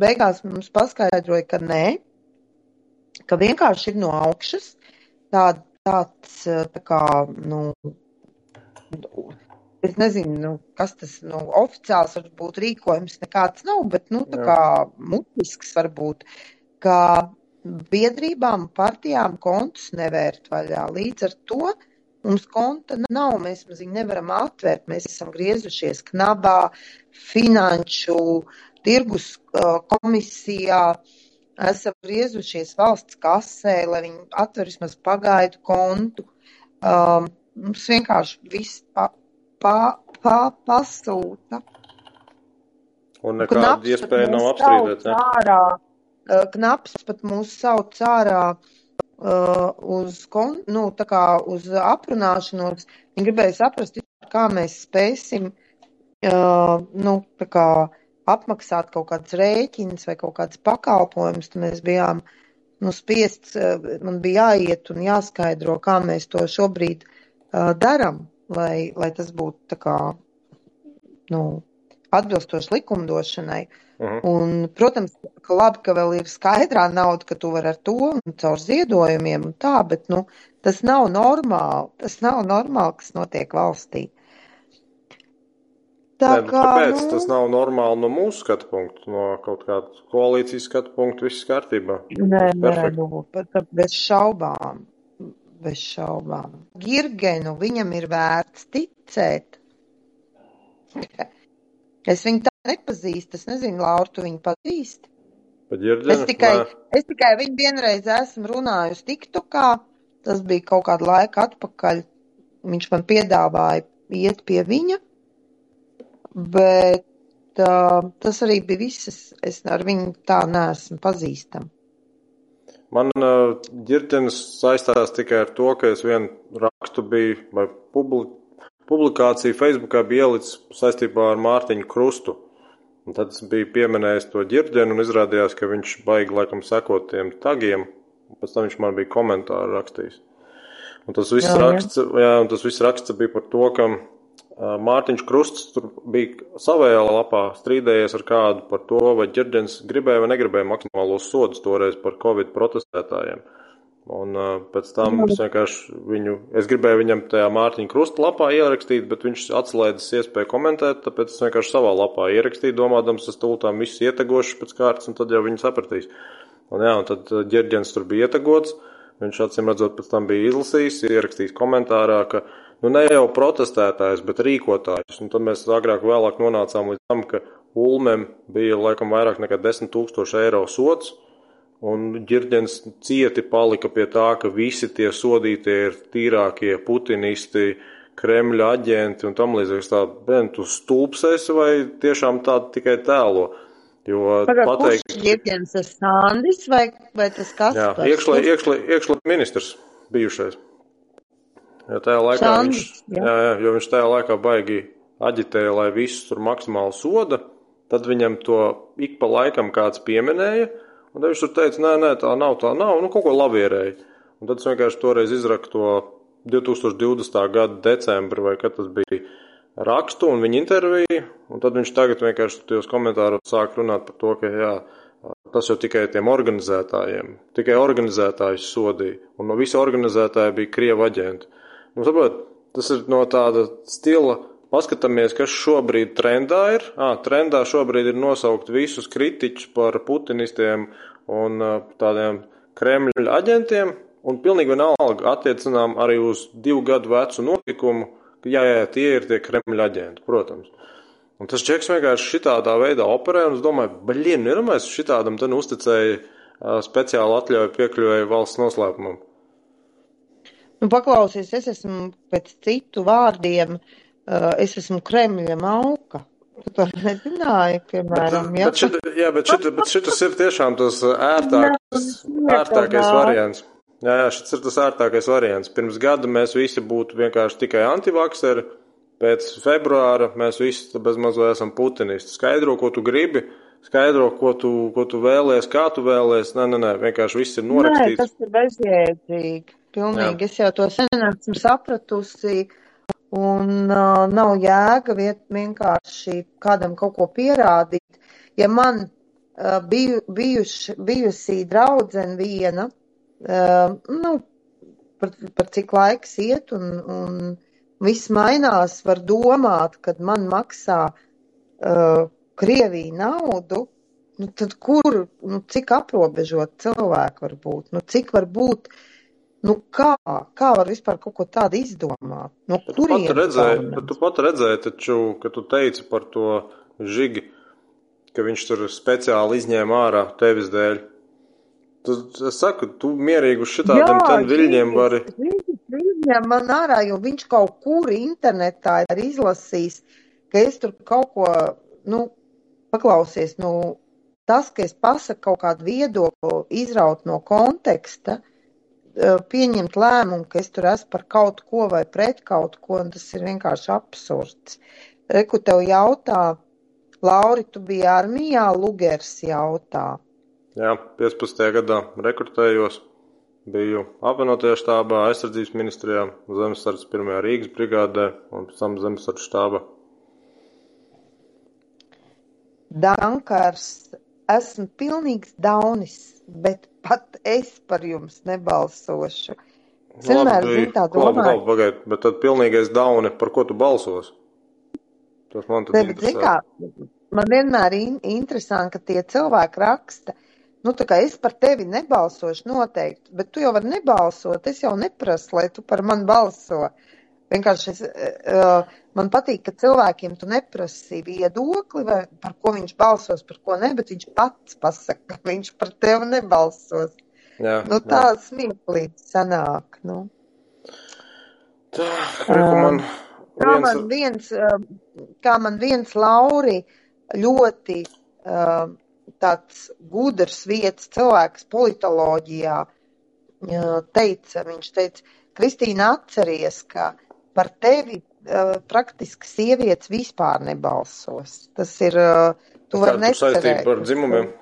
beigās mums paskaidroja, ka nē, ka vienkārši ir no augšas tā, tāds, tā kā, nu, es nezinu, nu, kas tas, nu, oficiāls varbūt rīkojums nekāds nav, bet, nu, tā kā mutisks varbūt, ka biedrībām, partijām kontus nevērt vaļā. Līdz ar to mums konta nav, mēs maziņ nevaram atvērt, mēs esam griezušies knabā, finanšu, tirgus uh, komisijā, esam griezušies valsts kasē, lai viņi atver vismaz pagaidu kontu. Um, mums vienkārši viss pa, pa, pa, pasūta. Un nekāda iespēja nav apstrīdēt? Ārā, knaps pat mūs sauc ārā uh, uz, kon, nu, tā kā uz aprunāšanos. Viņi gribēja saprast, kā mēs spēsim, uh, nu, tā kā apmaksāt kaut kādas rēķinas vai kaut kādas pakalpojumus, tad mēs bijām nu, spiests, man bija jāiet un jāskaidro, kā mēs to šobrīd uh, daram, lai, lai tas būtu tā kā, nu, atbilstoši likumdošanai. Uh -huh. Un, protams, ka labi, ka vēl ir skaidrā nauda, ka tu vari ar to un caur ziedojumiem un tā, bet, nu, tas nav normāli. Tas nav normāli, kas notiek valstī. Tā Nē, kā, kāpēc nu... tas nav normāli no mūsu skatu punkta, no kaut kāda koalīcijas skatu punkta, viss kārtībā? Nē, nē, nu, pat bez šaubām. Bez šaubām. Girgenu viņam ir vērts ticēt. es viņu tā nepazīstu, es nezinu, Laura, tu viņu pazīsti. Ģirģenu, es tikai, nē. es tikai viņu vienreiz esmu runājusi TikTokā, tas bija kaut kādu laiku atpakaļ. Viņš man piedāvāja iet pie viņa bet uh, tas arī bija viss. Es, ar viņu tā neesmu pazīstama. Man uh, ģirtenis saistās tikai ar to, ka es vienu rakstu biju vai publi publikāciju Facebookā bija ielicis saistībā ar Mārtiņu Krustu. Un tad es biju pieminējis to ģirģenu un izrādījās, ka viņš baigi laikam sekot tiem tagiem. Pēc tam viņš man bija komentāru rakstījis. Un tas viss, jā, raksts, jā, un tas viss raksts bija par to, ka Mārtiņš Krusts tur bija savējā lapā strīdējies ar kādu par to, vai ģirģens gribēja vai negribēja maksimālos sodus toreiz par Covid protestētājiem. Un uh, pēc tam es vienkārši viņu, es gribēju viņam tajā Mārtiņa Krusta lapā ierakstīt, bet viņš atslēdzas iespēju komentēt, tāpēc es vienkārši savā lapā ierakstīju, domādams, es tūlītām visus ietegošu pēc kārtas, un tad jau viņi sapratīs. Un jā, un tad ģirģens tur bija ietegots, viņš acīm redzot pēc tam bija izlasījis, ierakstījis komentārā, ka nu, ne jau protestētājs, bet rīkotājs. Un tad mēs agrāk vēlāk nonācām līdz tam, ka Ulmem bija laikam vairāk nekā 10 tūkstoši eiro sots, un ģirģens cieti palika pie tā, ka visi tie sodītie ir tīrākie putinisti, Kremļa aģenti un tam līdzīgi. Tā, ben, tu stulpsies vai tiešām tādu tikai tēlo? Jo pateikt. Ģirģens ir Sandis vai, vai tas kas? Jā, iekšlē, iekšlē, iekšlē ministrs bijušais. Jo tajā laikā Sandis, viņš, jā. Jā, jā, jo viņš tajā laikā baigi aģitēja, lai visus tur maksimāli soda, tad viņam to ik pa laikam kāds pieminēja, un tad viņš tur teica, nē, nē, tā nav, tā nav, nu kaut ko lavierēja. Un tad es vienkārši toreiz izraku to 2020. gada decembri, vai kad tas bija rakstu un viņa interviju, un tad viņš tagad vienkārši tajos komentāros sāk runāt par to, ka jā, tas jau tikai tiem organizētājiem, tikai organizētājus sodīja, un no visa organizētāja bija Krieva aģenti. Nu, saprot, tas ir no tāda stila. Paskatāmies, kas šobrīd trendā ir. À, trendā šobrīd ir nosaukt visus kritiķus par putinistiem un tādiem Kremļa aģentiem, un pilnīgi vienalga attiecinām arī uz divu gadu vecu notikumu, ka jā, jā, tie ir tie Kremļa aģenti, protams. Un tas čeks vienkārši šitādā veidā operē, un es domāju, baļien, neramais šitādam tad uzticēja speciāli atļauju piekļuvēju valsts noslēpumam. Nu, paklausies, es esmu pēc citu vārdiem, uh, es esmu Kremļa mauka. Tu to nezināji, piemēram, bet, jā. Bet, šit, jā, bet, šit, bet šitas ir tiešām tas ērtākais, ērtākais variants. Jā, jā, šis ir tas ērtākais variants. Pirms gada mēs visi būtu vienkārši tikai antivakseri, pēc februāra mēs visi bez mazo esam putinisti. Skaidro, ko tu gribi, skaidro, ko tu, ko tu vēlies, kā tu vēlies. Nē, nē, nē, vienkārši viss ir norakstīts. Nē, tas ir bezjēdzīgi. Pilnīgi. Jā. Es jau to sen esmu sapratusi. Un uh, nav jēga viet, vienkārši kādam kaut ko pierādīt. Ja man biju, bijuši, bijusī draudzene viena, nu, par, par cik laiks iet un, un viss mainās, var domāt, kad man maksā uh, Krievija naudu, nu tad kur, nu cik aprobežot cilvēku var būt, nu cik var būt, nu kā, kā var vispār kaut ko tādu izdomāt? No bet tu pat redzēji, tu pat redzēji taču, ka tu teici par to žigi, ka viņš tur speciāli izņēma ārā tevis dēļ. Tu, es saku, tu mierīgi uz šitādiem ten viļņiem vari. Viņam man ārā, jo viņš kaut kur internetā ir izlasījis, ka es tur kaut ko, nu, paklausies, nu, tas, ka es pasaku kaut kādu viedokli, izraut no konteksta, pieņemt lēmumu, ka es tur esmu par kaut ko vai pret kaut ko, un tas ir vienkārši absurds. Reku tev jautā, Lauri, tu biji armijā, Lugers jautā. Jā, 15. gadā rekrutējos, biju apvienotajā štābā, aizsardzības ministrijā, zemesardzes pirmajā Rīgas brigādē un pēc tam zemesardzes štābā. Dankars esmu pilnīgs daunis, bet pat es par jums nebalsošu. Es vienmēr zinu tā domāju. Labi, pagaid, bet tad pilnīgais dauni, par ko tu balsos? Tas man tad bet, kā, man vienmēr in interesanti, ka tie cilvēki raksta, nu tā kā es par tevi nebalsošu noteikti, bet tu jau vari nebalsot, es jau neprasu, lai tu par mani balso. Vienkārši es, uh, man patīk, ka cilvēkiem tu neprasi viedokli, vai par ko viņš balsos, par ko ne, bet viņš pats pasaka, ka viņš par tevi nebalsos. Jā, nu, tā smieklīgi sanāk. Nu. Tā, reku man kā man viens, kā man viens Lauri ļoti tāds gudrs vietas cilvēks politoloģijā teica, viņš teica, Kristīna atceries, ka par tevi uh, praktiski sievietes vispār nebalsos. Tas ir, uh, tu vari necerēt. par dzimumiem?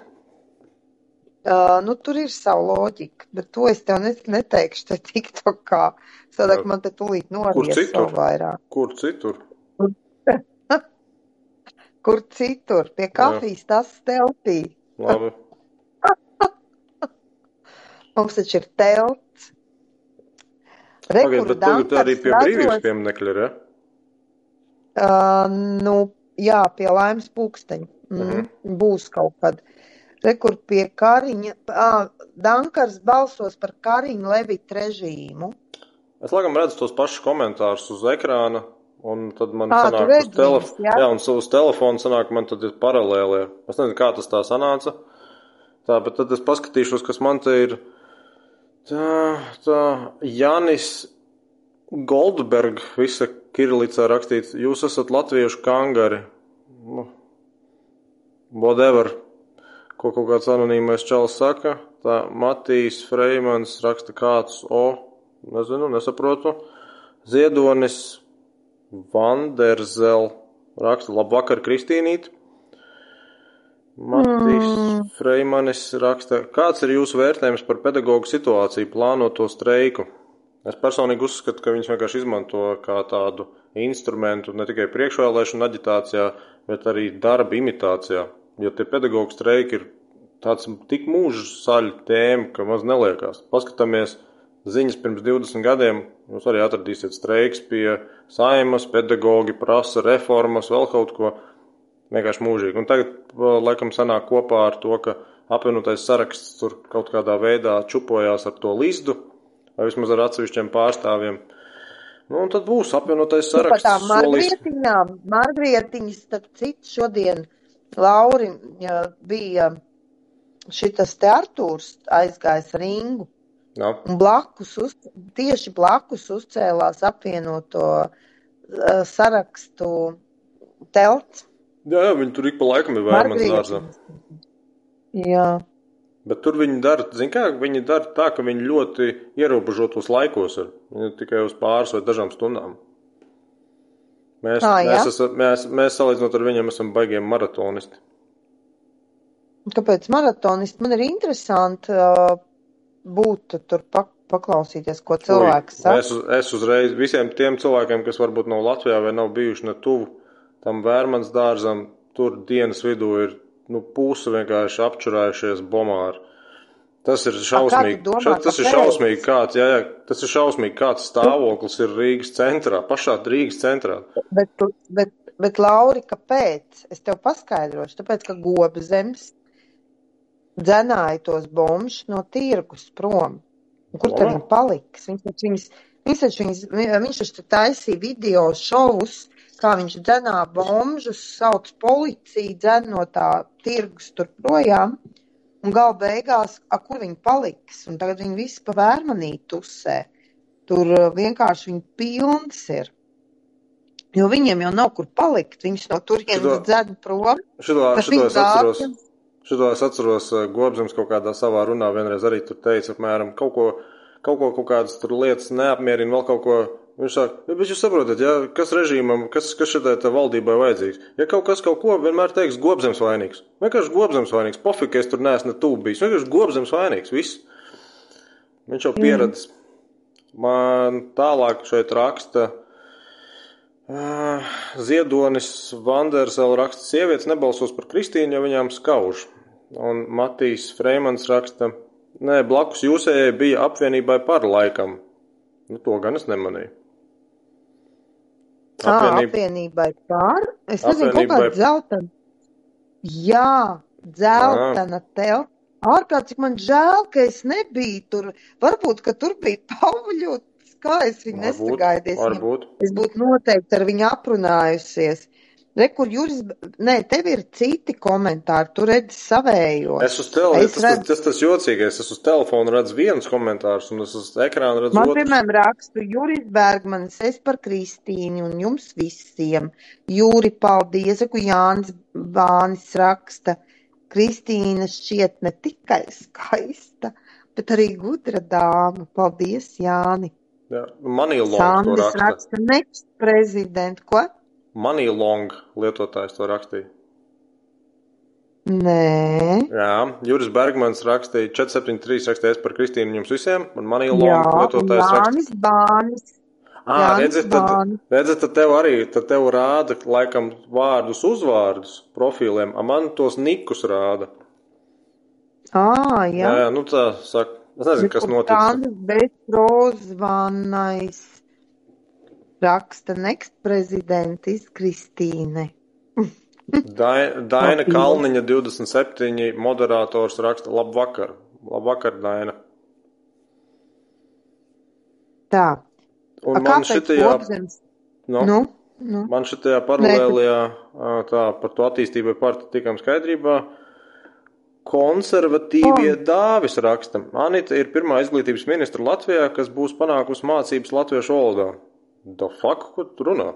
Uh, nu, tur ir savu loģiku, bet to es tev neteikšu te tikto kā. Sadāk, man te tūlīt nories vēl vairāk. Kur citur? Kur citur? Pie kafijas tas telpī. Labi. Mums taču ir telts. Pagaid, bet tagad arī pie brīvības pieminekļa ir, ja? Uh, nu, jā, pie laimes pūksteņa. Mm, uh -huh. Būs kaut kad. Rekur pie Kariņa. Ah, Dankars balsos par Kariņu Levitu režīmu. Es laikam redzu tos pašus komentārus uz ekrāna, un tad man à, sanāk uz telefonu. Jā? jā, un uz telefonu sanāk man tad ir paralēlie. Es nezinu, kā tas tā sanāca. Tā, bet tad es paskatīšos, kas man te ir Tā, tā, Janis Goldberg, visa Kirilicā rakstīts, jūs esat latviešu kangari. Nu, whatever, ko kaut kāds anonīmais čalis saka. Tā Matīs Freimans raksta kāds O, nezinu, nesaprotu. Ziedonis Vanderzel raksta labvakar Kristīnīt. Matīs mm. Freimanis raksta, kāds ir jūsu vērtējums par pedagoģu situāciju, plānoto streiku? Es personīgi uzskatu, ka viņus vienkārši izmanto kā tādu instrumentu ne tikai priekšvēlēšanu aģitācijā, bet arī darba imitācijā. Jo tie pedagoģu streiki ir tāds tik mūža saļu tēma, ka maz neliekās. Paskatāmies ziņas pirms 20 gadiem, jūs arī atradīsiet streiks pie saimas, pedagoģi prasa reformas, vēl kaut ko vienkārši mūžīgi. Un tagad, laikam, sanāk kopā ar to, ka apvienotais saraksts tur kaut kādā veidā čupojās ar to līzdu, vai vismaz ar atsevišķiem pārstāvjiem. Nu, un tad būs apvienotais nu, saraksts. Tā Margrietiņām, Margrietiņas, starp citu, šodien Lauri ja, bija šitas te Artūrs aizgājis ringu. Jā. Un blakus, uz, tieši blakus uzcēlās apvienoto uh, sarakstu telts. Jā, jā, viņi tur ik pa laikam ir vērmans dārzā. Jā. Bet tur viņi dara, zin kā, viņi dara tā, ka viņi ļoti ierobežotos laikos ir. Viņi tikai uz pāris vai dažām stundām. Mēs, tā, mēs, esam, mēs, mēs salīdzinot ar viņiem esam baigiem maratonisti. Kāpēc maratonisti? Man ir interesanti uh, būt tur pak paklausīties, ko cilvēks saka. Es, es uzreiz visiem tiem cilvēkiem, kas varbūt nav Latvijā vai nav bijuši ne tuvu tam vērmans dārzam, tur dienas vidū ir nu, puse vienkārši apčurājušies bomāri. Tas ir šausmīgi. domā, Ša, tas ir kāpēc? šausmīgi, kāds, jā, jā, tas ir šausmīgi, kāds stāvoklis ir Rīgas centrā, pašā Rīgas centrā. Bet, bet, bet Lauri, kāpēc? Es tev paskaidrošu. Tāpēc, ka Gobzems dzenāja tos bombus no tirgus prom. Un kur tad viņi paliks? Viņš taču viņas, viņš taču viņas, taisīja video šovus, kā viņš dzenā bombus, sauc policiju, dzen no tā tirgus tur projām. Un gal beigās, a, kur viņi paliks? Un tagad viņi visi pa vērmanīti tusē. Tur uh, vienkārši viņi pilns ir. Jo viņiem jau nav kur palikt. Viņš no turienes dzēd prom. Šito, šito es atceros. dāvja. Šito es atceros, eh, Gobzems kaut kādā savā runā vienreiz arī tur teica, apmēram, kaut ko, kaut ko, kaut kādas tur lietas neapmierina, vēl kaut ko. Viņš saka, ja, bet jūs saprotat, ja, kas režīmam, kas, kas šitai valdībai vajadzīgs? Ja kaut kas kaut ko vienmēr teiks, Gobzems vainīgs. Vienkārši Gobzems vainīgs. Pofīgi, ka es tur neesmu ne tuvu bijis. Vienkārši Gobzems vainīgs. Viss. Viņš jau pieredzis. Man tālāk šeit raksta. Uh, Ziedonis Vanders vēl raksta, sievietes nebalsos par Kristīnu, jo viņām skauž. Un Matīs Freimans raksta, nē, blakus jūsējai bija apvienībai par laikam. Nu, to gan es nemanīju. Apvienība, apvienībai par. Es nezinu, kaut kāda dzeltena. Jā, dzeltena tev. Ārkārt, cik man žēl, ka es nebiju tur. Varbūt, ka tur bija pauļots, kā es viņu nesagaidīju. Es būtu noteikti ar viņu aprunājusies. Re, kur Juris, nē, tev ir citi komentāri, tu redzi savējos. Es uz telefona, Es tas, tas, redzu- tas, tas jocīgais, es uz telefona redzu viens komentārs, un es uz ekrāna redzu Man, otru. piemēram, rakstu Juris Bergmanis, es par Kristīnu un jums visiem. Jūri, paldies, saku Jānis Bānis raksta. Kristīna šķiet ne tikai skaista, bet arī gudra dāma. Paldies, Jāni. Jā, Money long to Sandis raksta. raksta, next prezident, ko? Money long lietotājs to rakstīja. Nē. Jā, Juris Bergmans rakstīja 473 rakstīja par Kristīnu jums visiem, un Money long Jā, un lietotājs rakstīja. Jānis Bānis. Ā, Jānis redziet, tad, redziet, tad tev arī, tad tev rāda, laikam, vārdus, uzvārdus profiliem, a man tos nikus rāda. Ā, jā. Jā, jā nu tā saka. Es nezinu, kas notic. Tādas bezprozvanais raksta next prezidentis Kristīne. Dai- Daina. Kalniņa 27 moderators raksta labvakar. Labvakar, Daina. Tā. Un A, man šitajā, no, Nu, nu. man šitajā paralēlijā, tā, par to attīstībai par tikām skaidrībā, konservatīvie dāvis raksta. Anita ir pirmā izglītības ministra Latvijā, kas būs panākusi mācības latviešu valodā. Da fuck, ko tu runā?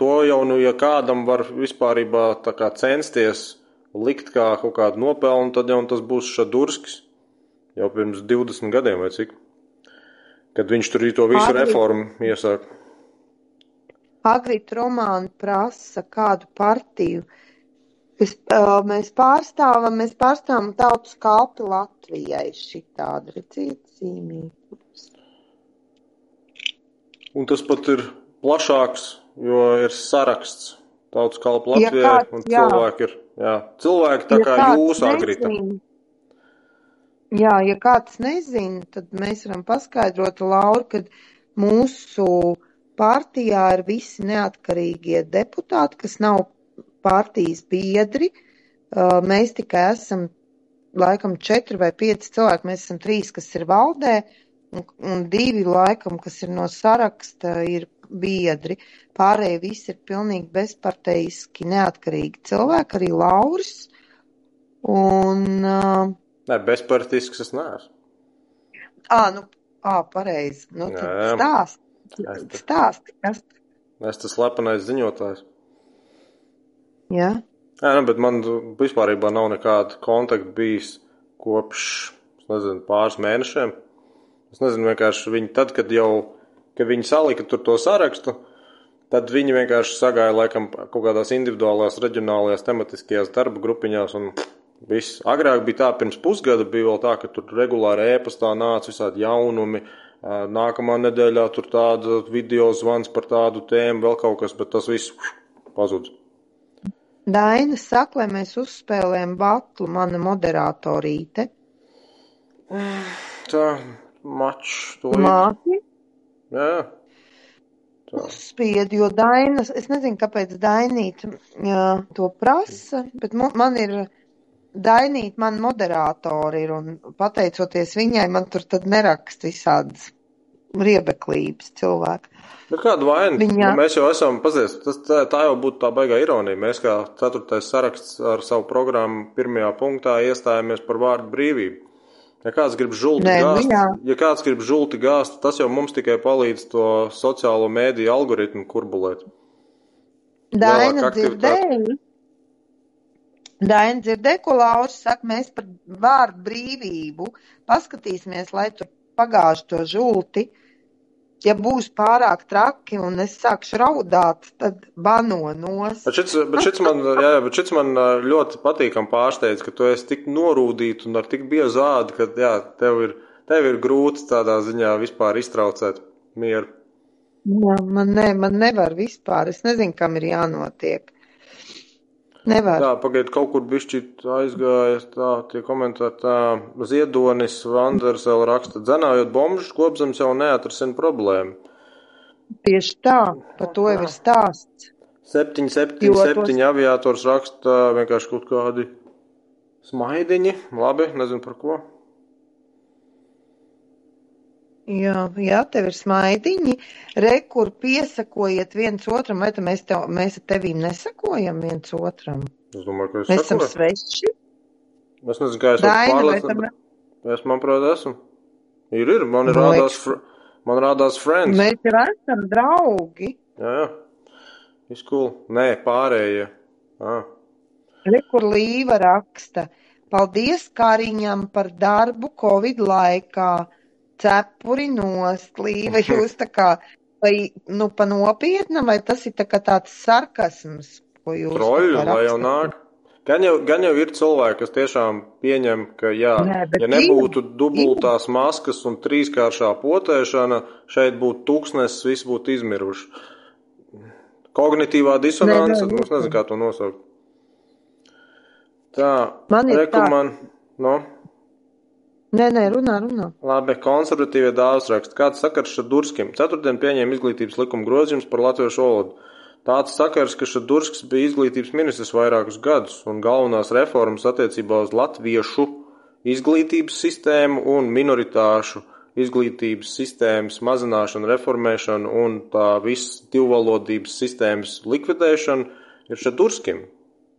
To jau, nu, ja kādam var kā censties likt kā kaut kādu nopelnu, tad jau tas būs Šadurskis. Jau pirms 20 gadiem vai cik. Kad viņš tur to visu Agri- reformu iesāk. Agrit Romāna prasa kādu partiju. Es, uh, mēs pārstāvam, mēs pārstāvam tautas kalpi Latvijai šitādi, redziet, zīmīgi. Un tas pat ir plašāks, jo ir saraksts tautas kalpu Ja Latvijai, kāds, un jā. cilvēki ir, jā, cilvēki tā Ja kā jūs agrita. Jā, ja kāds nezina, tad mēs varam paskaidrot, Laura, ka mūsu partijā ir visi neatkarīgie deputāti, kas nav partijas biedri. Uh, Mēs tikai esam laikam četri vai pieci cilvēki. Mēs esam trīs, kas ir valdē, un, un divi laikam, kas ir no saraksta, ir biedri. Pārējie visi ir pilnīgi bezparteiski neatkarīgi cilvēki, arī Lauris. Un, uh, Nē, bezpartisks es neesmu. ā, nu, ā, pareizi. Nu, Jā, jā. stāst. Stāst, kas. Es tas slepenais ziņotājs. Jā. Jā, nu, bet man vispārībā nav nekāda kontakta bijis kopš, nezinu, pāris mēnešiem. Es nezinu, vienkārši viņi tad, kad jau, kad viņi salika tur to sarakstu, tad viņi vienkārši sagāja laikam kaut kādās individuālās, reģionālajās, tematiskajās darba grupiņās un viss. Agrāk bija tā, pirms pusgada bija vēl tā, ka tur regulāri ēpastā nāca visādi jaunumi. Nākamā nedēļā tur tāda video zvans par tādu tēmu, vēl kaut kas, bet tas viss pazudis. Daina saka, lai mēs uzspēlējam batlu, mana moderatorīte. Tā, mačs, to Māti Jā, uzspied, jo Dainas, es nezinu, kāpēc Dainīt jā, to prasa, bet man ir Dainīt, man moderātori ir, un pateicoties viņai, man tur tad nerakst visādas riebeklības cilvēki. Bet kāda vaina? Viņa- Nu, mēs jau esam, pazies, tas, tā, tā jau būtu tā baigā ironija. Mēs kā ceturtais saraksts ar savu programmu pirmajā punktā iestājāmies par vārdu brīvību. Ja kāds grib žulti Nē, nu gāzt, jā. ja kāds grib žulti gāzt, tas jau mums tikai palīdz to sociālo mēdīju algoritmu kurbulēt. Daina dzirdēja. Daina dzirdēja, ko Lauris saka, mēs par vārdu brīvību paskatīsimies, lai tur pagāž to žulti. Ja būs pārāk traki un es sākšu raudāt, tad bano nos. Bet šits, bet šits, man, jā, bet šits man ļoti patīkam pārsteidz, ka tu esi tik norūdīta un ar tik biezu ādu, ka jā, tev, ir, tev ir grūti tādā ziņā vispār iztraucēt mieru. Jā, man, ne, man nevar vispār, es nezinu, kam ir jānotiek. Nevar. Tā, pagaid, kaut kur bišķi aizgāja, tā, tie komentāri, tā, Ziedonis Vanders vēl raksta, dzenājot bomžus, kopzems jau neatrisina problēmu. Tieši tā, par to jau ir stāsts. 7, 7, Jo 7 tos- aviators raksta vienkārši kaut kādi smaidiņi, labi, nezinu par ko. Jā, jā, tev ir smaidiņi. Re, kur piesakojiet viens otram, vai mēs, tev, mēs tevīm nesakojam viens otram? Es domāju, ka es Mēs esam sveši. Es nezinu, kā es esmu pārliecināts, bet es, manuprāt, esmu. Ir, ir, man ir rādās, fr man rādās friends. mēs jau esam draugi? Jā, jā. Izkul. Nē, pārējie. Ah. Re, kur Līva raksta. Paldies Kariņam par darbu Covid laikā. Cepuri nost, Līva, jūs tā kā, vai, nu, pa nopietnam, vai tas ir tā kā tāds sarkasms, ko jūs kā lai jau nāk. Gan jau, gan jau ir cilvēki, kas tiešām pieņem, ka, jā, Nē, ja nebūtu dubultās maskas un trīskāršā potēšana, šeit būtu tūkstnesis, viss būtu izmiruši. Kognitīvā disonance, nē, nu, es nezinu, kā to nosaukt. Tā, Man ir reku tā. man, no, Nē, nē, runā, runā. labi, konservatīvie dāvas raksta. Kāds sakars Šadurskim? Ceturtdien pieņēma izglītības likuma grozījums par latviešu valodu. Tāds sakars, ka Šadurskis bija izglītības ministrs vairākus gadus, un galvenās reformas attiecībā uz latviešu izglītības sistēmu un minoritāšu izglītības sistēmas mazināšanu, reformēšanu un tā visas divvalodības sistēmas likvidēšanu ir Šadurskim.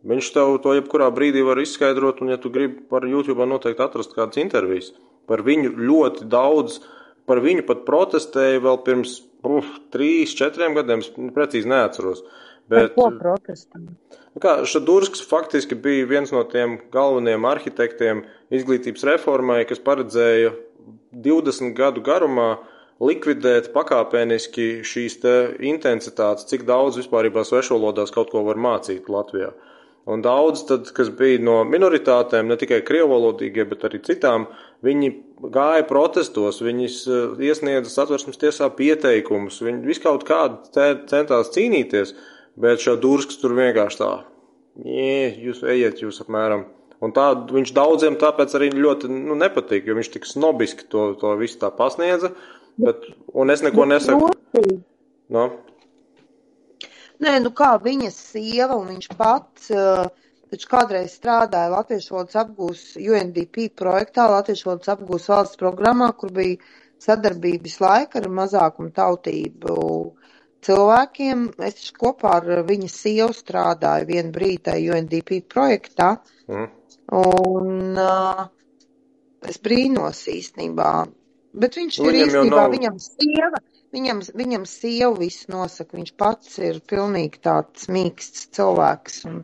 Viņš tev to jebkurā brīdī var izskaidrot, un, ja tu gribi, par YouTube noteikti atrast kādas intervijas. Par viņu ļoti daudz, par viņu pat protestēja vēl pirms uf, trīs, četriem gadiem, es precīzi neatceros. Par Bet, ko protestam? Nu Kā Šadursks faktiski bija viens no tiem galvenajiem arhitektiem izglītības reformai, kas paredzēja 20 gadu garumā likvidēt pakāpeniski šīs te intensitātes, cik daudz vispārībā svešvalodās kaut ko var mācīt Latvijā. Un daudz, tad, kas bija no minoritātēm, ne tikai krievalodīgie, bet arī citām, viņi gāja protestos, viņas eh, iesniedza satversmes tiesā pieteikumus, viņi viskaut kādu ce- centās cīnīties, bet Šadursks tur vienkārši tā, jūs ejiet, jūs apmēram. Un tā viņš daudziem tāpēc arī ļoti nu, nepatīk, jo viņš tik snobiski to, to visu tā pasniedza. Bet, un es neko nesaku. No? Nē, nu kā viņas sieva un viņš pats, uh, taču kādreiz strādāja Latviešu valodas apgūs UNDP projektā, Latviešu valodas apgūs valsts programmā, kur bija sadarbības laika ar mazākumu tautību cilvēkiem. Es taču kopā ar viņa sievu strādāju vienu brīdi UNDP projektā, Mm. un uh, es brīnos īstenībā. Bet viņš Nu, ir īstenībā, nav- viņam sieva, viņam, viņam sieva visu nosaka. Viņš pats ir pilnīgi tāds mīksts cilvēks. Un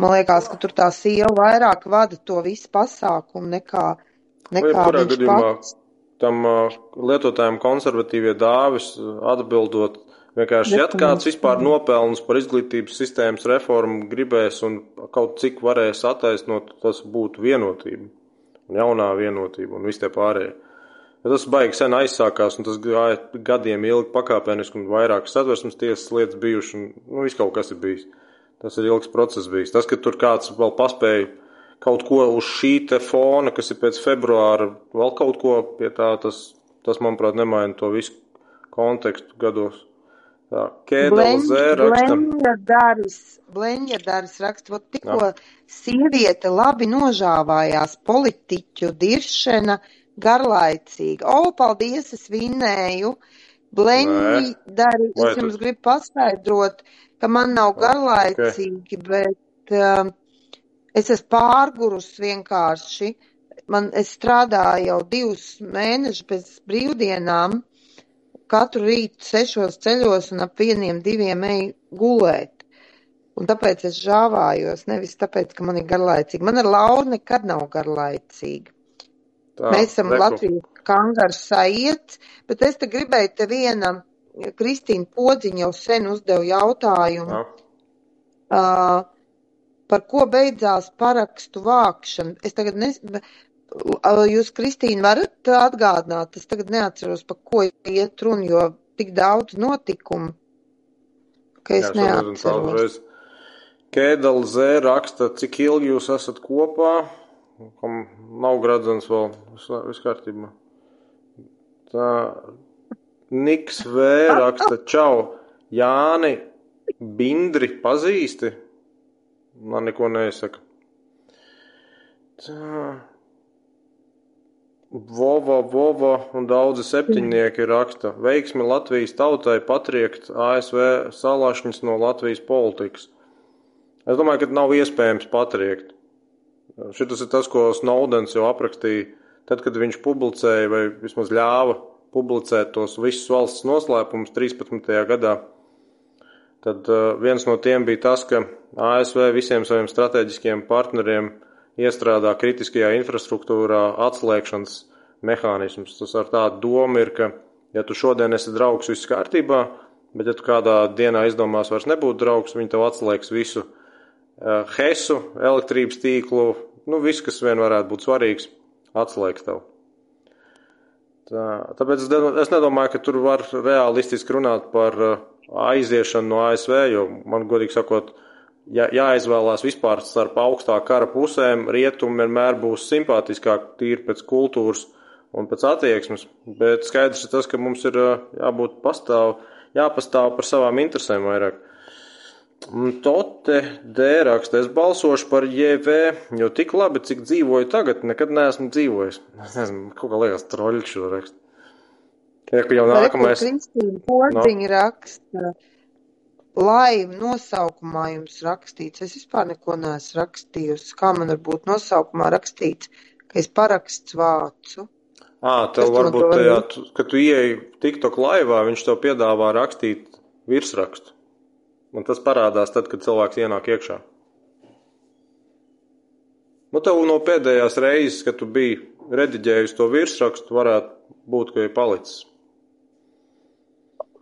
man liekas, ka tur tā sieva vairāk vada to visu pasākumu nekā, nekā viņš gadījumā pats. tam uh, lietotājiem konservatīvie dāvis atbildot, vienkārši, ja kāds vispār nopelns par izglītības sistēmas reformu gribēs un kaut cik varēs attaisnot, tas būtu vienotība. Un jaunā vienotība un viss tie pārējie. Ja tas baigi sen aizsākās, un tas gāja gadiem ilgi pakāpeniski, un vairākas satversmes tiesas lietas bijušas, un nu, viss kaut kas ir bijis. Tas ir ilgs process bijis. Tas, ka tur kāds vēl paspēja kaut ko uz šī te fona, kas ir pēc februāra, vēl kaut ko pie tā, tas, tas manuprāt, nemaina to visu kontekstu gados. Tā, Kēdels rakstam. Blenjadaris, Blenjadaris raksta, vot tikko sieviete labi nožāvājās politiķu diršana garlaicīga. O, paldies, es vinēju. Blenjadari, es jums gribu paskaidrot, ka man nav garlaicīgi, okay. bet uh, es esmu pārgurus vienkārši. Man, es strādāju jau divus mēnešus bez brīvdienām, katru rītu sešos ceļos un ap vieniem diviem eju gulēt. Un tāpēc es žāvājos, nevis tāpēc, ka man ir garlaicīgi. Man ar Lauru nekad nav garlaicīgi. Tā, Mēs esam reku. Latvijas kangars saiet, bet es te gribēju te vienam Kristīna Podziņa jau sen uzdeva jautājumu, uh, par ko beidzās parakstu vākšana. Es tagad nes... Jūs, Kristīna, varat atgādināt? Es tagad neatceros, par ko iet runa, jo tik daudz notikumu, ka es Jā, neatceros. Kēdala Z raksta, cik ilgi jūs esat kopā, kam nav gradzens vēl, viss kārtībā. Tā, Niks V raksta, čau, Jāni Bindri pazīsti? Man neko neizsaka. Tā. Vova, Vova un daudzi septiņnieki raksta, veiksmi Latvijas tautai patriekt ASV salāšņas no Latvijas politikas. Es domāju, ka nav iespējams patriekt. Šis ir tas, ko Snowdens jau aprakstīja, tad, kad viņš publicēja vai vismaz ļāva publicēt tos visus valsts noslēpumus 13. gadā, tad uh, viens no tiem bija tas, ka ASV visiem saviem strateģiskiem partneriem iestrādā kritiskajā infrastruktūrā atslēgšanas mehānismus. Tas ar tādu domu ir, ka, ja tu šodien esi draugs, viss kārtībā, bet ja tu kādā dienā izdomās vairs nebūt draugs, viņi tev atslēgs visu hesu, elektrības tīklu, nu viss, kas vien varētu būt svarīgs, atslēgs tev. Tā, tāpēc es, nedomāju, ka tur var realistiski runāt par uh, aiziešanu no ASV, jo man godīgi sakot, ja, jāizvēlās vispār starp augstā kara pusēm, rietumi vienmēr būs simpātiskāk tīri pēc kultūras un pēc attieksmes, bet skaidrs ir tas, ka mums ir uh, jābūt pastāv, jāpastāv par savām interesēm vairāk. Tote D raksta, es balsošu par JV, jo tik labi, cik dzīvoju tagad, nekad neesmu dzīvojis. Es nezinu, kaut kā liekas troļļi šo rakstu. Ja, jau nākamais. Kristīna Porziņa no. raksta, laiva nosaukumā jums rakstīts. Es vispār neko neesmu rakstījusi. Kā man var būt nosaukumā rakstīts, ka es paraksts vācu? Ā, tev varbūt tajā, kad tu ieeji TikTok laivā, viņš tev piedāvā rakstīt virsrakstu. Un tas parādās tad, kad cilvēks ienāk iekšā. Nu, tev no pēdējās reizes, kad tu biji rediģējusi to virsrakstu, varētu būt, ka ir palicis.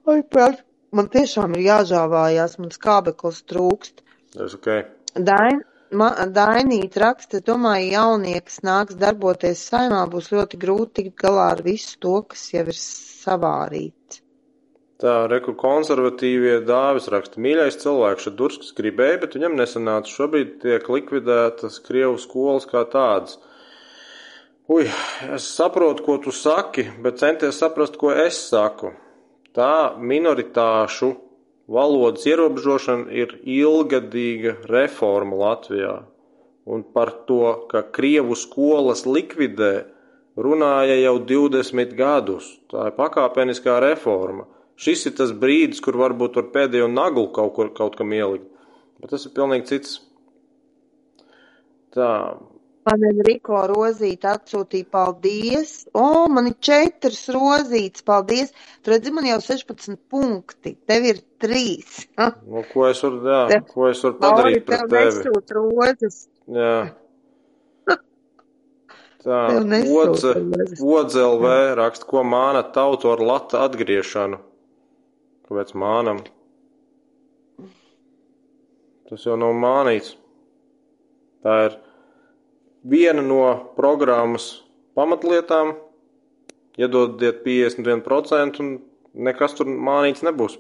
Ai, pēc, man tiešām ir jāžāvājās, man skābeklis trūkst. Tas ok. Dain, ma, Dainīt raksta, domāju, jaunieks nāks darboties saimā, būs ļoti grūti tikt galā ar visu to, kas jau ir savārīts. Tā, reku konservatīvie dāvis raksta, mīļais cilvēks, Šadurskis gribēja, bet viņam nesanāca. Šobrīd tiek likvidētas Krievu skolas kā tādas. Ui, es saprotu, ko tu saki, bet centies saprast, ko es saku. Tā minoritāšu valodas ierobežošana ir ilgadīga reforma Latvijā. Un par to, ka Krievu skolas likvidē, runāja jau 20 gadus. Tā ir pakāpeniskā reforma. Šis ir tas brīdis, kur varbūt ar pēdējo naglu kaut, kur, kaut kam ielikt. Bet tas ir pilnīgi cits. Tā. Man Enriko rozīte atsūtīja paldies. O, man ir četras rozītes, paldies. Tu redzi, man jau 16 punkti. Tev ir trīs. nu, ko es varu, jā, Te, ko es varu padarīt par tevi? Tev nesūt rozes. Jā. Tā, Odze, Odzelv raksta, ko māna tautu ar lata atgriešanu. Kāpēc mānam? Tas jau nav mānīts. Tā ir viena no programmas pamatlietām. Iedodiet 51% un nekas tur mānīts nebūs.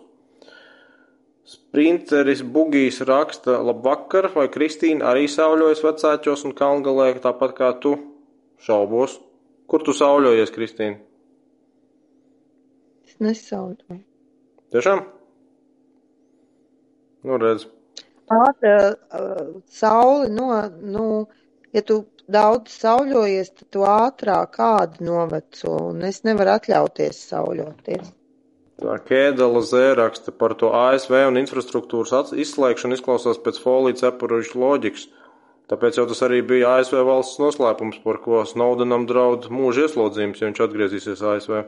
Sprinteris Bugijs raksta, labvakar, vai Kristīna arī sauļojas vecāķos un kalngalē, tāpat kā tu? Šaubos. Kur tu sauļojies, Kristīna? Es nesauļoju. Tiešām? Nu, redz. Ātra uh, sauli, no, nu, ja tu daudz sauļojies, tad tu ātrāk kādu noveco, un es nevaru atļauties sauļoties. Tā Kēdela zēraksta par to ASV un infrastruktūras izslēgšanu izklausās pēc folijas cepurišu loģikas. Tāpēc jau tas arī bija ASV valsts noslēpums, par ko Snowdenam draud mūža ieslodzījums, ja viņš atgriezīsies ASV.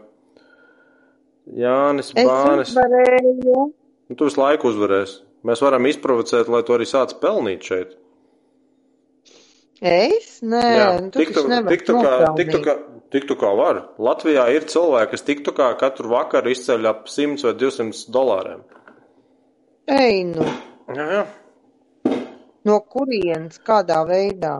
Jānis Bānis. Nu, tu visu laiku uzvarēsi. Mēs varam izprovocēt, lai tu arī sāc pelnīt šeit. Es? Nē, Jā, nu, tu tiktu, tiktu, kā, tiktu, kā, tiktu kā var. Latvijā ir cilvēki, kas tiktu kā katru vakaru izceļ ap 100 vai 200 dolāriem. Ei, nu. Jā, jā. No kurienes, kādā veidā?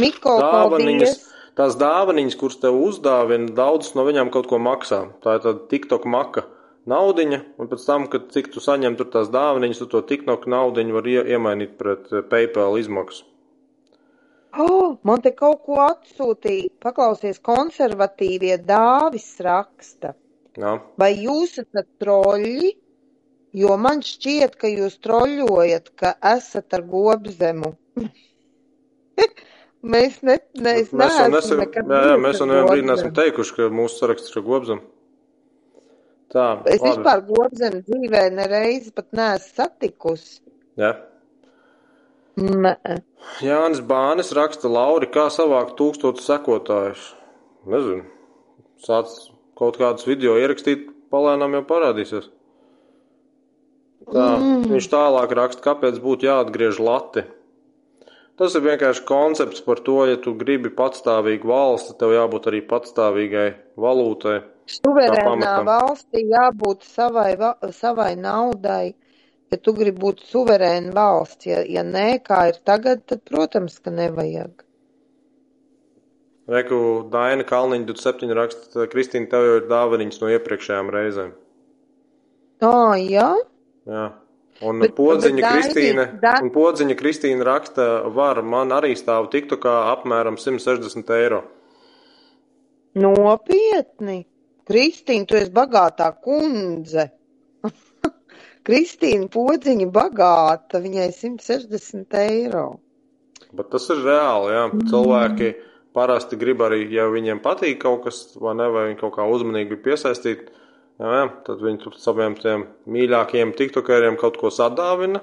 Miko, Dāvaniņas, paldies. Tās dāvaniņas, kuras tev uzdāvina, daudzas no viņām kaut ko maksā. Tā ir tāda TikTok maka naudiņa, un pēc tam, kad cik tu saņem tur tās dāvaniņas, tu to TikTok naudiņu var ie, iemainīt pret eh, PayPal izmaksu. Oh, man te kaut ko atsūtīja. Paklausies, konservatīvie dāvis raksta. Jā. Vai jūs esat troļļi? Jo man šķiet, ka jūs troļļojat, ka esat ar gobzemu. mēs ne, ne, Mēs neesmu nesam, jā, jā, mēs jau ar nevienam brīdi neesam teikuši, ka mūsu saraksts ir gobzem. Tā, Es labi. vispār gobzemu dzīvē nereizi pat neesmu satikusi. Jā. Nē. Jānis Bānis raksta, Lauri, kā savākt tūkstotu sekotājus. Nezinu. Sāc kaut kādus video ierakstīt, palēnām jau parādīsies. Tā, mm. Viņš tālāk raksta, kāpēc būtu jāatgriež lati. Tas ir vienkārši koncepts par to, ja tu gribi patstāvīgu valsti, tev jābūt arī patstāvīgai valūtai. Suverēnā valstī jābūt savai, va- savai naudai. Ja tu gribi būt suverēna valsts, ja, ja nē, kā ir tagad, tad, protams, ka nevajag. Reku Daina Kalniņa 27 raksta, Kristīna, tev jau ir dāvaniņas no iepriekšējām reizēm. Ā, jā? Jā. Un Bet- podziņa bet Kristīna, Da- un podziņa Kristīna raksta, var, man arī stāv tiktu kā apmēram 160 eiro. Nopietni. Kristīna, tu esi bagātā kundze. Kristīna podziņa bagāta, viņai 160 eiro. Bet tas ir reāli, jā. Cilvēki parasti grib arī, ja viņiem patīk kaut kas, vai ne, vai viņi kaut kā uzmanīgi grib piesaistīt, jā, jā, tad viņi tur saviem mīļākajiem tiktokeriem kaut ko sadāvina,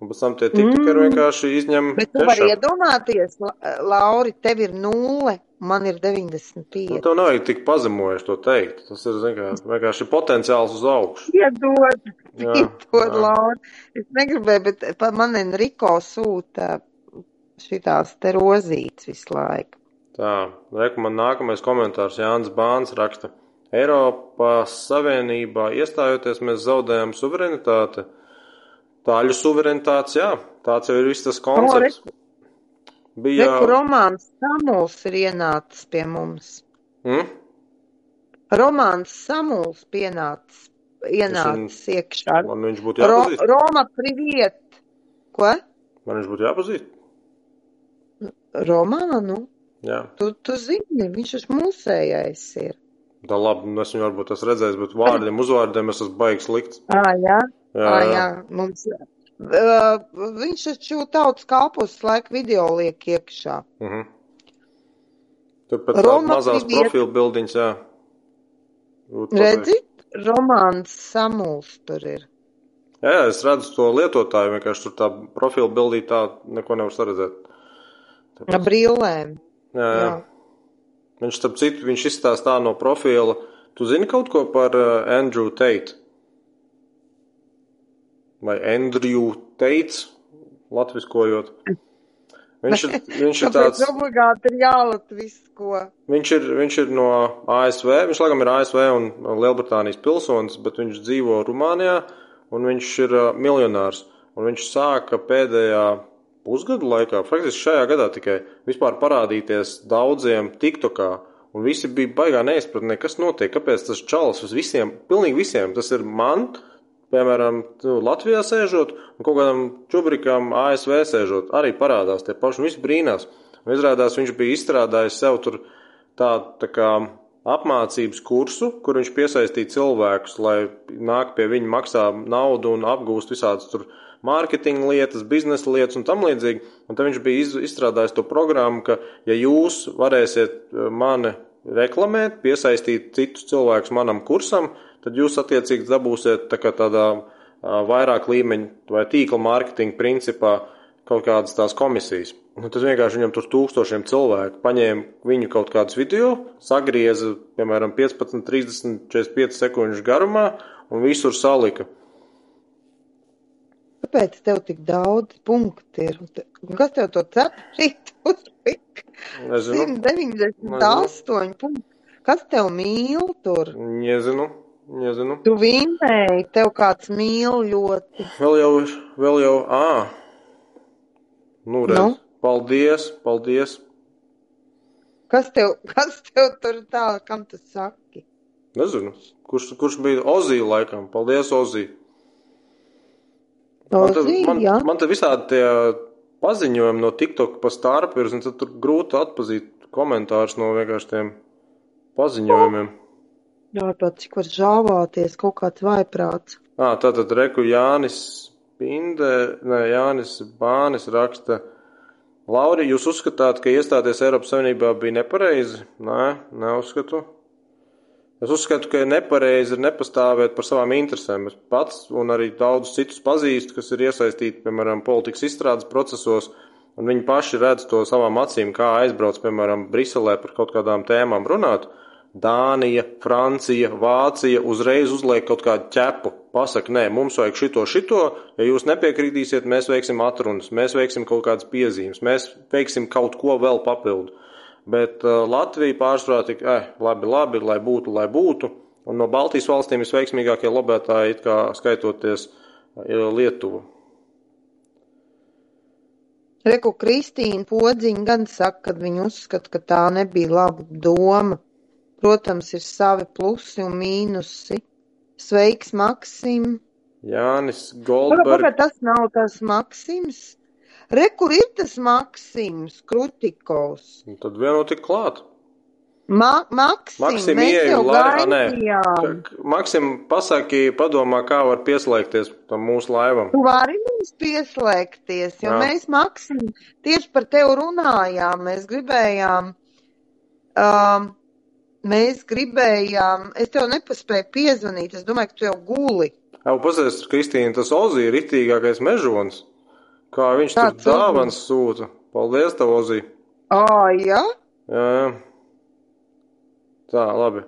un pēc tam tie tiktokeri vienkārši izņem Bet tu vari iedomāties, La- Lauri, tev ir nulle, man ir 95. Nu, tev nevajag tik pazemojuši to teikt. Tas ir vienkārši, vienkārši potenciāls uz augšu. Piedod, Jā, piedod, jā. Laura. Es negribēju, bet man Enrico sūta šitās te rozītes visu laiku. Tā, reku man nākamais komentārs Jānis Bāns raksta. Eiropas Savienībā iestājoties mēs zaudējam suverenitāti. Tāļu suverenitātes, jā, tāds jau ir viss tas koncepts. Bija, Reku Romāns Samuls ir ienācis pie mums. mm? Romāns Samuls pienācis, ienācis iekšā. man viņš būtu Ro, jāpazīst. Roma priviet. Ko? Man viņš būtu jāpazīst. Romānu? Jā, Tu, tu zini, viņš ir mūsējais ir. Tā labi, nu es viņu varbūt esmu redzējis, bet vārdiem, uzvārdiem es esmu baigs slikts. Ā, jā. Jā, Ā, jā. jā. Mums, uh, viņš taču tautas kalpus laiku video liek iekšā. Mhm. Tur pēc tādas mazās priviet. profilu bildiņas, jā. Redzi, Romāns Samuls tur ir. Jā, jā, es redzu to lietotāju, vienkārši tur tā profila bildī tā neko nevar saredzēt. Ar brīlēm. Jā, jā. Jā. Viņš, starp citu, viņš izstāsta tā no profila. Tu zini kaut ko par uh, Andrew Tate? Vai Andrew Tates, latviskojot? Viņš ir, viņš ir tāds, obligāti ir jālatvisko. viņš ir, viņš ir no ASV, viņš laikam ir ASV un Lielbritānijas pilsonis, bet viņš dzīvo Rumānijā un viņš ir uh, miljonārs. Un viņš sāka pēdējā pusgadu laikā, faktiski šajā gadā tikai vispār parādīties daudziem TikTokā. Un visi bija baigā neizpratnē, kas notiek, kāpēc tas čalis uz visiem, pilnīgi visiem, tas ir man, piemēram, nu, Latvijā sēžot, un kaut kādam čubrikam ASV sēžot, arī parādās tie paši, un visi brīnās. Un izrādās, viņš bija izstrādājis sev tur tādu tā kā apmācības kursu, kur viņš piesaistīja cilvēkus, lai nāk pie viņa maksā naudu un apgūst visādas tur mārketinga lietas, biznesa lietas un tam līdzīgi. Un tad viņš bija izstrādājis to programmu, ka ja jūs varēsiet eh, mani reklamēt, piesaistīt citus cilvēkus manam kursam, tad jūs attiecīgi dabūsiet tā tādā vairāk līmeņa vai tīkla mārketinga principā kaut kādas tās komisijas. Un tad vienkārši viņam tur tūkstošiem cilvēku paņēma viņu kaut kādus video, sagrieza, piemēram, 15, 30, 45 sekundžu garumā un visur salika. Kāpēc tev tik daudz punktu ir? Kas tev to cepšīt uzlika? Nezinu. 198 punkti. Kas tev mīl tur? Nezinu. Nezinu. Tu vinēji, tev kāds mīl ļoti. Vēl jau, vēl jau, ā. Nu, redz. Nu? Paldies, paldies. Kas tev, kas tev tur tā, kam tu saki? Nezinu. Kurš, kurš bija Ozī laikam? Paldies, Ozī. Ozī, man, jā. man te visādi tie paziņojumi no TikTok pa starpu ir, un tad tur grūti atpazīt komentārus no vienkārši tiem paziņojumiem. Jā, pat cik var žāvāties, kaut kāds vaiprāts. Ā, tātad reku Jānis Pinde, ne, Jānis Bānis raksta. Lauri, jūs uzskatāt, ka iestāties Eiropas Savienībā bija nepareizi? Nē, neuzskatu. Es uzskatu, ka ir nepareizi ir nepastāvēt par savām interesēm. Es pats un arī daudzus citus pazīstu, kas ir iesaistīti, piemēram, politikas izstrādes procesos, un viņi paši redz to savām acīm, kā aizbrauc, piemēram, Briselē par kaut kādām tēmām runāt. Dānija, Francija, Vācija uzreiz uzliek kaut kādu ķepu. Pasaka, nē, mums vajag šito, šito, ja jūs nepiekritīsiet, mēs veiksim atrunas, mēs veiksim kaut kādas piezīmes, mēs veiksim kaut ko vēl papildu. Bet uh, Latvija pārsvarā tik, eh, labi, labi, lai būtu, lai būtu. Un no Baltijas valstīm visveiksmīgākie lobētāji, it kā skaitoties uh, Lietuvu. Reku Kristīna Podziņa gan saka, ka viņa uzskata, ka tā nebija laba doma. Protams, ir savi plusi un mīnusi. Sveiks, Maksim! Jānis Goldbergs. Tas nav tas Maksims. Re, kur ir tas Maksims, Krutikovs? Un tad vienu tik klāt. Ma Maksim, Maksim jau laivā, nē. Maksim, pasaki, padomā, kā var pieslēgties tam mūsu laivam. Tu vari mums pieslēgties, jo Jā. mēs, Maksim, tieši par tevi runājām. Mēs gribējām, um, mēs gribējām, es tev nepaspēju piezvanīt, es domāju, ka tu jau guli. Jā, pasies, Kristīna, tas Ozī ir ritīgākais mežons. Kā viņš Tāds tur dāvans sūta. Paldies, tev, Ozī. Ā, jā? Jā, jā. Tā, labi.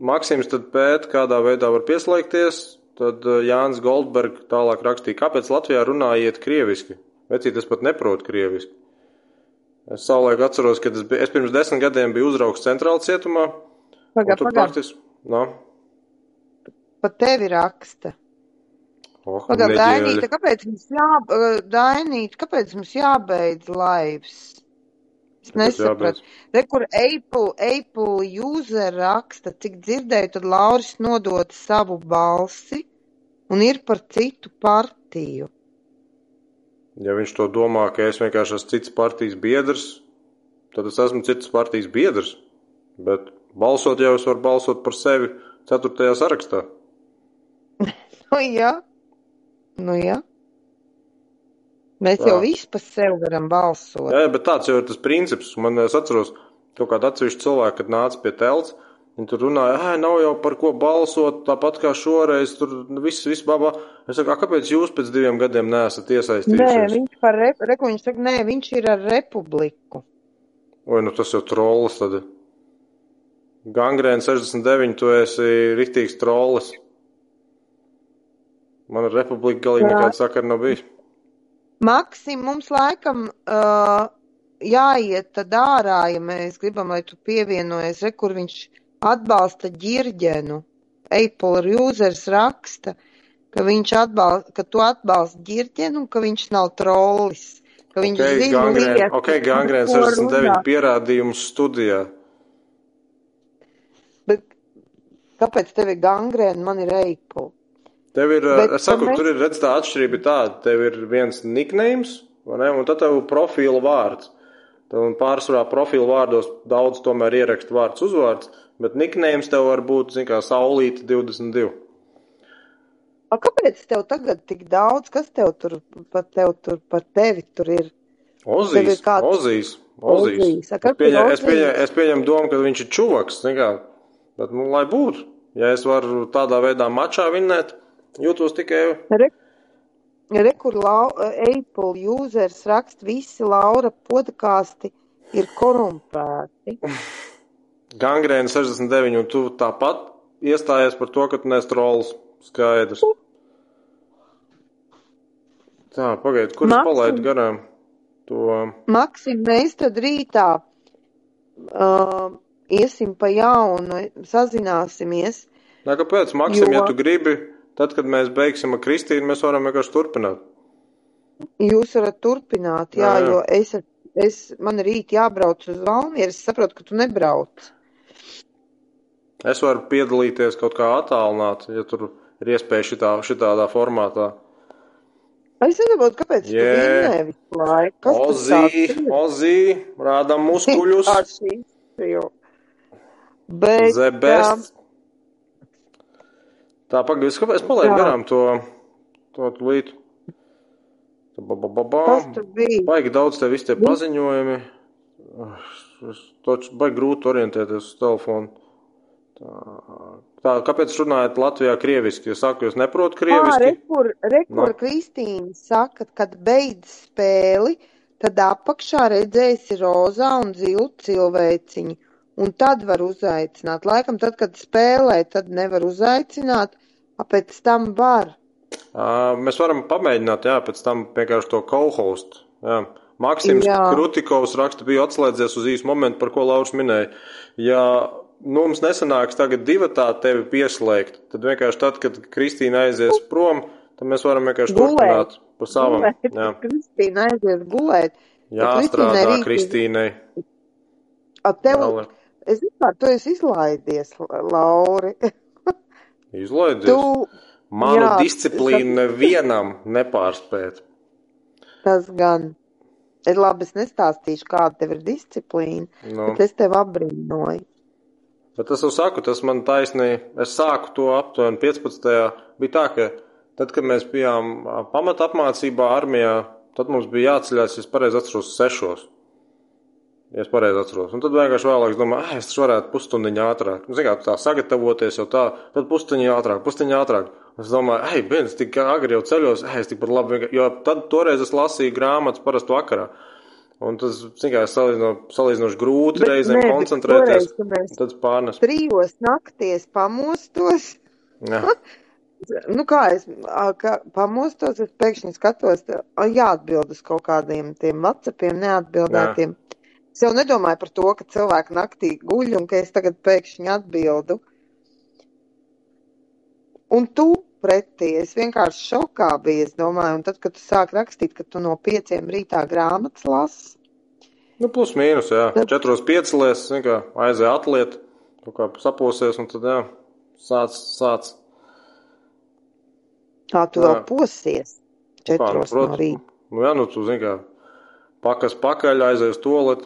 Maksims tad pēt, kādā veidā var pieslēgties. Tad Jānis Goldberg tālāk rakstīja, kāpēc Latvijā runājiet krieviski. Vecīt, es pat neprotu krieviski. Es savulaik atceros, es, biju, es pirms desmit gadiem biju uzraugs centrāla cietumā. Pagā, tur pagā, praktiski, no, pa tevi raksta. Oh, Pagā, neģēļi. Dainīta, kāpēc mums jā, Dainīta, kāpēc mums jābeidz laivs? Es nesapratu. Re, kur Apple, Apple user raksta, cik dzirdēju, tad Lauris nodot savu balsi un ir par citu partiju. Ja viņš to domā, ka es vienkārši esmu cits partijas biedrs, tad es esmu cits partijas biedrs. Bet balsot jau es varu balsot par sevi ceturtajā sarakstā. Nu jā, nu jā. Mēs Tā. jau visi par sevi varam balsot. Jā, bet tāds jau ir tas princips. Man es atceros, kaut kāda atsevišķa cilvēka, kad nāca pie telts, viņi tur runāja, ah, nav jau par ko balsot, tāpat kā šoreiz, tur viss, viss babā. Es saku, "A, kāpēc jūs pēc diviem gadiem neesat Nē, iesaistījušies? viņš par rep, reku, viņš saka, nē, viņš ir ar republiku. Vai nu tas jau trolls tad? Gangrēna 69, tu esi riktīgs trolls. Man ar republiku galīgi Jā. nekāda sakara nav bijis. Maksim, mums laikam uh, jāiet tad ārā, ja mēs gribam, lai tu pievienojies, re, kur viņš atbalsta ģirģenu. Apple users raksta, ka viņš atbalsta, ka tu atbalsti ģirģenu un ka viņš nav trollis. Ka viņš Ok, zina gangrēna lietas, okay, gangrēna par ko 69 runā. pierādījums studijā. Bet kāpēc tev ir gangrēna, man ir Apple? Tev ir, Bet es saku, mēs- tur ir redz tā atšķirība tāda, tev ir viens ne, un tad tev profila vārds. Un pārsvarā profila vārdos daudz tomēr ieraksta vārds uzvārds, bet nicknames tev var būt, zin kā, Saulīte 22. A, kāpēc tev tagad tik daudz, kas tev tur par, tev tur, par tevi tur ir? Ozīs, ir kāds- Ozīs, Ozīs. Ozīs. A, Es pieņem, ir es, pieņem, Ozīs? es pieņemu domu, ka viņš ir čuvaks, zin kā, bet, nu, lai būtu. Ja es varu tādā veidā mačā vinnēt, jūtos tikai Re, re kur lau, Apple users raksta, visi Laura podkāsti ir korumpēti. gangrēna 69, un tu tāpat iestājies par to, ka tu nes trolls. Skaidrs. Tā, pagaid, kur es Maksim. palaidu garām to? Maksim, mēs tad rītā uh, iesim pa jaunu, sazināsimies. Nē, kāpēc, Maksim, Jo- ja tu gribi, tad, kad mēs beigsim ar Kristīnu, mēs varam vienkārši turpināt. Jūs varat turpināt, jā, Jā, jā. jo es, es, man rīt jābrauc uz Valmieru, es saprotu, ka tu nebrauc. Es varu piedalīties kaut kā attālināt, ja tur ir iespēja šitā, šitādā formātā. Es nesaprotu, kāpēc tu Jē. vinnē Ozī? Ozī, rādām muskuļus. Bet, The best. Tā, pagaidi, es kāpēc palaidu garām to, to bija? Baigi daudz tev visi tie paziņojumi. Es taču baigi grūti orientēties uz telefonu. Tā, tā kāpēc runājat Latvijā krieviski? Es saku, jūs neprotat Ā, krieviski. rekur, rekur. Kristīna saka, kad beidz spēli, tad apakšā redzēsi rozā un zilu cilvēciņu. Un tad var uzaicināt. Laikam tad, kad spēlē, tad nevar uzaicināt, a pēc tam var. Ā, Mēs varam pamēģināt, jā, pēc tam vienkārši to co-host. Jā. Maksims Jā. Krutikovs raksta, bija atslēdzies uz īsu momentu, par ko Lauris minēja. Ja nu, mums nesanāks tagad divi tā tevi pieslēgt, tad vienkārši tad, kad Kristīna aizies prom, tad mēs varam vienkārši Gulēt. turpināt pa savam. Gulēt, Jā, Kristīna aizies gulēt. jāstrādā Kristīnai Kristīnai. Tev, es vispār, tu esi izlaidies, Lauri. Izlaidies. Tu, Manu jā, disciplīnu nevienam nepārspēt. tas gan. Ir labi, es nestāstīšu, kāda tev ir disciplīna, Nu. bet es tev apbrīnoju. Bet es jau saku, tas man taisnība. Es sāku to aptuveni 15. bija tā, ka tad, kad mēs bijām pamata apmācībā armijā, tad mums bija jāceļās, es pareizi atceros, sešos. Ja es pareizi atceros. Un tad vienkārši vēlāk es domāju, ah, es varētu pusstundiņu ātrāk. Nu, Zināt, tā sagatavoties jau tā, tad pusstundiņu ātrāk, pusstundiņu ātrāk. Es domāju, ej, viens tik agri jau ceļos, ej, es tikpat labi, vienkār- jo tad toreiz es lasīju grāmatas parasti vakarā. Un tas, zinām, salīdzinoši, salīdzinoši grūti Bet reizēm bet koncentrēties. toreiz, Tad pārnes. trijos nakties pamostos. Jā. Nu, kā es kā pamostos, es pēkšņi skatos, jāatbild uz kaut kādiem tiem WhatsAppiem neatbildētiem. Es jau nedomāju par to, ka cilvēki naktī guļ un ka es tagad pēkšņi atbildu. Un tu pretī, es vienkārši šokā biju, es domāju, un tad, kad tu sāk rakstīt, ka tu no pieciem rītā grāmatas lasi, Nu, plus mīnus, jā. Tad- Četros piecelies, zin kā, aizēja atliet, kaut kā saposies, un tad, jā, sāc, sāc. tā tu Jā. vēl posies Kā, nu, četros no protams, rīta. Nu, jā, nu, tu, zin kā, pakas pakaļ, aizēja uz toalet,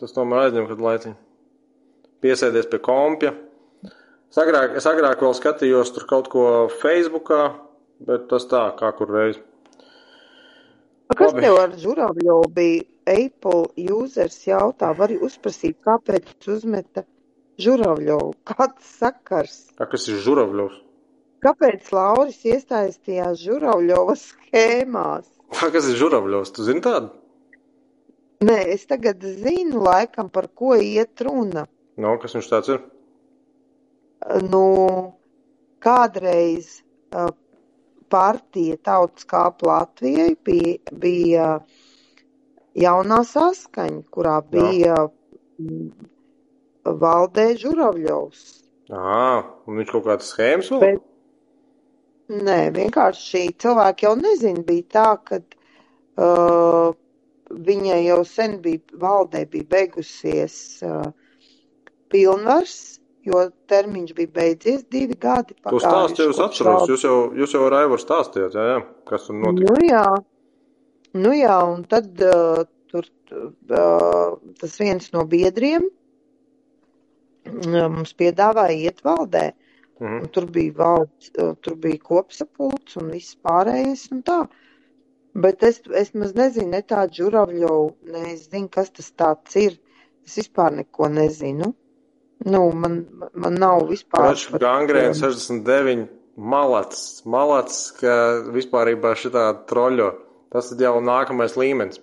tas tomēr aizņem kad laiciņu. Piesēdies pie kompja. Es agrāk, es agrāk vēl skatījos tur kaut ko Facebookā, bet tas tā, kā kur reiz. A, Kas Labi. tev ar žuravļu bija? Apple users jautā, var uzprasīt, kāpēc uzmeta žuravļu? Kāds sakars? Kā, kas ir žuravļos? Kāpēc Lauris iestājas tajās žuravļovas schēmās? Kā, kas ir žuravļos? Tu zini tādu? Nē, es tagad zinu laikam, par ko iet runa. No, kas viņš tāds ir? Nu, kādreiz uh, partija Tautas kāpa Latvijai bija, bija jaunā saskaņa, kurā bija mm, valdē Žuravļovs. Ā, un viņš kaut kādas schēmas vēl? Bet- Nē, vienkārši cilvēki jau nezina, bija tā, ka uh, viņai jau sen bija, valdē bija beigusies uh, pilnvars, jo termiņš bija beidzies divi gadi. Tu stāsti jau es atceros, jūs jau, jūs jau ar Aivaru stāstījāt, jā, jā, kas tur notika. Nu jā, nu jā, un tad uh, tur uh, tas viens no biedriem uh, mums piedāvāja iet valdē. Mhm. Un tur bija valds, uh, tur bija kopsapulcs un viss pārējais un tā. Bet es, es maz nezinu, ne tādu žuravļovu, ne es zinu, kas tas tāds ir. Es vispār neko nezinu. Nu, man, man nav vispār. Račs gangrēna 69 malats, malats, ka vispārībā šitā troļo. Tas ir jau nākamais līmenis.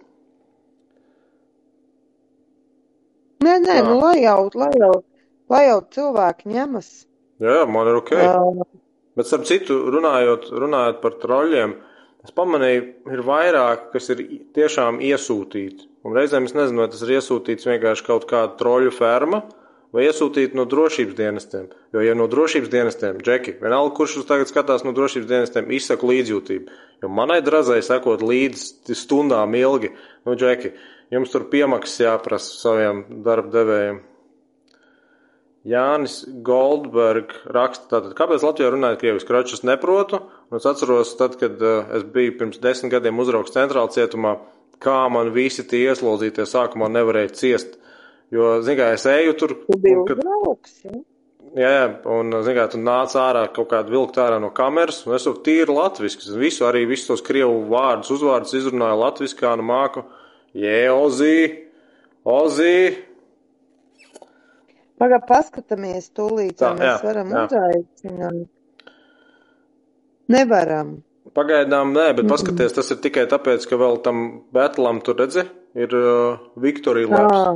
Nē, nē, Tā. nu, lai jau, lai jau, lai jau cilvēki ņemas. Jā, man ir ok. Uh, Bet, starp citu, runājot, runājot par troļļiem, es pamanīju, ir vairāk, kas ir tiešām iesūtīti. Un reizēm es nezinu, vai tas ir iesūtīts vienkārši kaut kāda troļļu ferma vai iesūtīti no drošības dienestiem. Jo, ja no drošības dienestiem, Džeki, vienalga, kurš uz tagad skatās no drošības dienestiem, izsaka līdzjūtību. Jo manai drazai sekot līdzi stundām ilgi, nu, Džeki, jums tur piemaksas jāprasa saviem darbdevējiem. Jānis Goldberg raksta, tātad, kāpēc Latvijā runājot krieviski? Kročus neprotu, un es atceros, tad, kad uh, es biju pirms desmit gadiem uzraugs centrāla cietumā, kā man visi tie ieslodzītie sākumā nevarēja ciest. Jo, zin kā, es eju tur, un, kad, uzraugs, ja? jā, jā, un, zin kā, tu nāc ārā kaut kādu vilkt ārā no kameras, un es jau tīri latviski, es visu, arī visus tos krievu vārdus, uzvārdus izrunāju latviski, kā nu māku, jē, ozī, ozī, Pagad, paskatāmies tūlīt, vai mēs jā, varam jā. uzaicināt. Nevaram. Pagaidām nē, bet paskaties, tas ir tikai tāpēc, ka vēl tam Betlam tur redzi, ir uh, Labs. Tā.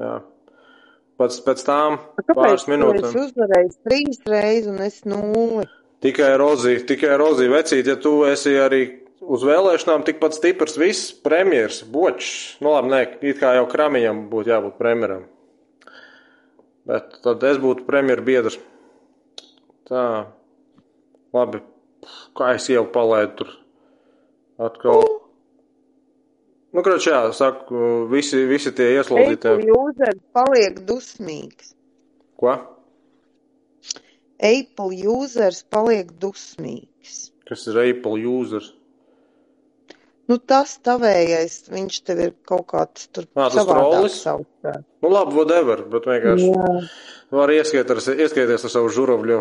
Jā. Pēc, pēc tām Kāpēc pāris minūtēm. uzvarējis trīs reizes un es nulli? Tikai Rozija, tikai Rozija vecīt, ja tu esi arī uz vēlēšanām tikpat stiprs viss premjers, bočs. Nu labi, nē, it kā jau Kramiņam būtu jābūt premjeram. Bet tad es būtu premjeru biedrs. Tā. Labi. Kā es jau palaidu tur atkal. Nu, kroč, jā, saku, visi, visi tie ieslodzītie. Apple users paliek dusmīgs. Ko? Apple users paliek dusmīgs. Kas ir Apple users? Nu, tas tavējais, viņš tev ir kaut kāds tur Ā, tas savādāk saucās. Nu, labi, whatever, bet vienkārši. Jā. Var ieskiet ar, ieskieties ar savu žuravļu.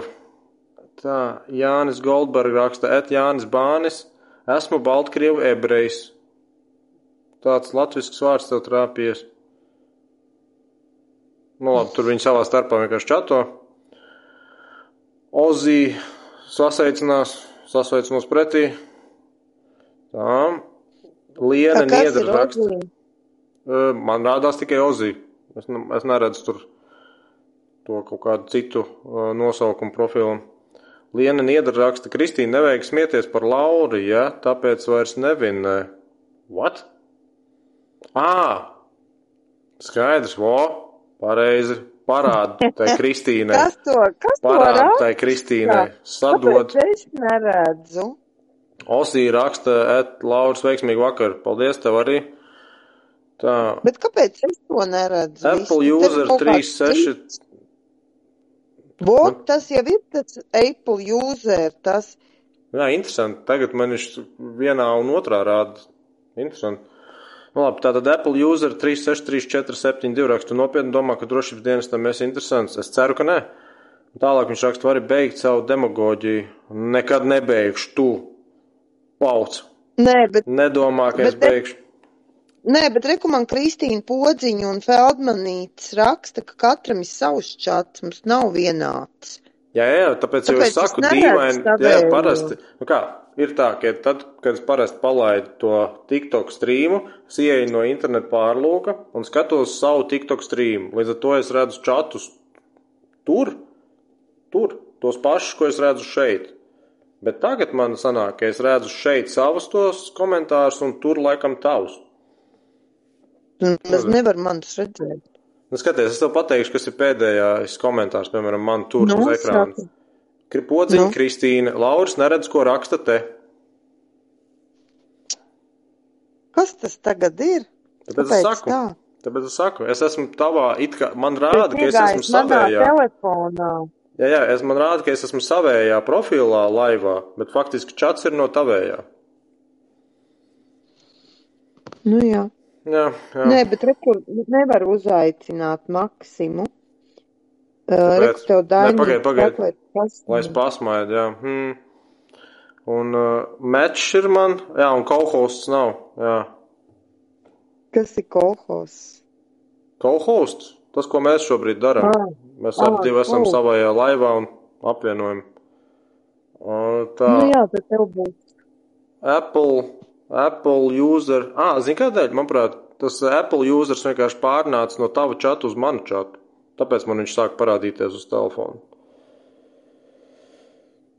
Tā, Jānis Goldberg raksta, et Jānis Bānis, esmu Baltkrievu ebrejs. Tāds latvisks vārds tev trāpies. Nu, labi, tur viņi savā starpā vienkārši čato. Ozī sasveicinās, sasveicinās pretī. Tā, Liena Niedra raksta. Man rādās tikai Ozī. Es, ne, es neredzu tur to kaut kādu citu uh, nosaukumu profilu. Liena Niedra raksta, Kristīna nevajag smieties par Lauru, ja tāpēc vairs nevinē. What? Ā, skaidrs, vo, pareizi. Parāda tai Kristīnai. Kas to, kas to Parāda tai Kristīnai. Sadod. Kāpēc es neredzu? Osī raksta, et Lauris veiksmīgi vakar. Paldies tev arī. Tā. Bet kāpēc es to neredzu? Apple Viss, te user kaut kāds 36. Vot, tas jau ir tas Apple user, tas Jā, interesanti. Tagad man viņš vienā un otrā rāda. Interesanti. Nu, labi, tātad Apple user 363472 raksta nopietni domā, ka drošības dienestam esi interesants. Es ceru, ka nē. Tālāk viņš raksta, vari beigt savu demagoģiju. Nekad nebeigšu tu. Pauts. Nē, bet, Nedomā, ka Bet es beigšu. nē, bet man Kristīna Podziņa un Feldmanītis raksta, ka katram ir savs čats, mums nav vienāds. Jā, jā, tāpēc, tāpēc jau es saku, dīvaini, jā, parasti. Nu kā, ir tā, ka tad, kad es parasti palaidu to TikTok streamu, es ieeju no interneta pārlūka un skatos savu TikTok streamu. Līdz ar to es redzu čatus tur, tur, tos pašus, ko es redzu šeit. Bet tagad man sanāk, ka es redzu šeit savus tos komentārus un tur laikam tavus. Tas nevar manus redzēt. Nu, skaties, es tev pateikšu, kas ir pēdējais komentārs, piemēram, man tur Nu, uz ekrāna. Podziņa, Nu. Kristīna, Lauris neredz, ko raksta te. Kas tas tagad ir? Tāpēc es Kāpēc saku, tā? Tāpēc es saku, es esmu tavā, it kā man rāda, ka es esmu savējā. telefonā. Jā, jā, es man rāda, ka es esmu savējā profilā laivā, bet faktiski čats ir no tavējā. Nu jā. Jā, jā. Nē, bet rekur nevar uzaicināt Maksimu. Uh? Reku tev daini. pagaid, pagaid. Lai es pasmaidu, jā. Hmm. Un uh, mečs ir man, jā, un kolhosts nav, jā. Kas ir kolhos? Kolhosts, tas, ko mēs šobrīd darām. Ah, Mēs abi divi esam cool. savējā laivā un apvienojam. Un tā, Nu jā, tad tev būs. Apple, Apple user, ah, zini kādēļ, manuprāt, tas Apple users vienkārši pārnāca no tava čata uz manu čatu. Tāpēc man viņš sāk parādīties uz telefona.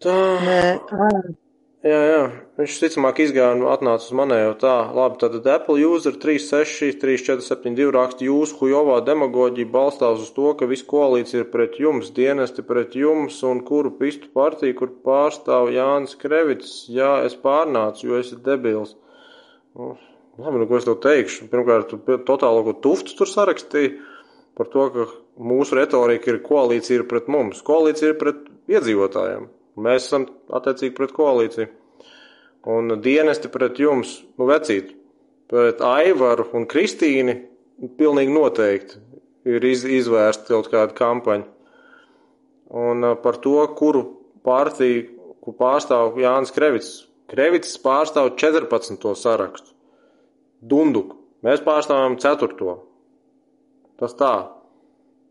Tā. Nē, Jā, jā, viņš ticamāk izgāja un atnāca uz manējo tā. Labi, tad Apple user 363472 raksta jūsu hujovā demagoģija balstās uz to, ka viss koalīcija ir pret jums, dienesti pret jums un kuru pistu partiju, kur pārstāv Jānis Krevits. Jā, es pārnācu, jo esi debils. Nu, Labi, nu ko es tev teikšu? Pirmkārt, tu totālo ko tuftus tur sarakstīji par to, ka mūsu retorika ir koalīcija ir pret mums. Koalīcija ir pret iedzīvotājiem. Mēs esam attiecīgi pret koalīciju. Un dienesti pret jums, nu, vecīt, pret Aivaru un Kristīni, pilnīgi noteikti ir iz, izvērsta kaut kāda kampaņa. Un par to, kuru partiju, kur pārstāv Jānis Krevits. Krevits pārstāv 14. sarakstu. Dunduk. Mēs pārstāvam 4. Tas tā.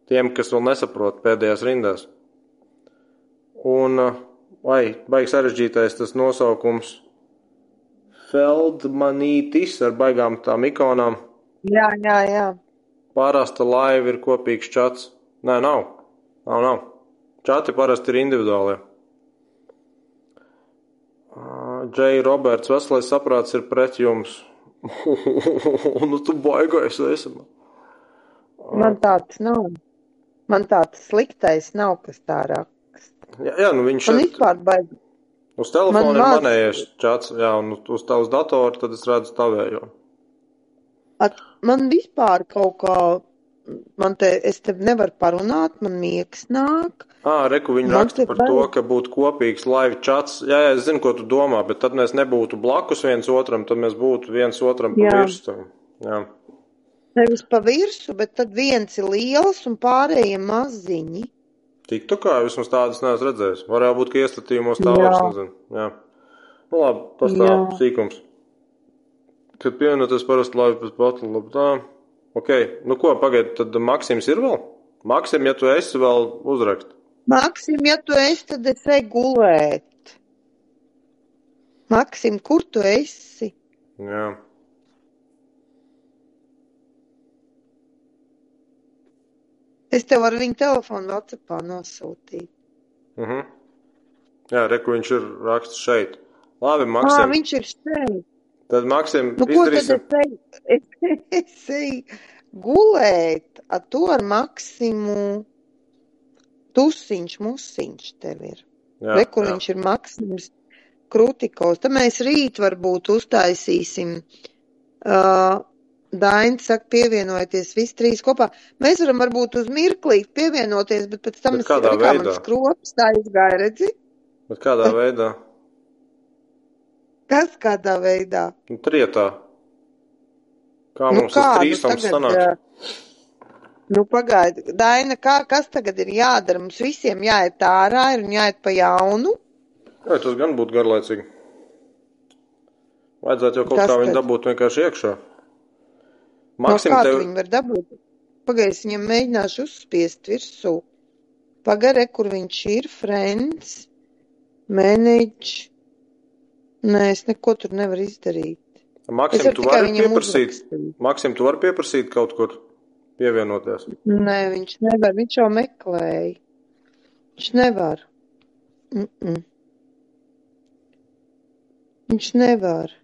Tiem, kas vēl nesaprot pēdējās rindās. Un, uh, vai, baigi sarežģītais tas nosaukums Feldmanītis ar baigām tām ikonām. jā, jā, jā. Parasta laiva ir kopīgs čats. Nē, nav. Nav, nav. Čati parasti ir individuāli. Džei Roberts, veselais saprāts ir pret jums. nu, tu baigais esi. man. Tāds nav. Man tāds sliktais nav, kas tā raksta. Jā, jā, nu viņš ir vispār baigi. uz telefona man ir maz- manējais čats, jā, un uz tavas datora tad es redzu tavējo. At, man vispār kaut kā, man te, es te nevaru parunāt, man miegs nāk. Ā, reku viņi Man raksta par to, baigi. ka būtu kopīgs live chats. Jā, jā, es zinu, ko tu domā, bet tad mēs nebūtu blakus viens otram, tad mēs būtu viens otram pa Jā. virsmu. Jā. Nevis pa virsu, bet tad viens ir liels un pārējie maziņi. Tik tu kā vismaz tādas neesmu redzējis. Varētu būt, ka iestatījumos tā vairs nezinu. Jā. Nu labi, tas tā Jā. sīkums. Kad pievienoties parasti live pēc battle, labi tā. Ok, nu ko, pagaid, tad Maksims ir vēl? Maksim, ja tu esi vēl uzrakst. Maksim, ja tu esi, tad es eju gulēt. Maksim, kur tu esi? Jā. Es tev ar viņu telefonu Whatsappā nosūtīju. Uh -huh. Jā, reku viņš ir raksts šeit. Labi, Maksim. viņš ir šeit. Tad Maksim, Nu, ko tad es izdarīsim. eju? Es, eju gulēt. Ar to ar Maksimu. Tusiņš, musiņš tev ir. Jā, Re, kur jā. viņš ir Maksims Krutikovs. Tad mēs rīt varbūt uztaisīsim. Uh, Daina saka, pievienojieties visi trīs kopā. Mēs varam varbūt uz mirklīt pievienoties, bet pēc tam Bet es kā man veidā? skrops tā izgāja, redzi? Bet kādā veidā? Kas kādā veidā? Nu, trietā. Kā Nu mums kā, nu trīsums tagad, sanāk? ā, Nu, pagaidi, Daina, kā, kas tagad ir jādara? Mums visiem jāiet ārā, ir un jāiet pa jaunu. Jā, tas gan būtu garlaicīgi. Vajadzētu jau kaut Kas kā viņu dabūt vienkārši iekšā. No Maksim, kā tev, tu viņu var dabūt? Pagaidi, es viņam mēģināšu uzspiest virsū. Pagare, kur viņš ir, friends, manage. Nē, es neko tur nevaru izdarīt. Maksim, tu vari pieprasīt, uzrakstīt. Maksim, tu vari pieprasīt kaut kur pievienoties. Nē, viņš nevar, viņš jau meklēja. Viņš nevar. Mm -mm. Viņš nevar.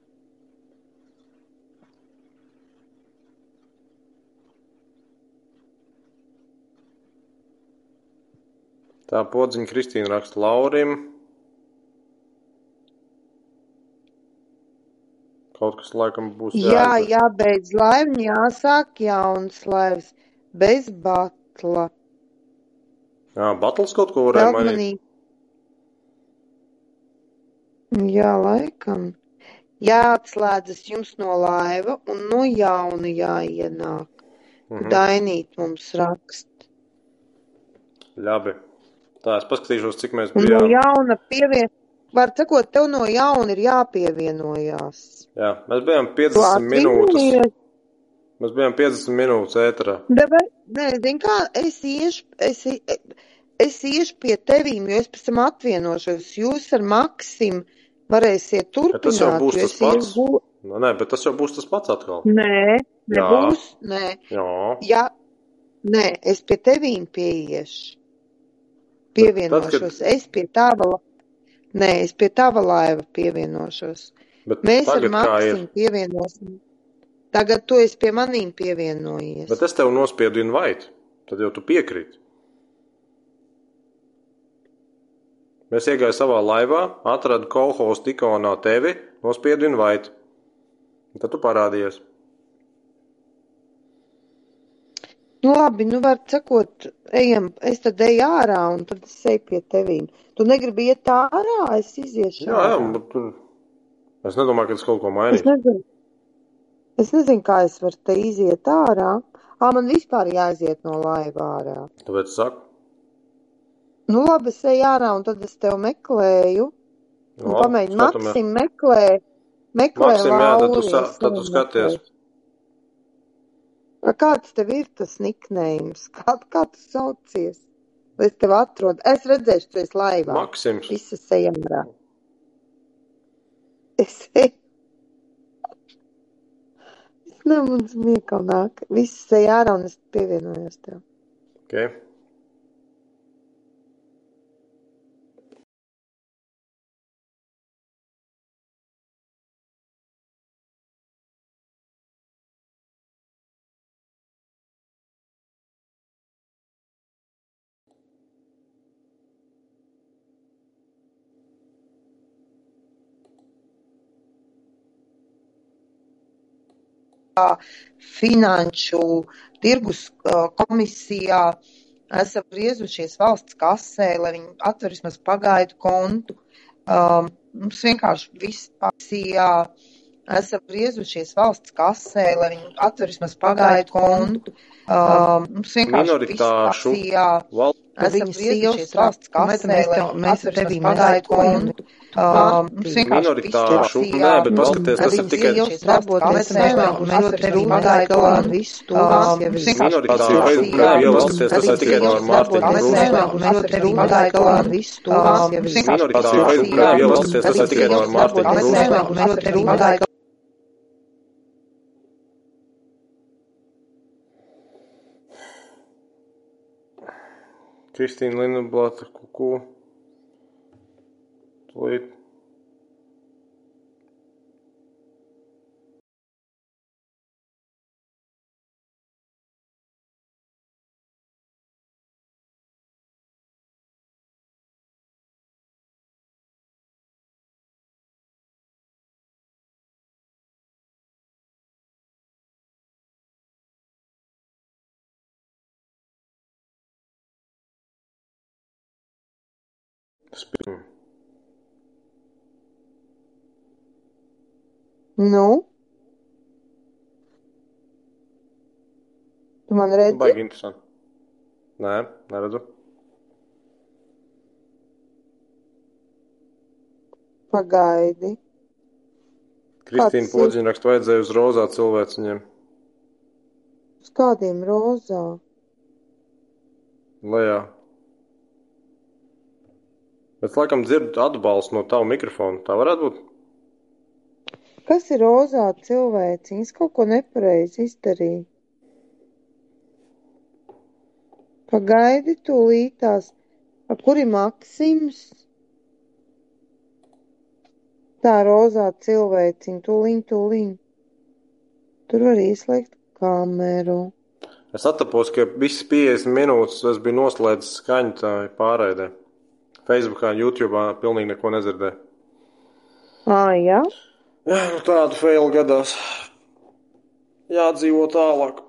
Tā podziņa Kristīna raksta Laurim. kaut kas laikam būs Jā, jāizdara. jābeidz laiva, jāsāk jauns laivas. Bez batla. Jā, Batls kaut ko varēja mainīt. Jā, laikam. Jāatslēdzas jums no laiva un no jauna jāienāk. Mhm. Dainīt mums rakst. Labi. Tā, es paskatīšos, cik mēs Un no bijām. jauna pievien... Var sakot, tev no jauna ir jāpievienojās. Jā, mēs bijām Tu 50 minūtes. atvienojies? Mēs bijām 50 minūtes. Dabai, nē, zin kā, es iešu, es, es iešu pie tevīm, jo es pēc tam atvienošos. Jūs ar Maksim varēsiet Bet tas jau turpināt, būs tas iešu pats. gu- Nu, nē, bet tas jau būs tas pats atkal. Nē, Jā. nebūs, nē. Jā. Ja, nē, es pie tevīm pieiešu. Pievienošos. Es pie tava, nē, es pie tava laiva pievienošos. Bet Mēs ar? Maksimu pievienosim. Tagad tu esi pie manīm pievienojies. Bet es tev nospiedu invite. Tad jau tu piekrīti. Mēs iegājām savā laivā, atradu kolhostu ikonā tevi, nospiedu invite. Un tad tu parādījies. Nu, labi, nu, var sakot, ejam, es tad eju ārā un tad es eju pie tevīm. Tu negribi iet ārā, es iziešu. Jā, jā, ārā. bet tur. Es nedomāju, ka tas kaut ko Es mainīs. nezinu, es nezinu, kā es varu te iziet ārā. Ā, man vispār jāiziet no laiva ārā. Tāpēc es saku, Nu, labi, es eju ārā un tad es tev meklēju. Un no, pamēģinu. Maksim meklē, meklē Maksim, jā, tad tu, sa, es tad tu skaties. meklēju. Kāds tev ir tas niknējums? Kā, kā tu saucies? Lai es tev atrodu. Es redzēšu, tu esi laivā. Maksims. Visas ejam ārā. Es eju. Es nemaz miekal nāk. Visas ej ārā un es pievienojos tev. Okay. Finanšu tirgus komisijā esam griezušies valsts kasē, lai viņi atver vismaz pagaidu kontu. Um, mums vienkārši viss pasijā esam griezušies valsts kasē, lai viņi atver vismaz pagaidu kontu. Um, mums vienkārši viss pasijā Val... esam sievas valsts kasē, lai mēs ar tevi viss Minoritāšu, nē, bet paskaties, tas ir tikai Viņas sievas darboties mēs un mēs atver te vismaz runājam pagaidu galā kontu. un visu to Um, jau mums ir. vienkārši Minoritāšu pasijā. Facebookā ielasties, tas ir tikai no Mārtiņa Mēs Krusta. Spīm. Nu? Tu man redzi? Baigi interesanti. Nē, neredzu. Pagaidi. Kristīna? Podziņa raksta, vajadzēja uz rozā cilvēks viņiem. Uz kādiem rozā? Lejā. Bet laikam dzirdu atbalstu no tava mikrofona. Tā varētu būt. Kas ir rozā cilvēciņas? Kaut ko nepareizi izdarīja. Pagaidi tūlītās. A, kur ir Maksims? Tā rozā cilvēciņa. Tūliņ, tūliņ. Tur var ieslēgt kameru. Es attapos, ka visas 50 minūtes es biju noslēdzis skaņu tā pārēdē. Facebookā, YouTube pilnīgi neko nedzirdēju. Ā, jā? Jā, nu tādu failu gadās. Jādzīvo tālāk.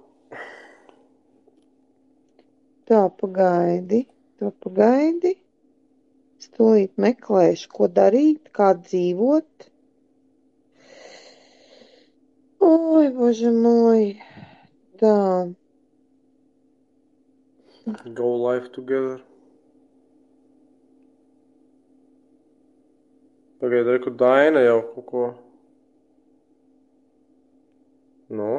Tā, pagaidi, tā pagaidi. Es tūlīt meklēšu, ko darīt, kā dzīvot. Oi, bože moj. Tā, Go life together. Pagaidā, kur Daina jau kaut ko. Nu.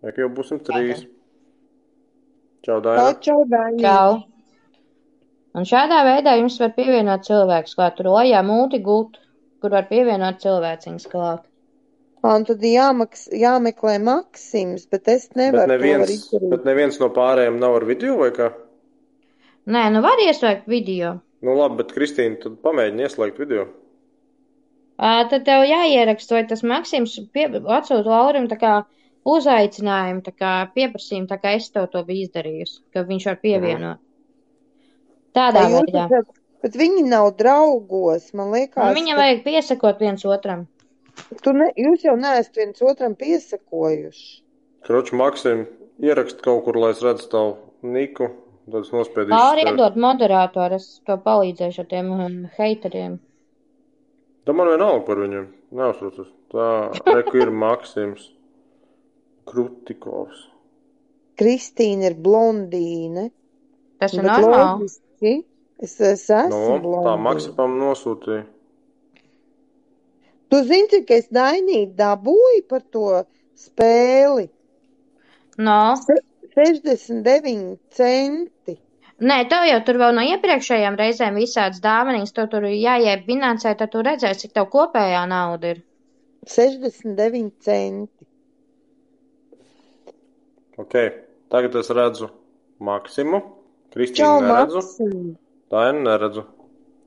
Vai jau būsim trīs? Čau, Daina. čau, Daņi. Čau! Un šādā veidā jums var pievienot cilvēkus klāt. Tur lejā multi gūt, kur var pievienot cilvēciņus klāt. Un tad jāmaks, jāmeklē Maksims, bet es Bet nevaru to var neviens, bet neviens no pārējiem nav ar video vai kā? Nē, nu var ieslēgt video. Nu labi, bet Kristīna, tad pamēģini ieslēgt video. Ā, Tad tev jāieraksta, vai tas Maksims pie, atsūta Laurim tā kā uzaicinājumu, tā kā pieprasījumu, tā kā es tev to biju izdarījusi, ka viņš var pievienot. Tādā Vai jūs veidā. esat- Bet viņi nav draugos, man liekas. Un viņam vajag piesakot viens otram. Tu ne, jūs jau neesat viens otram piesakojuši. Kroču Maksim, ierakst kaut kur, lai es redzu tavu niku. Tad es nospiedīšu. Lauri tev. iedod moderātoru, es to palīdzēšu ar tiem um, heiteriem. Tā man vienalga par viņiem. Neuztraucos. Tā, reku ir Maksims Krutikovs. Kristīna ir blondīne. Tas ir normāli. Es, es esmu Nu, tā blondīne. Maksimam nosūtīja. Tu zini, cik es dainīgi dabūju par to spēli? No. 69 centi. Nē, tev jau tur vēl no iepriekšējām reizēm visādas dāvanas, tev tur jāiet finansē, tad tu redzēsi, cik tev kopējā nauda ir. 69 centi. Ok, tagad es redzu Maksimu. Kristīnu neredzu. Maksim. Dainu neredzu.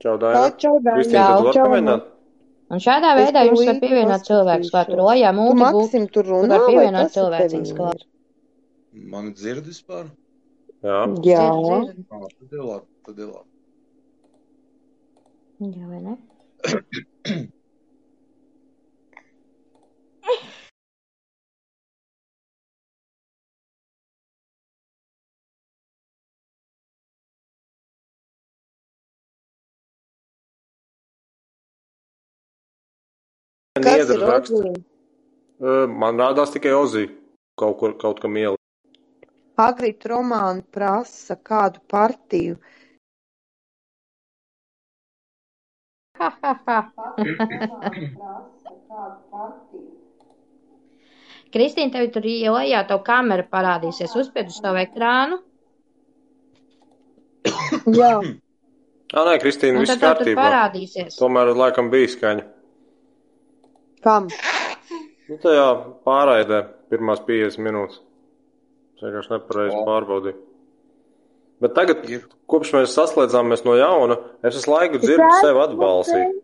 Čau, Tā, Dainu. čau, Kristīna, Daina. tu vari Čau, pamēģināt? Un šādā veidā jums var pievienot cilvēkus klāt. Tur paskatīšos. lojā Tu, multi gūt, Maksim, tur tur runā, var vai pievienot tas cilvēciņus tevi ir? Mani dzird vispār? Jā. Jā. Dzird, dzird. Ā, tad ir labi, tad ir labi. Jā, vai ne? Kas ir? Ă, Man rādās tikai Ozī. Kaut kur, kaut kam iela. Agrit romāni prasa kādu partiju. Kristīna, tev tur ielējā tavu kameru parādīsies. Uzspied uz tavu ekrānu, Jā. Ā, nē, Kristīna, un viss kārtībā. parādīsies. Tomēr laikam bija skaņa. Kam? Nu, tajā pārraidē pirmās 50 minūtes. Es vienkārši nepareizi pārbaudīju. Bet tagad, Ir. kopš mēs saslēdzāmies no jauna, es visu laiku dzirdu sevi atbalstīt.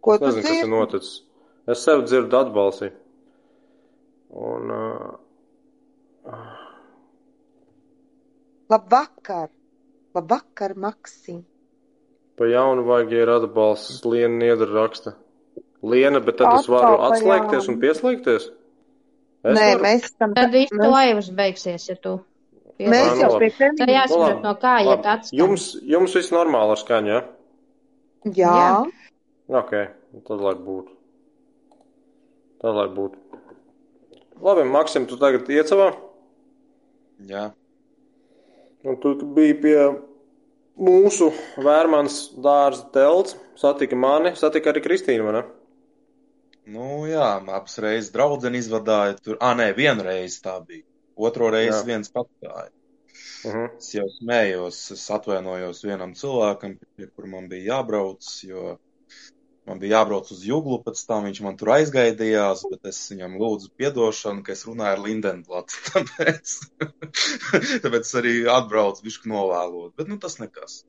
Ko Es tu nezinu, kas ir dzirdi? noticis. Es sev dzirdu atbalstīt. Un, uh, Labvakar. Labvakar, Maksim. pa jaunu vajag, ja ir atbalsts, Liena Niedra raksta. Liena, bet tad es Atkal varu atslēgties un pieslēgties? Es Nē, varu? mēs tam Tad viss mēs, laivas beigsies, ja tu. mēs Ā, nu jau pie Tev tevis. jāsaprot, labi, no kā iet atskaņa. Jums, jums viss normāli ar skaņu, ja? Jā. Ok, tad lai būtu. Tad lai būtu. Labi, Maksim, tu tagad iecavā? Jā, Un tu biji pie mūsu vērmanas dārza telts, satika mani, satika arī Kristīnu, vai ne? Nu jā, abas reizes draudzeni izvadāja tur. Ā, nē, vienu reizi tā bija. Otro reizi Jā. viens pats gāja. Uh -huh. Es jau smējos, es atvainojos vienam cilvēkam, pie kur man bija jābrauc, jo man bija jābrauc uz Juglu, pēc tam viņš man tur aizgaidījās, bet es viņam lūdzu piedošanu, ka es runāju ar Lindenblatu, tāpēc, tāpēc es arī atbraucu bišku novēlot, bet nu tas nekas.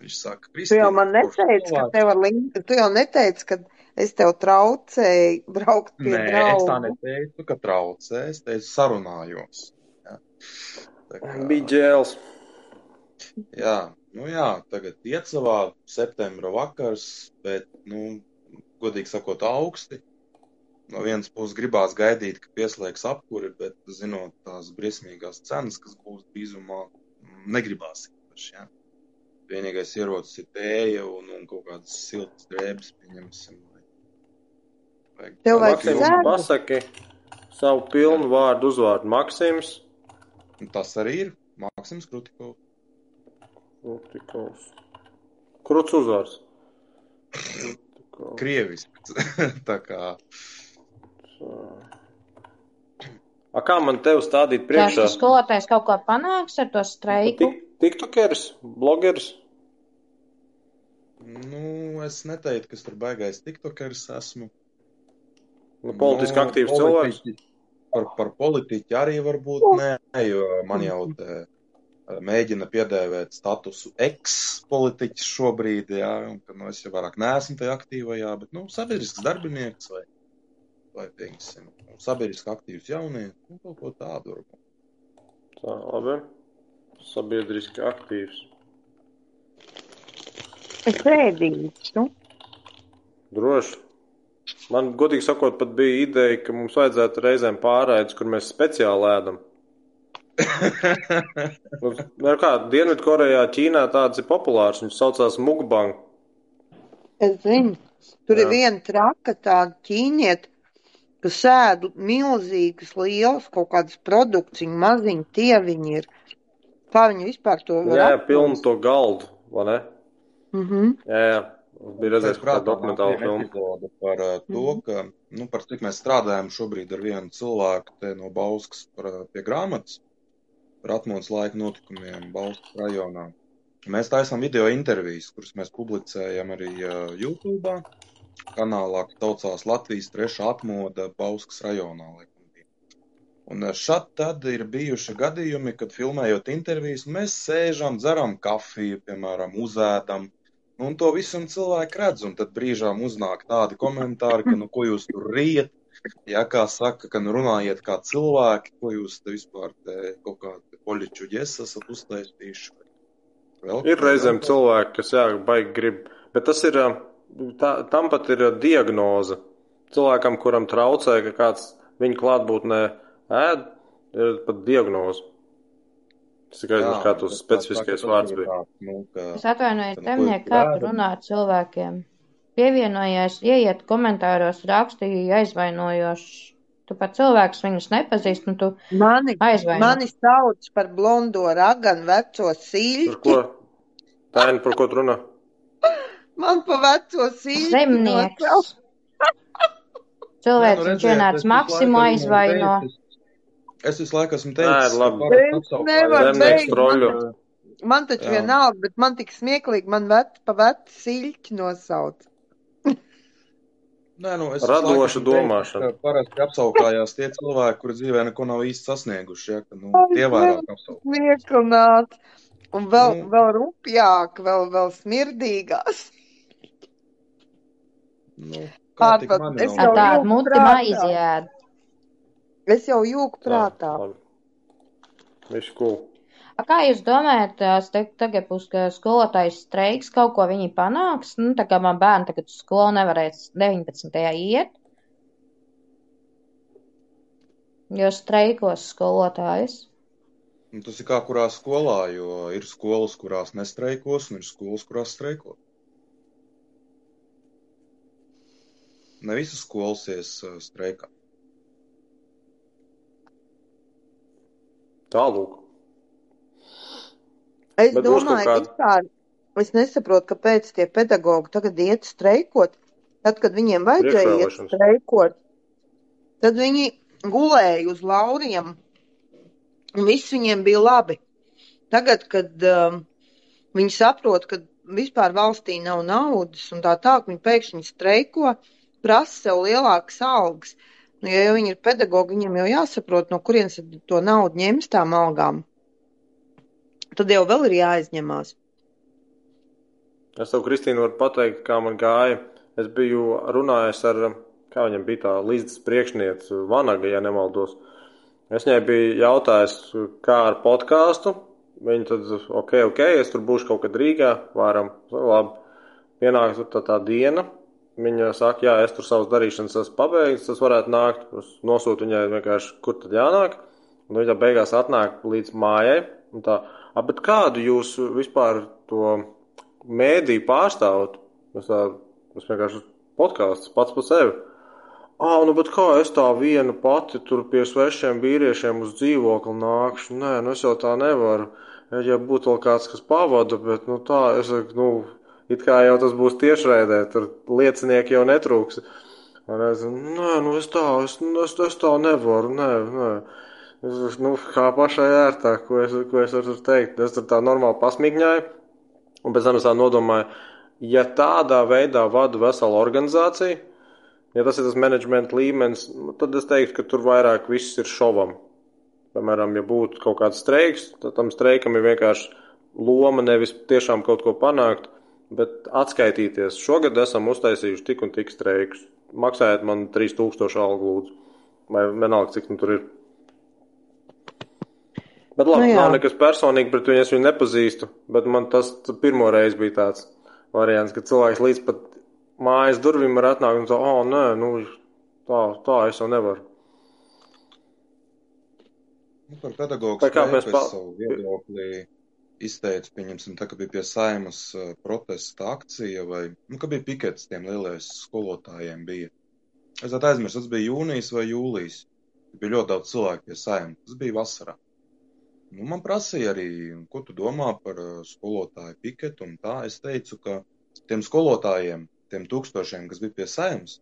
Viņš saka, Tu Kristīna, jau man neteici, ka tev ar Lindu, tu jau neteici, ka es tev traucēju braukt pie Nē, es tā draugu. neteicu, ka traucē, es teicu sarunājos. Ja. Tā kā, Bija ģēls. jā, Nu jā, tagad iecavā septembra vakars, bet, nu, godīgi sakot, augsti. No vienas puses gribās gaidīt, ka pieslēgs apkuri, bet, zinot tās briesmīgās cenas, kas būs drīzumā, negribās īpaši, jā. Vienīgais ierocis ir tēja un, un kaut kādas siltas drēbes, pieņemsim. Tev vajag sēdu? Pasaki savu pilnu vārdu uzvārdu Maksims. Un Tas arī ir Mākslinieks Krutikovs. Krutikovs. Kruts uzvārds. Krievisks. Tā kā A kā man tev stādīt priekšā? tas skolotājs kaut ko panāks ar to streiku. Tik, tiktokeris, blogeris. Nu, es neteiktu, ka es tur baigais tiktokers esmu. Nu, politiski Nu, aktīvs cilvēks. politiķi- Par, par politiķi arī varbūt nē, jo man jau te eh, mēģina piedēvēt statusu eks-politiķis šobrīd, jā, un ka, nu, es jau vairāk neesmu tajā aktīvajā, bet, nu, sabiedrisks darbinieks vai, vai, teiksim, sabiedriski aktīvs jaunieks, nu, kaut ko tādu varbūt. Tā, labi. Sabiedriski aktīvs. Es ēdīšu. Droši. Man, godīgi sakot, pat bija ideja, ka mums vajadzētu reizēm pārraidus, kur mēs speciāli ēdam. Nu, kā Dienvidkorejā, Ķīnā tāds ir populārs. Viņš saucās Mukbang. Es zinu, tur Jā. ir viena traka tāda ķīnieta, kas sēd milzīgas, lielas kaut kādas produkts, viņa maziņi tie viņi ir. Kā viņi vispār to var Jā, aptvert? pilnu to galdu, vai ne? Mhm. Jā, jā. Bija redzējis kādu dokumentālu filmu. par uh, to, Mhm. ka, nu, par cik mēs strādājam šobrīd ar vienu cilvēku te no Bauskas par, uh, pie grāmatas par atmodas laika notikumiem Bauskas rajonā. Mēs taisām video intervijas, kuras mēs publicējam arī uh, YouTube kanālā, kas saucās Latvijas trešā atmoda Bauskas rajonā. laikam. Un šad tad ir bijuši gadījumi, kad filmējot intervijas, mēs sēžam, dzeram kafiju, piemēram, uzēdam, Un to visam cilvēku redz, un tad brīžām uznāk tādi komentāri, ka, nu, ko jūs tur riet, ja kā saka, ka, nu, runājiet kā cilvēki, ko jūs te vispār te kaut kādi poliču ģes esat uztaisījuši. Vēl, Ir reizēm cilvēki, kas jā, baigi grib, bet tas ir, tā, tam pat ir diagnoze. Cilvēkam, kuram traucē, ka kāds viņa klātbūtnē ēd, ir pat diagnoze. Es tikai zinu, kā tas specifiskais vārds bija. Nu, ka, Es atvainojos, nu, jūs kā tu runā ar cilvēkiem. Pievienojies, ieiet komentāros, rakstīja aizvainojoši. Tu pat cilvēks viņus nepazīst, un tu Mani, aizvaino. mani sauc par blondo raganu veco Par sīļķi. ko? Tēni, par ko tu runā? Man pa veco sīļķi. Zemnieks. nosauc. Cilvēks Nu, viņš ienāca Maksimu aizvaino. teicis- Es visu laiku esmu teicis, ka apsaukājās- nevaru beigt, man, man taču Jā. vienalga, bet man tik smieklīgi, man vec, pa vecu sīļķi nosauc. Nē, nu, es Radoša domāšana. ka Parasti apsaukājās tie cilvēki, kuri dzīvē neko nav īsti sasnieguši. Ja, ka, nu, tie vairāk. Smieklināts. Un vēl, Nu. vēl rupjāk, vēl, vēl smirdīgās. Nu, kā tik Ārpat, mani nav Ar jau tādu jūtu muti prātā. maizi ēd. Es jau jūku prātā. Viņš cool. A, Kā jūs domājat, te- tagad būs skolotājs streiks, kaut ko viņi panāks? Nu, tā kā man bērni tagad uz skolu nevarēs 19. iet. Jo streikos skolotājs. Nu, tas ir kā kurā skolā, jo ir skolas, kurās nestreikos, un ir skolas, kurās streiko. Ne visas skolas ies uh, streikā. Tālūk. Es Bet domāju, ka vispār es nesaprotu, kāpēc tie pedagogi tagad iet streikot. Tad, kad viņiem vajadzēja iet streikot, tad viņi gulēja uz lauriem, un viss viņiem bija labi. Tagad, kad um, viņi saprot, ka vispār valstī nav naudas un tā tā, viņi pēkšņi streiko, prasa sev lielākas algas. Nu, ja jau viņi ir pedagogi, viņiem jau jāsaprot, no kurienes to naudu ņems tām algām. Tad jau vēl ir jāizņemās. Es tev, Kristīna, varu pateikt, kā man gāja. Es biju runājis ar, kā viņam bija tā līdzes priekšniece, Vanaga, ja nemaldos. Es viņai biju jautājis, kā ar podkāstu Viņi tad, ok, ok, es tur būšu kaut kad Rīgā, varam, labi. Pienāk tur tā, tā diena, viņa saka, jā, es tur savas darīšanas esmu pabeigts, tas varētu nākt, es nosūtu viņai vienkārši, kur tad jānāk, un viņa beigās atnāk līdz mājai, tā, a, bet kādu jūs vispār to mēdīju pārstāvat? Es tā, es vienkārši podkāsts pats par sevi. Ā, nu, bet kā es tā viena pati tur pie svešiem vīriešiem uz dzīvokli nākšu? Nē, nu es jau tā nevaru. Ja būtu vēl kāds, kas pavada, bet, nu, tā, es saku, nu, it kā jau tas būs tiešraidē, tur liecinieki jau netrūks. Un es, nē, nu, es tā, es, nu, es, es tā nevaru, nē, nē. Es, nu, kā pašai ērtāk, ko es, ko es varu teikt. Es tur tā normāli pasmigņāju, un pēc tam es tā nodomāju, ja tādā veidā vadu veselu organizāciju, Ja tas ir tas menedžmenta līmenis, tad es teiktu, ka tur vairāk viss ir šovam. Piemēram, ja būtu kaut kāds streiks, tad tam streikam ir vienkārši loma nevis tiešām kaut ko panākt, bet atskaitīties. Šogad esam uztaisījuši tik un tik streikus. Maksājiet man 3000 algu lūdzu. Vai vienalga, cik nu tur ir. Bet labi, Nu jā. nav nekas personīgi pret viņu, es viņu nepazīstu, bet man tas pirmo reizi bija tāds variants, ka cilvēks līdz pat mājas durvīm var atnākt un tā, oh, nē, nu, tā, tā es jau nevaru. Nu, par pedagogu Tā kā mēs es pa- savu viedokli izteicu, pieņemsim, tā, ka bija pie saimas protesta akcija vai, nu, ka bija pikets tiem lielais skolotājiem bija. Es tā aizmirsu, tas bija jūnijas vai jūlijas. Bija ļoti daudz cilvēku pie saimas. Tas bija vasarā. Nu, man prasīja arī, ko tu domā par skolotāju piketu un tā. Es teicu, ka tiem skolotājiem, tiem tūkstošiem, kas bija pie saimas,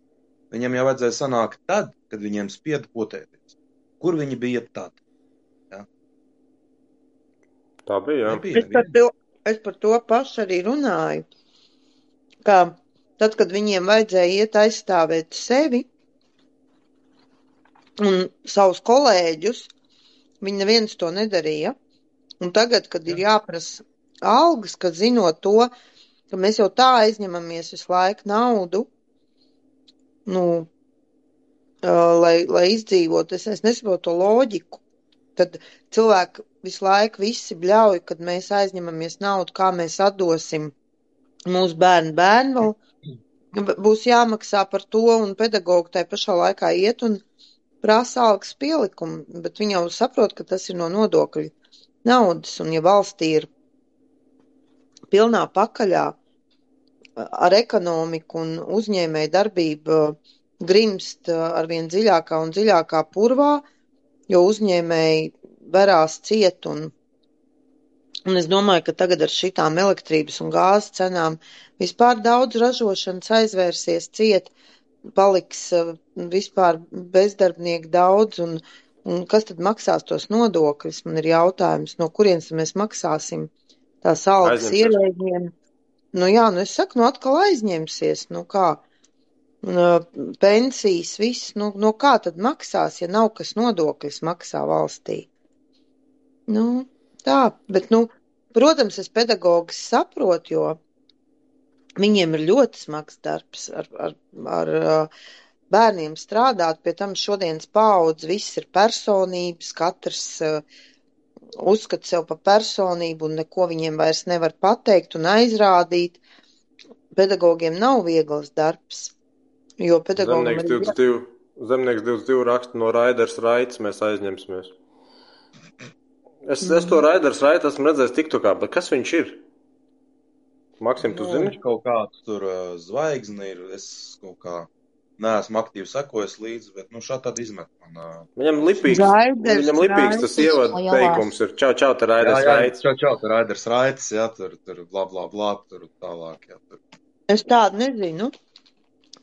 viņiem jau vajadzēja sanākt tad, kad viņiem spieda potēties. Kur viņi bija tad? Tā bija, jā. Es par, to, es par to pašu arī runāju. Ka tad, kad viņiem vajadzēja iet aizstāvēt sevi un savus kolēģus, viņi neviens to nedarīja. Un tagad, kad ir jāprasa algas, kad zinot to, ka mēs jau tā aizņemamies visu laiku naudu, nu, uh, lai, lai izdzīvotu, es, es nesaprotu to loģiku. Tad cilvēki visu laiku visi bļauj, kad mēs aizņemamies naudu, kā mēs atdosim mūsu bērnu bērnu. vēl Būs jāmaksā par to, un pedagogi tai pašā laikā iet un prasa algas pielikumu, bet viņi jau saprot, ka tas ir no nodokļu naudas, un ja valstī ir pilnā pakaļā ar ekonomiku un uzņēmēju darbību grimst arvien dziļākā un dziļākā purvā, jo uzņēmēji verās ciet un, un es domāju, ka tagad ar šitām elektrības un gāzes cenām vispār daudz ražošanas aizvērsies ciet, paliks uh, vispār bezdarbnieku daudz un, un kas tad maksās tos nodokļus? Man ir jautājums, no kurienes mēs maksāsim tās algas ierēģiem? Nu jā, nu es saku, nu atkal aizņemsies, nu kā? Pensijas, viss, nu, no kā tad maksās, ja nav kas nodokļus maksā valstī? Nu, tā, bet, nu, protams, es pedagogus saprotu, jo viņiem ir ļoti smags darbs ar, ar, ar uh, bērniem strādāt, pie tam šodienas paudze, viss ir personības, katrs uh, uzskata sev par personību un neko viņiem vairs nevar pateikt un aizrādīt. Pedagogiem nav viegls darbs, jo pedagogam Zemnieks ir 22, zemnieks 22 raksta no Raiders Raits, mēs aizņemsimies. Es, es to Raiders Raitu esmu redzējis TikTokā, bet kas viņš ir? Maksim, tu Nu, zini? viņš kaut kāds tur uh, zvaigzni ir. Es kaut kā neesmu aktīvi sekojis līdzi, bet nu šādi tad izmet man. Uh... Viņam lipīgs, Raiders viņam lipīgs tas lielās. teikums ir čau, čau, te Raiders Raits. čau, čau, tur Raiders Raits, jā, tur, tur bla, bla, bla, tur tālāk, jā, tur. Es tādu nezinu.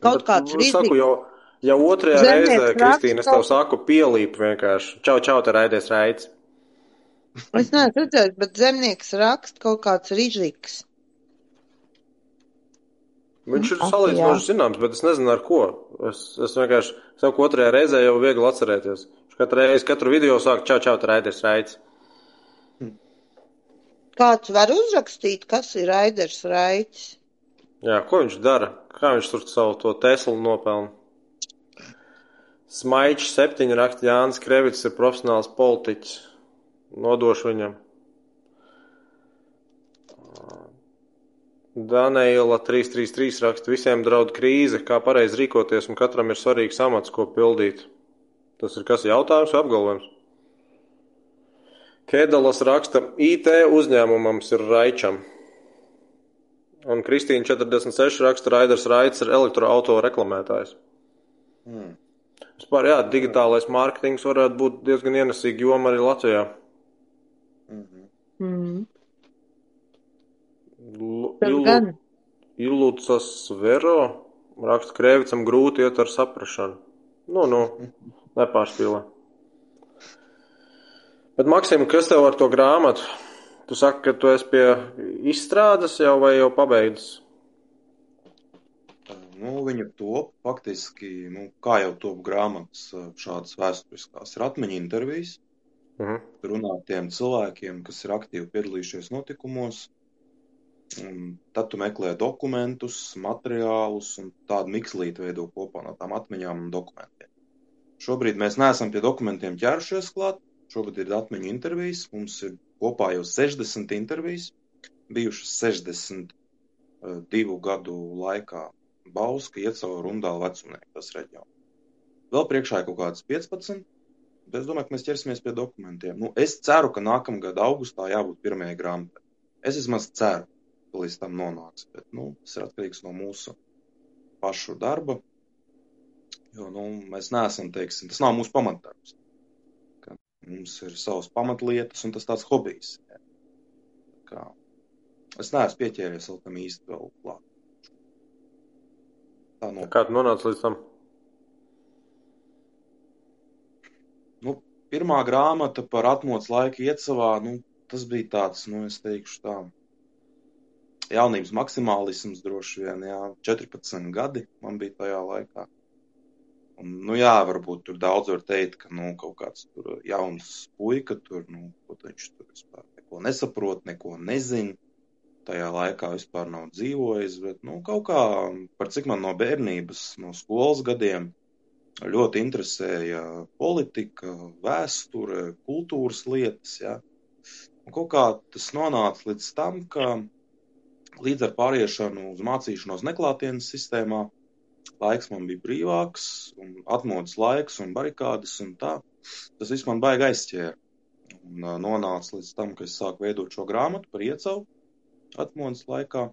Kaut Bet, kāds nu, rīzīgi. jau, jau otrajā Zemnieks reizē, Kristīna, es tev kaut- saku, pielīp vienkārši. Čau, čau, te Raiders Raits. Es neesmu redzējis, bet zemnieks raksta kaut kāds rīžīgs. Viņš ir salīdzinoši zināms, bet es nezinu ar ko. Es, es vienkārši saku, otrajā reizē jau viegli atcerēties. Viņš katru reizi, katru video sāk čau, čau, te Raiders Raits. Kāds var uzrakstīt, kas ir Raiders Raits? Jā, ko viņš dara? Kā viņš tur savu to Teslu nopelna? Smaiķis septiņi raksta Jānis Krevits ir profesionāls politiķis. Nodošu viņam. Daniela 333 raksta, visiem draud krīze, kā pareizi rīkoties, un katram ir svarīgs amats, ko pildīt. Tas ir kas jautājums vai apgalvojums? Kēdalas raksta, IT uzņēmumam ir raičam. Un Kristīna 46 raksta, Raiders Raits ir elektroauto reklamētājs. Hmm. Vispār, jā, digitālais mārketings varētu būt diezgan ienesīga joma arī Latvijā. Mhm. Mm. Tas Ilu- gan. Ilucas Vero raksta, Krēvicam grūti iet ar saprašanu. Nu, nu, nepārspīlē. Bet, Maksim, kas tev ar to grāmatu? Tu saki, ka tu esi pie izstrādes jau vai jau pabeidzis? Nu, viņa top faktiski, nu, kā jau top grāmatas šādas vēsturiskās, ir atmiņa intervijas. Mhm. runāt ar tiem cilvēkiem, kas ir aktīvi piedalījušies notikumos. Un tad tu meklē dokumentus, materiālus un tādu mikslīti veido kopā no tām atmiņām un dokumentiem. Šobrīd mēs neesam pie dokumentiem ķērušies klāt. Šobrīd ir atmiņu intervijas. Mums ir kopā jau 60 intervijas, bijušas 62 gadu laikā. Bauska, Iecava, Rundāla vecumnieki tas reģions. Vēl priekšā ir kaut kādas 15. Bet es domāju, ka mēs ķersimies pie dokumentiem. Nu, es ceru, ka nākamā gada augustā jābūt pirmajai grāmatai. Es vismaz ceru, ka līdz tam nonāks. Bet nu, tas ir atkarīgs no mūsu pašu darba. Jo nu, mēs neesam, teiksim, tas nav mūsu pamatdarbs. Mums ir savas pamatlietas, un tas tāds hobijs. Jā. Kā. Es neesmu pieķēries vēl tam īsti vēl klāt. Tā nu, Kā tu nonāci līdz tam? nu, pirmā grāmata par atmodas laiku iecavā, nu, tas bija tāds, nu, es teikšu tā, jaunības maksimālisms droši vien, jā, 14 gadi man bija tajā laikā. Un, nu, jā, varbūt tur daudz var teikt, ka, nu, kaut kāds tur jauns puika tur, nu, viņš tur vispār neko nesaprot, neko nezin. Tajā laikā vispār nav dzīvojis, bet, nu, kaut kā, par cik man no bērnības, no skolas gadiem, ļoti interesēja politika, vēsture, kultūras lietas. Ja? Un kaut kā tas nonāca līdz tam, ka līdz ar pāriešanu uz mācīšanos neklātienes sistēmā laiks man bija brīvāks, un atmodas laiks un barikādas un tā. Tas viss man baigi aizķēra. Un uh, nonāca līdz tam, ka es sāku veidot šo grāmatu par iecavu atmodas laikā.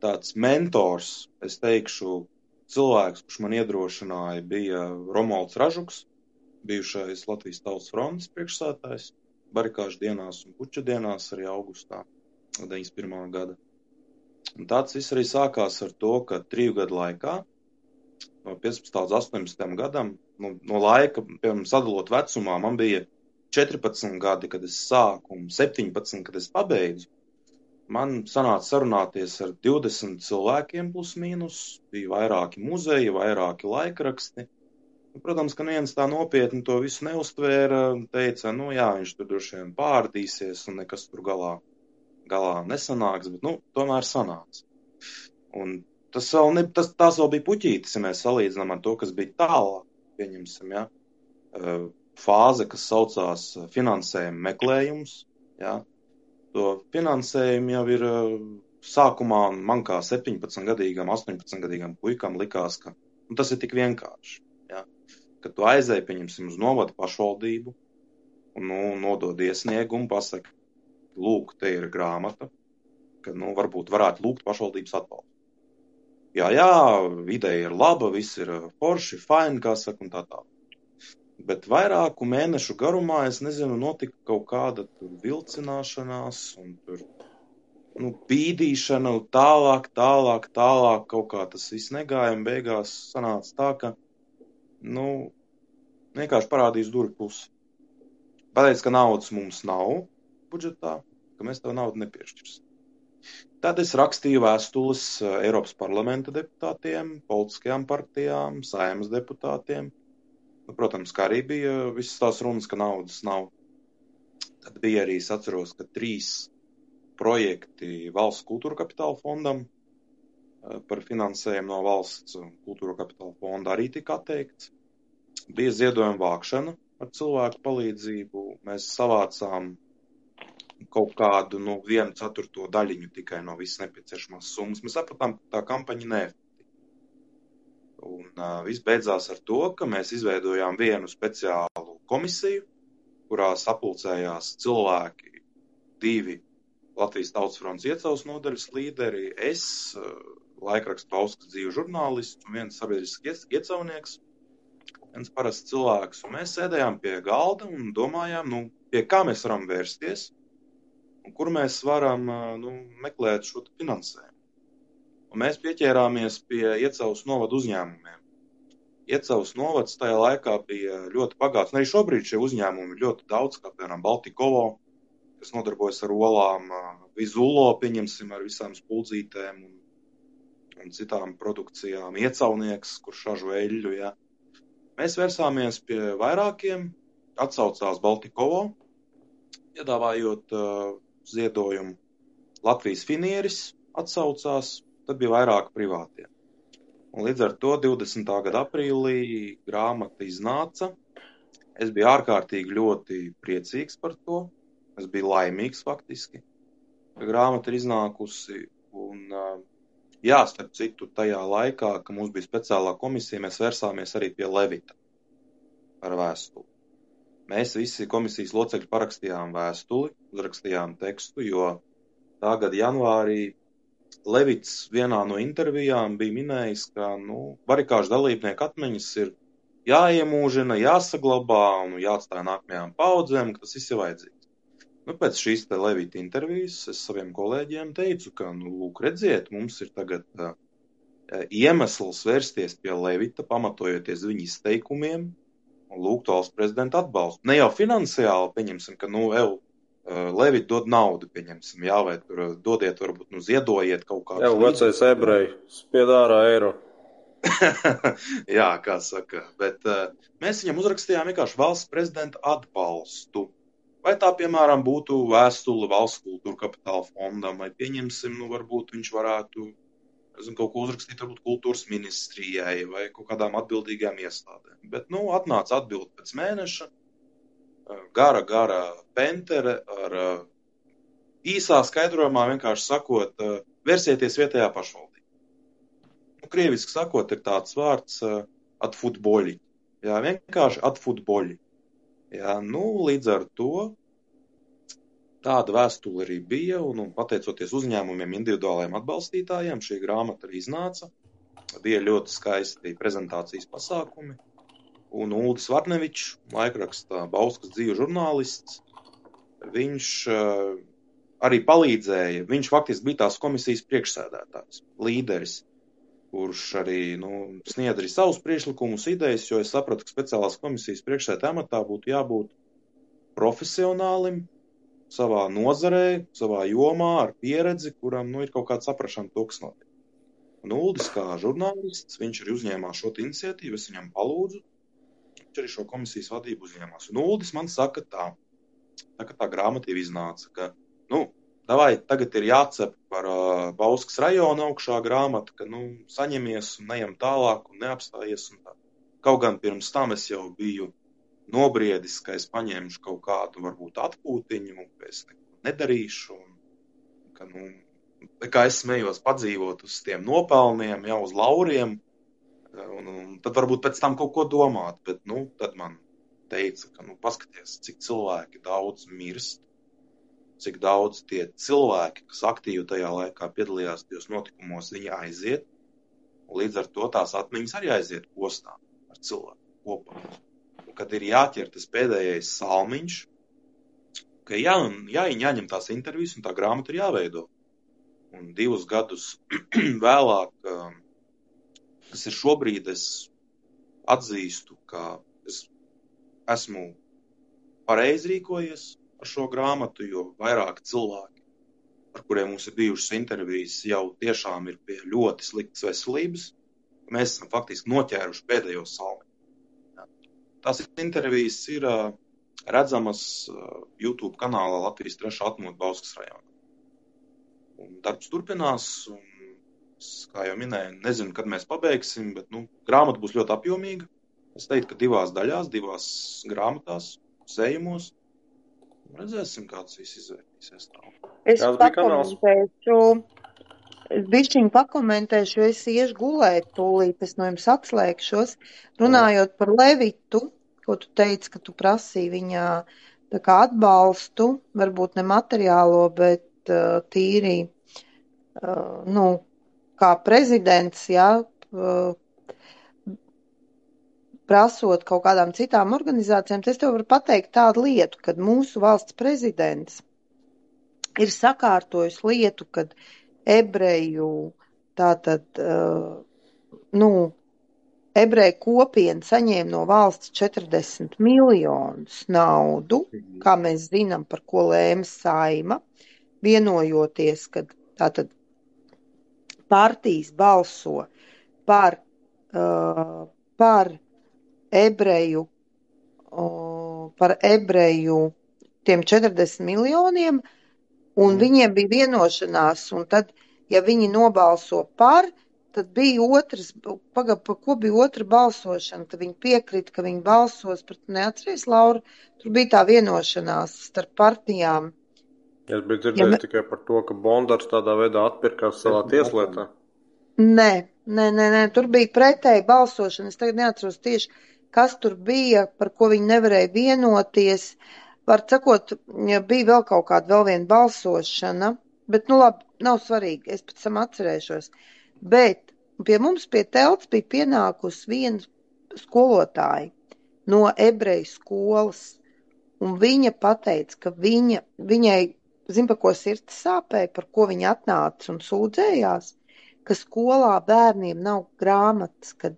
Tāds mentors, es teikšu, cilvēks, kurš man iedrošināja, bija Romualds Ražuks, bijušais Latvijas Tautas frontes priekšsētājs, barikāžu dienās un puča dienās arī augustā 91. gada. Un tāds viss arī sākās ar to, ka triju gadu laikā, no 15. līdz 18. gadam, nu, no laika, piemēram, sadalot vecumā, man bija 14 gadi, kad es sāku, un 17, kad es pabeidzu. Man sanāca sarunāties ar 20 cilvēkiem, plus mīnus. Bija vairāki muzeji, vairāki laikraksti. Nu, Protams, ka neviens tā nopietni to visu neustvēra. Teica, nu jā, viņš tur droši vien pārdīsies un nekas tur galā, galā nesanāks, bet nu, tomēr sanāca. Un tas vēl, ne, tas, tās vēl bija puķītis, ja mēs salīdzinām ar to, kas bija tālāk, pieņemsim, ja, fāze, kas saucās finansējuma meklējums. Ja, to finansējumu jau ir sākumā man kā 17-gadīgam, 18-gadīgam puikam likās, ka nu, tas ir tik vienkārši. Ja? Kad tu aizēji, pieņemsim, uz novada pašvaldību un nu, nodod iesniegumu, pasaka, lūk, te ir grāmata, ka nu, varbūt varētu lūgt pašvaldības atbalstu. Jā, jā, ideja ir laba, viss ir forši, fini, kā saka, un tā tālāk. Bet vairāku mēnešu garumā, es nezinu, notika kaut kāda vilcināšanās un tur nu, bīdīšana, tālāk, tālāk, tālāk, kaut kā tas viss negāja, un beigās sanāca tā, ka, nu, vienkārši parādīs durvju pusi. Pateic, ka naudas mums nav budžetā, ka mēs tev naudu nepiešķirsim. Tad es rakstīju vēstules Eiropas parlamenta deputātiem, politiskajām partijām, saimas deputātiem. Nu, protams, kā arī bija visas tās runas, ka naudas nav. Tad bija arī, es atceros, ka trīs projekti valsts kultūra kapitāla fondam par finansējumu no valsts kultūra kapitāla fonda arī tika atteikts. Bija ziedojuma vākšana ar cilvēku palīdzību. Mēs savācām kaut kādu nu, vienu ceturto daļiņu tikai no visas nepieciešamās summas. Mēs sapratām, ka tā kampaņa neefektīva. Un uh, viss beidzās ar to, ka mēs izveidojām vienu speciālu komisiju, kurā sapulcējās cilvēki, divi Latvijas Tautas fronts iecels nodaļas līderi, es, laikrakstu Pauskas dzīvu žurnālists un viens sabiedrisks iecaunieks, viens parasts cilvēks. Un mēs sēdējām pie galda un domājām, nu, pie kā mēs varam vērsties kur mēs varam nu, meklēt šo finansējumu. Un mēs pieķērāmies pie Iecavas novada uzņēmumiem. Iecavas novads tajā laikā bija ļoti bagāts, arī šobrīd šie uzņēmumi ir ļoti daudz, kā piemēram Baltikovo, kas nodarbojas ar olām, Vizulo, pieņemsim, ar visām spuldzītēm un, un citām produkcijām, Iecavnieks, kurš ražo eļļu, ja. Mēs vērsāmies pie vairākiem, atsaucās Baltikovo, piedāvājot uh, ziedojumu. Latvijas finieris atsaucās, tad bija vairāk privātie. Un līdz ar to 20. gada aprīlī grāmata iznāca. Es biju ārkārtīgi ļoti priecīgs par to. Es biju laimīgs faktiski, grāmata ir iznākusi. Un, uh, jā, starp citu, tajā laikā, kad mums bija speciālā komisija, mēs vērsāmies arī pie Levita ar vēstuli. Mēs visi komisijas locekļi parakstījām vēstuli, uzrakstījām tekstu, jo tā gada janvārī Levits vienā no intervijām bija minējis, ka nu, barikāžu dalībnieku atmiņas ir jāiemūžina, jāsaglabā un jāatstāj nākamajām paudzēm, ka tas viss ir vajadzīgs. Nu, pēc šīs te Levita intervijas es saviem kolēģiem teicu, ka, nu, lūk, redziet, mums ir tagad uh, iemesls vērsties pie Levita, pamatojoties viņa izteikumiem, lūgtu valsts prezidenta atbalstu. Ne jau finansiāli, pieņemsim, ka, nu, ev, Levit dod naudu, pieņemsim, jā, vai tur dodiet, varbūt, nu, ziedojiet kaut kādu. Jā, vecais ebreji, spied ārā eiro. jā, kā saka, bet uh, mēs viņam uzrakstījām vienkārši valsts prezidenta atbalstu. Vai tā, piemēram, būtu vēstule valsts kultūra kapitāla fondam, vai pieņemsim, nu, varbūt viņš varētu zinu, kaut ko uzrakstīt varbūt kultūras ministrijai vai kaut kādām atbildīgām iestādēm. Bet, nu, atnāca atbildi pēc mēneša, gara, gara pentere ar īsā skaidrojumā vienkārši sakot, versieties vietējā pašvaldībā. Nu, krieviski sakot, ir tāds vārds atfutboļi. Jā, vienkārši atfutboļi. Jā, nu, līdz ar to Tāda vēstule arī bija, un, un pateicoties uzņēmumiem, individuālajiem atbalstītājiem, šī grāmata arī iznāca. Bija ļoti skaisti prezentācijas pasākumi. Un Ulris Varnevičs, laikraksta Bauskas dzīvu žurnālists, viņš uh, arī palīdzēja. Viņš faktiski bija tās komisijas priekšsēdētājs, līderis, kurš arī nu, sniedz arī savus priekšlikumus, idejas, jo es sapratu, ka speciālās komisijas priekšsēdētājā amatā būtu jābūt profesionālim, savā nozarē, savā jomā, ar pieredzi, kuram nu, ir kaut kāda saprašana to, kas notiek. Un Uldis, kā žurnālists, viņš arī uzņēmās šo iniciatīvu, es viņam palūdzu, viņš arī šo komisijas vadību uzņēmās. Un Uldis man saka tā, tā ka tā grāmata jau iznāca, ka, nu, davai, tagad ir jācep par uh, Bauskas rajonu augšā grāmata, ka, nu, saņemies un neejam tālāk un neapstājies un tā. Kaut gan pirms tam es jau biju nobriedis, ka es paņemšu kaut kādu, varbūt, atpūtiņu, ka es neko nedarīšu. Un, ka, nu, kā es smējos padzīvot uz tiem nopelniem, jau uz lauriem, un, un tad varbūt pēc tam kaut ko domāt. Bet, nu, tad man teica, ka, nu, paskaties, cik cilvēki daudz mirst, cik daudz tie cilvēki, kas aktīvi tajā laikā piedalījās tajos notikumos, viņi aiziet. Līdz ar to tās atmiņas arī aiziet postā ar cilvēku kopā kad ir jāķer tas pēdējais salmiņš, ka jā, jā, jāņem tās intervijas un tā grāmata ir jāveido. Un divus gadus vēlāk, um, kas ir šobrīd, es atzīstu, ka es esmu pareizi rīkojies ar šo grāmatu, jo vairāk cilvēki, ar kuriem mums ir bijušas intervijas, jau tiešām ir pie ļoti sliktas veselības. Mēs esam faktiski noķēruši pēdējo salmiņu. Tās intervijas ir redzamas YouTube kanālā Latvijas trešā atmota Bauskas rajonā. Un darbs turpinās, un, kā jau minēju, nezinu, kad mēs pabeigsim, bet nu, grāmata būs ļoti apjomīga. Es teiktu, ka divās daļās, divās grāmatās, sējumos, Redzēsim, kāds viss izvērtīsies. Es Kāds bija kanāls? pakomentēšu, es bišķiņu pakomentēšu, jo es iešu gulēt tūlīt, es no jums atslēgšos. Runājot par Levitu, ko tu teici, ka tu prasīji viņā tā kā atbalstu, varbūt ne materiālo, bet uh, tīri, uh, nu, kā prezidents, jā, uh, prasot kaut kādām citām organizācijām, es tev varu pateikt tādu lietu, kad mūsu valsts prezidents ir sakārtojis lietu, kad ebreju tātad, uh, nu, ebreju kopiena saņēma no valsts 40 miljonus naudu, kā mēs zinām, par ko lēma saima, vienojoties, kad tātad partijas balso par, uh, par ebreju, uh, par ebreju tiem 40 miljoniem, un viņiem bija vienošanās, un tad, ja viņi nobalso par, tad bija otrs, paga, pa ko bija otra balsošana, tad viņi piekrita, ka viņi balsos, bet neatceries, Laura, tur bija tā vienošanās starp partijām. Es biju Ja dzirdējis me- tikai par to, ka Bondars tādā veidā atpirkās savā tieslietā. Nē, nē, nē, nē, tur bija pretēji balsošana. Es tagad neatceros tieši, kas tur bija, par ko viņi nevarēja vienoties. Var sakot, ja bija vēl kaut kāda vēl viena balsošana, bet, nu labi, nav svarīgi, es pēc tam atcerēšos. Bet pie mums pie telts bija pienākusi viena skolotāja no ebreju skolas, un viņa pateica, ka viņa, viņai, zin, pa ko sirds sāpēja, par ko viņa atnāca un sūdzējās, ka skolā bērniem nav grāmatas, kad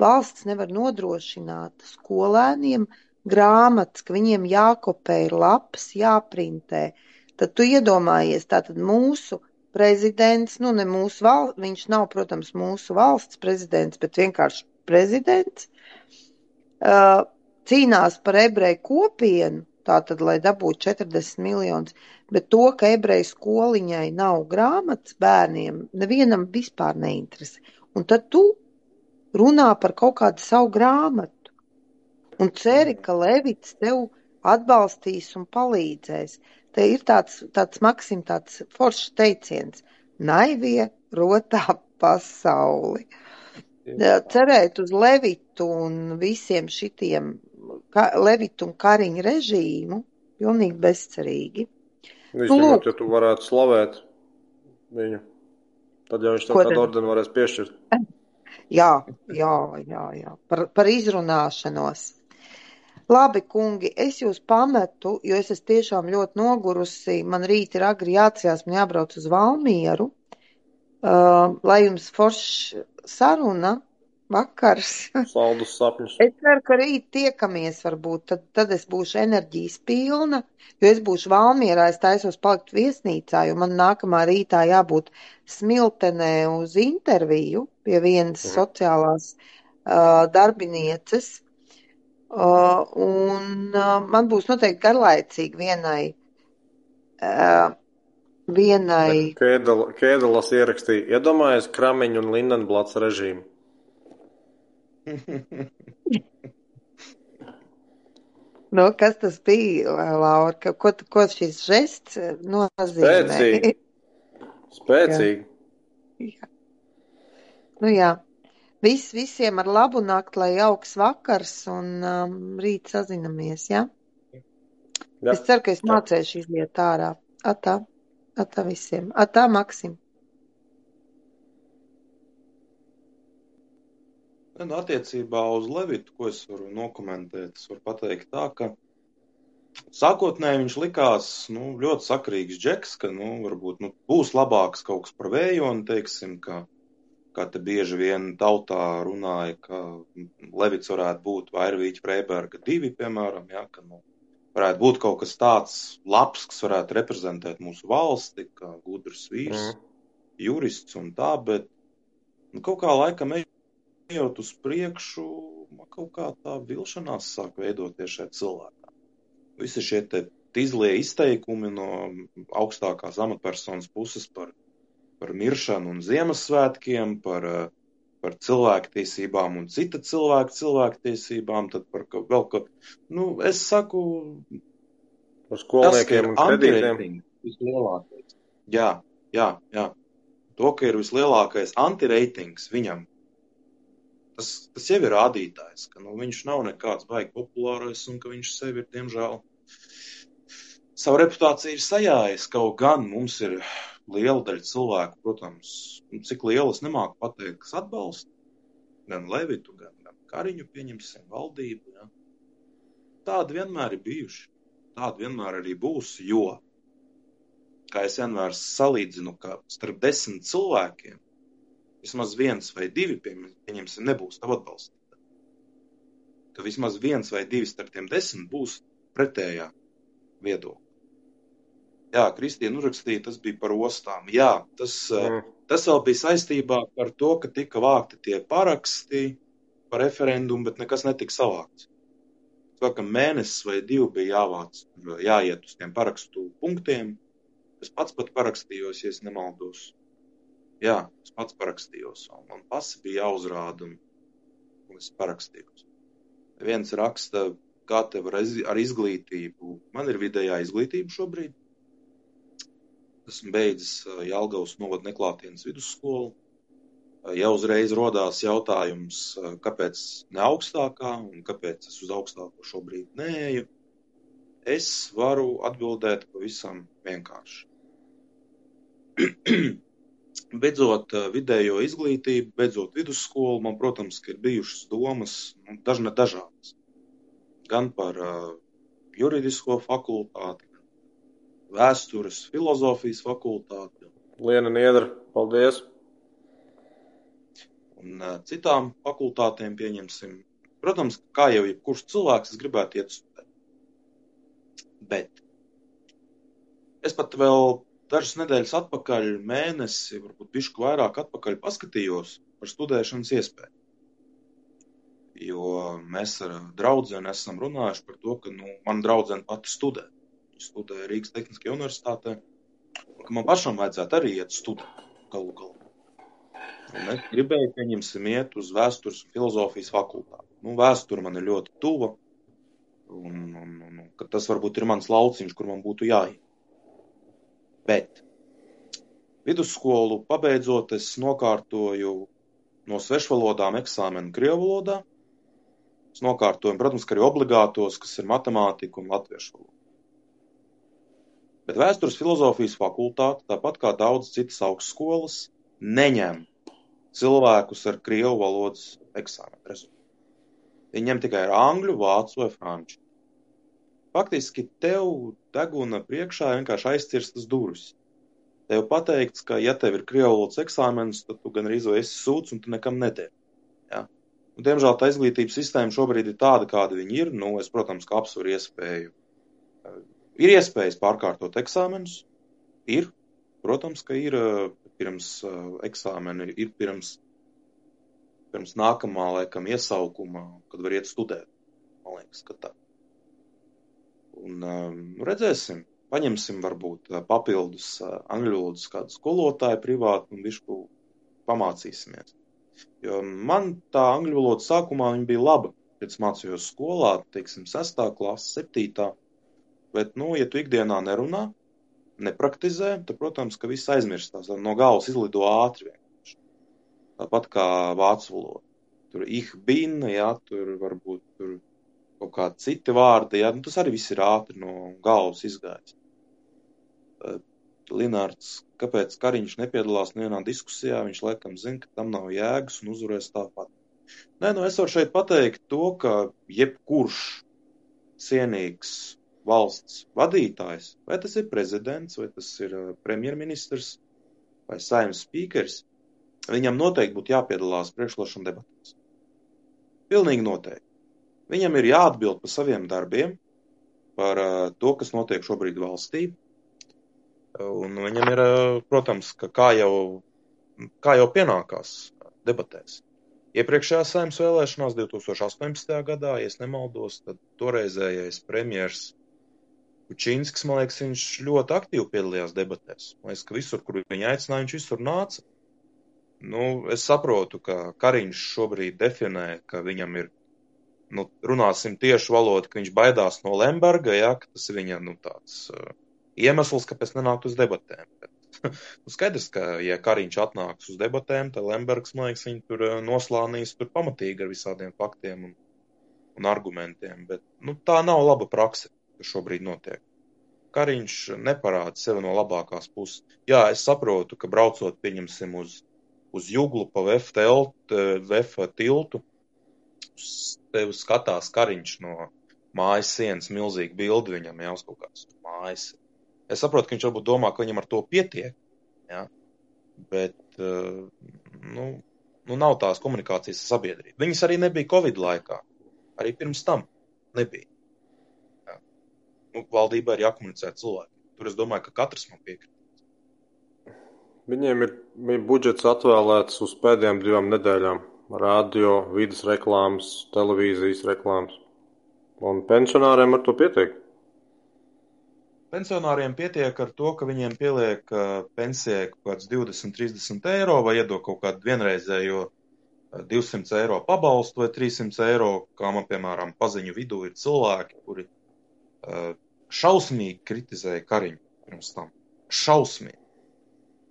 valsts nevar nodrošināt skolēniem grāmatas, ka viņiem jākopē ir lapas, jāprintē. Tad tu iedomājies, tātad mūsu prezidents, nu ne mūsu valsts, viņš nav, protams, mūsu valsts prezidents, bet vienkārši prezidents, uh, cīnās par ebreju kopienu, tātad, lai dabūtu 40 miljonus, bet to, ka ebreju skoliņai nav grāmatas bērniem, nevienam vispār neinteresē. Un tad tu runā par kaut kādu savu grāmatu un ceri, ka Levits tev atbalstīs un palīdzēs. Te ir tāds, tāds maksim, tāds foršs teiciens - naivie rotā pasauli. Cerēt uz Levitu un visiem šitiem ka, Levitu un Kariņu režīmu pilnīgi bezcerīgi. Īstenībā, lūk. ja tu varētu slavēt viņu, tad jau viņš kādu tad? ordeni varēs piešķirt. Jā, jā, jā, jā. Par, par izrunāšanos. Labi, kungi, es jūs pametu, jo es esmu tiešām ļoti nogurusi. Man rīt ir agri jāatcerās, man jābrauc uz Valmieru. Uh, lai jums foršs saruna, vakars. Saldus sapņus. Es ceru, ka rīt tiekamies, varbūt tad, tad es būšu enerģijas pilna, jo es būšu Valmierā, es taisos palikt viesnīcā, jo man nākamā rītā jābūt smiltenē uz interviju pie vienas Mhm. sociālās uh, darbinieces. Uh, un uh, man būs noteikti garlaicīgi vienai, uh, vienai, Kēdala- Kēdalas ierakstīja, iedomājies Kramiņu un Lindenblats režīmu. nu, kas tas bija, Laura, ka, ko, ko šis žests nozīmē? Spēcīgi. Spēcīgi. Nu jā, Vis, visiem ar labu nakti, lai jauks vakars un um, rīt sazinamies, jā? Jā. Es ceru, ka es mācēšu iziet ārā. Atā, atā visiem. Atā, Maksim. Nu, attiecībā uz Levitu, ko es varu nokomentēt, es varu pateikt tā, ka sākotnēji viņš likās nu, ļoti sakrīgs džeks, ka nu, varbūt nu, būs labāks kaut kas par vējoni, teiksim, ka, kā te bieži vien tautā runāja, ka Levits varētu būt Vairvīķa Freiberga divi, piemēram, ja, ka nu, varētu būt kaut kas tāds labs, kas varētu reprezentēt mūsu valsti, kā gudrs vīrs, Mm. jurists un tā, bet nu, kaut kā laikam ejot uz priekšu, man kaut kā tā vilšanās sāk veidoties šeit cilvēkā. Visi šie te tizlie izteikumi no augstākās amatpersonas puses par, par miršanu un Ziemassvētkiem, par, eh, par cilvēktiesībām un cita cilvēka cilvēktiesībām, tad par ka, vēl ka, nu, es saku, Par skolniekiem un kredītiem. vislielākais. Jā, jā, jā. To, ka ir vislielākais antireitings viņam, tas, tas jau ir rādītājs, ka nu, viņš nav nekāds baigi populārais un ka viņš sevi ir, diemžēl, savu reputāciju ir sajājis. Kaut gan mums ir liela daļa cilvēku, protams, nu, cik liela es nemāku pateikt, kas atbalsta gan Levitu, gan, gan Kariņu, pieņemsim, valdību. Ja. Tādi vienmēr ir bijuši. Tādi vienmēr arī būs, jo, kā es vienmēr salīdzinu, ka starp desmit cilvēkiem vismaz viens vai divi, pieņem- pieņemsim, nebūs tavu atbalstītāji. Ka vismaz viens vai divi starp tiem desmit būs pretējā viedokļa. Jā, Kristīna uzrakstīja, tas bija par ostām. Jā, tas, eh, Mm. tas vēl bija saistībā ar to, ka tika vākti tie paraksti par referendumu, bet nekas netika savākts. Kā mēnesis vai divi bija jāvāc, jāiet uz tiem parakstu punktiem. Es pats pat parakstījos, ja nemaldos. Jā, es pats parakstījos. un Man pasi bija jāuzrāda, un, es parakstījos. Viens raksta, kā tev ar izglītību. Man ir vidējā izglītība šobrīd. Esmu beidzis ā, Jelgavas novada neklātienes vidusskolu. Ā, Jau uzreiz rodās jautājums, kāpēc ne augstākā un kāpēc es uz augstāko šobrīd neeju. Es varu atbildēt pavisam vienkārši. beidzot vidējo izglītību, beidzot vidusskolu, man, protams, ir bijušas domas, nu, dažne dažādas. Gan par uh, juridisko fakultāti, vēstures, filozofijas fakultāti Liena Niedra, paldies! un uh, citām fakultātēm pieņemsim. Protams, kā jau jebkurš cilvēks, es gribētu iet studēt. Bet es pat vēl dažas nedēļas atpakaļ, mēnesi, varbūt bišku vairāk atpakaļ paskatījos par studēšanas iespēju. Jo mēs ar draudzeni esam runājuši par to, ka nu, man draudzene pati studē. Viņa studē Rīgas Tehniskajā universitātē, man pašam vajadzētu arī iet studēt galu galā. Un es gribēju, pieņemsim, iet uz vēstures un filozofijas fakultāti. Nu, vēsture man ir ļoti tuva, un, un, un, un tas varbūt ir mans lauciņš, kur man būtu jāiet. Bet vidusskolu pabeidzot, es nokārtoju no svešvalodām eksāmenu Krievu valodā. Es nokārtoju, protams, arī obligātos, kas ir matemātika un latviešu valoda. Bet vēstures filozofijas fakultāte, tāpat kā daudz citas augstskolas, neņem cilvēkus ar krievu valodas eksāmenu rezultātu. Viņi ņem tikai ar angļu, vācu vai franču. Faktiski tev deguna priekšā ir vienkārši aizcirstas durvis. Tev pateikts, ka, ja tev ir krievu valodas eksāmenis, tad tu gan arī esi sūds un tu nekam nedēļ. Ja? Un, diemžēl tā izglītības sistēma šobrīd ir tāda, kāda viņa ir. Nu, es, protams, apsveru iespēju. Ir iespējas pārkārtot eksāmenus. Ir. Protams, ka ir eh, pirms eh, eksāmena, ir pirms, pirms nākamā, laikam, iesaukuma, kad var iet studēt. Man liekas, ka tā. Un um, redzēsim, paņemsim varbūt papildus angļu valodas kādu skolotāju privātu un višku pamācīsimies. Jo man tā angļu valoda sākumā bija laba, es mācījos skolā, teiksim, sestā klasa, septītā. Bet, nu, ja tu ikdienā nerunā, nepraktizē, tad, protams, ka viss aizmirstās. No galvas izlido ātri vienkārši. Tāpat kā vācu valoda. Tur ich bin, jā, tur varbūt tur kaut kādi citi vārdi, jā, nu, tas arī viss ir ātri no galvas izgājis. Linārds, kāpēc Kariņš nepiedalās nevienā diskusijā, viņš laikam zina, ka tam nav jēgas un uzvarēs tāpat. Nē, nu es varu šeit pateikt to, ka jebkurš cienīgs valsts vadītājs, vai tas ir prezidents, vai tas ir eh, premjerministrs, vai saimnes spīkers, viņam noteikti būtu jāpiedalās priekšlošana debatēs. Pilnīgi noteikti. Viņam ir jāatbild par saviem darbiem, par uh, to, kas notiek šobrīd valstī. Un viņam ir, uh, protams, ka kā jau, kā jau pienākās debatēs. Iepriekšējā saimnes vēlēšanās 2018. gadā, ja nemaldos, tad toreizējais premjers Kučinskis, man liekas, viņš ļoti aktīvi piedalījās debatēs. Man liekas, ka visur, kur viņa aicināja, viņš visur nāca. Nu, es saprotu, ka Kariņš šobrīd definē, ka viņam ir nu, runāsim tieši valodu, ka viņš baidās no Lemberga, jā, ka tas ir viņa, nu, tāds uh, iemesls, kāpēc nenākt uz debatēm. Bet, nu, skaidrs, ka, ja Kariņš atnāks uz debatēm, tad Lembergs, man liekas, viņu tur uh, noslānīs tur pamatīgi ar visādiem faktiem un, un argumentiem, bet, nu, tā nav laba prakse, kas šobrīd notiek. Kariņš neparāda sevi no labākās puses. Jā, es saprotu, ka braucot, pieņemsim, uz, uz juglu pa VF, telt, VF tiltu, tevi skatās Kariņš no mājas sienas, milzīgi bildi viņam jau uz kaut kādas mājas. Es saprotu, ka viņš varbūt domā, ka viņam ar to pietiek, ja? bet, nu, nu, nav tās komunikācijas ar sabiedrību. Viņas arī nebija Covid laikā, arī pirms tam nebija nu, valdībai ir jākomunicē cilvēki. Tur es domāju, ka katrs man piekrīt. Viņiem ir, ir budžets atvēlēts uz pēdējām divām nedēļām. Radio, vidas reklāmas, televīzijas reklāmas. Un pensionāriem ar to pietiek. Pensionāriem pietiek ar to, ka viņiem pieliek pensijai kaut kāds 20, 30 eiro vai iedod kaut kādu vienreizējo 200 eiro pabalstu vai 300 eiro, kā man, piemēram, paziņu vidū ir cilvēki, kuri uh, šausmīgi kritizēja Kariņu pirms tam. Šausmīgi.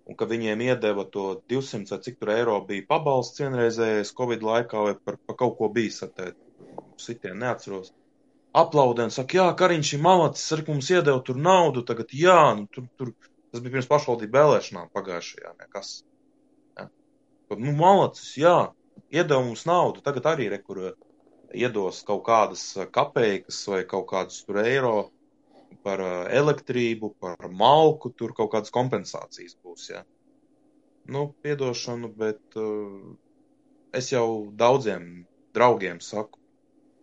Un ka viņiem iedeva to 200 vai cik tur eiro bija pabalsts vienreizējais Covid laikā vai par, par kaut ko bija satēt. Sitien neatceros. Aplaudē un saka, jā, Kariņš ir malacis, ar mums iedeva tur naudu, tagad jā, nu tur, tur, tas bija pirms pašvaldību vēlēšanām pagājušajā, nekas. Ja. Nu, malacis, jā, iedeva mums naudu, tagad arī rekur iedos kaut kādas kapeikas vai kaut kādus tur eiro par elektrību, par malku, tur kaut kādas kompensācijas būs. Ja? Nu, piedošanu, bet uh, es jau daudziem draugiem saku,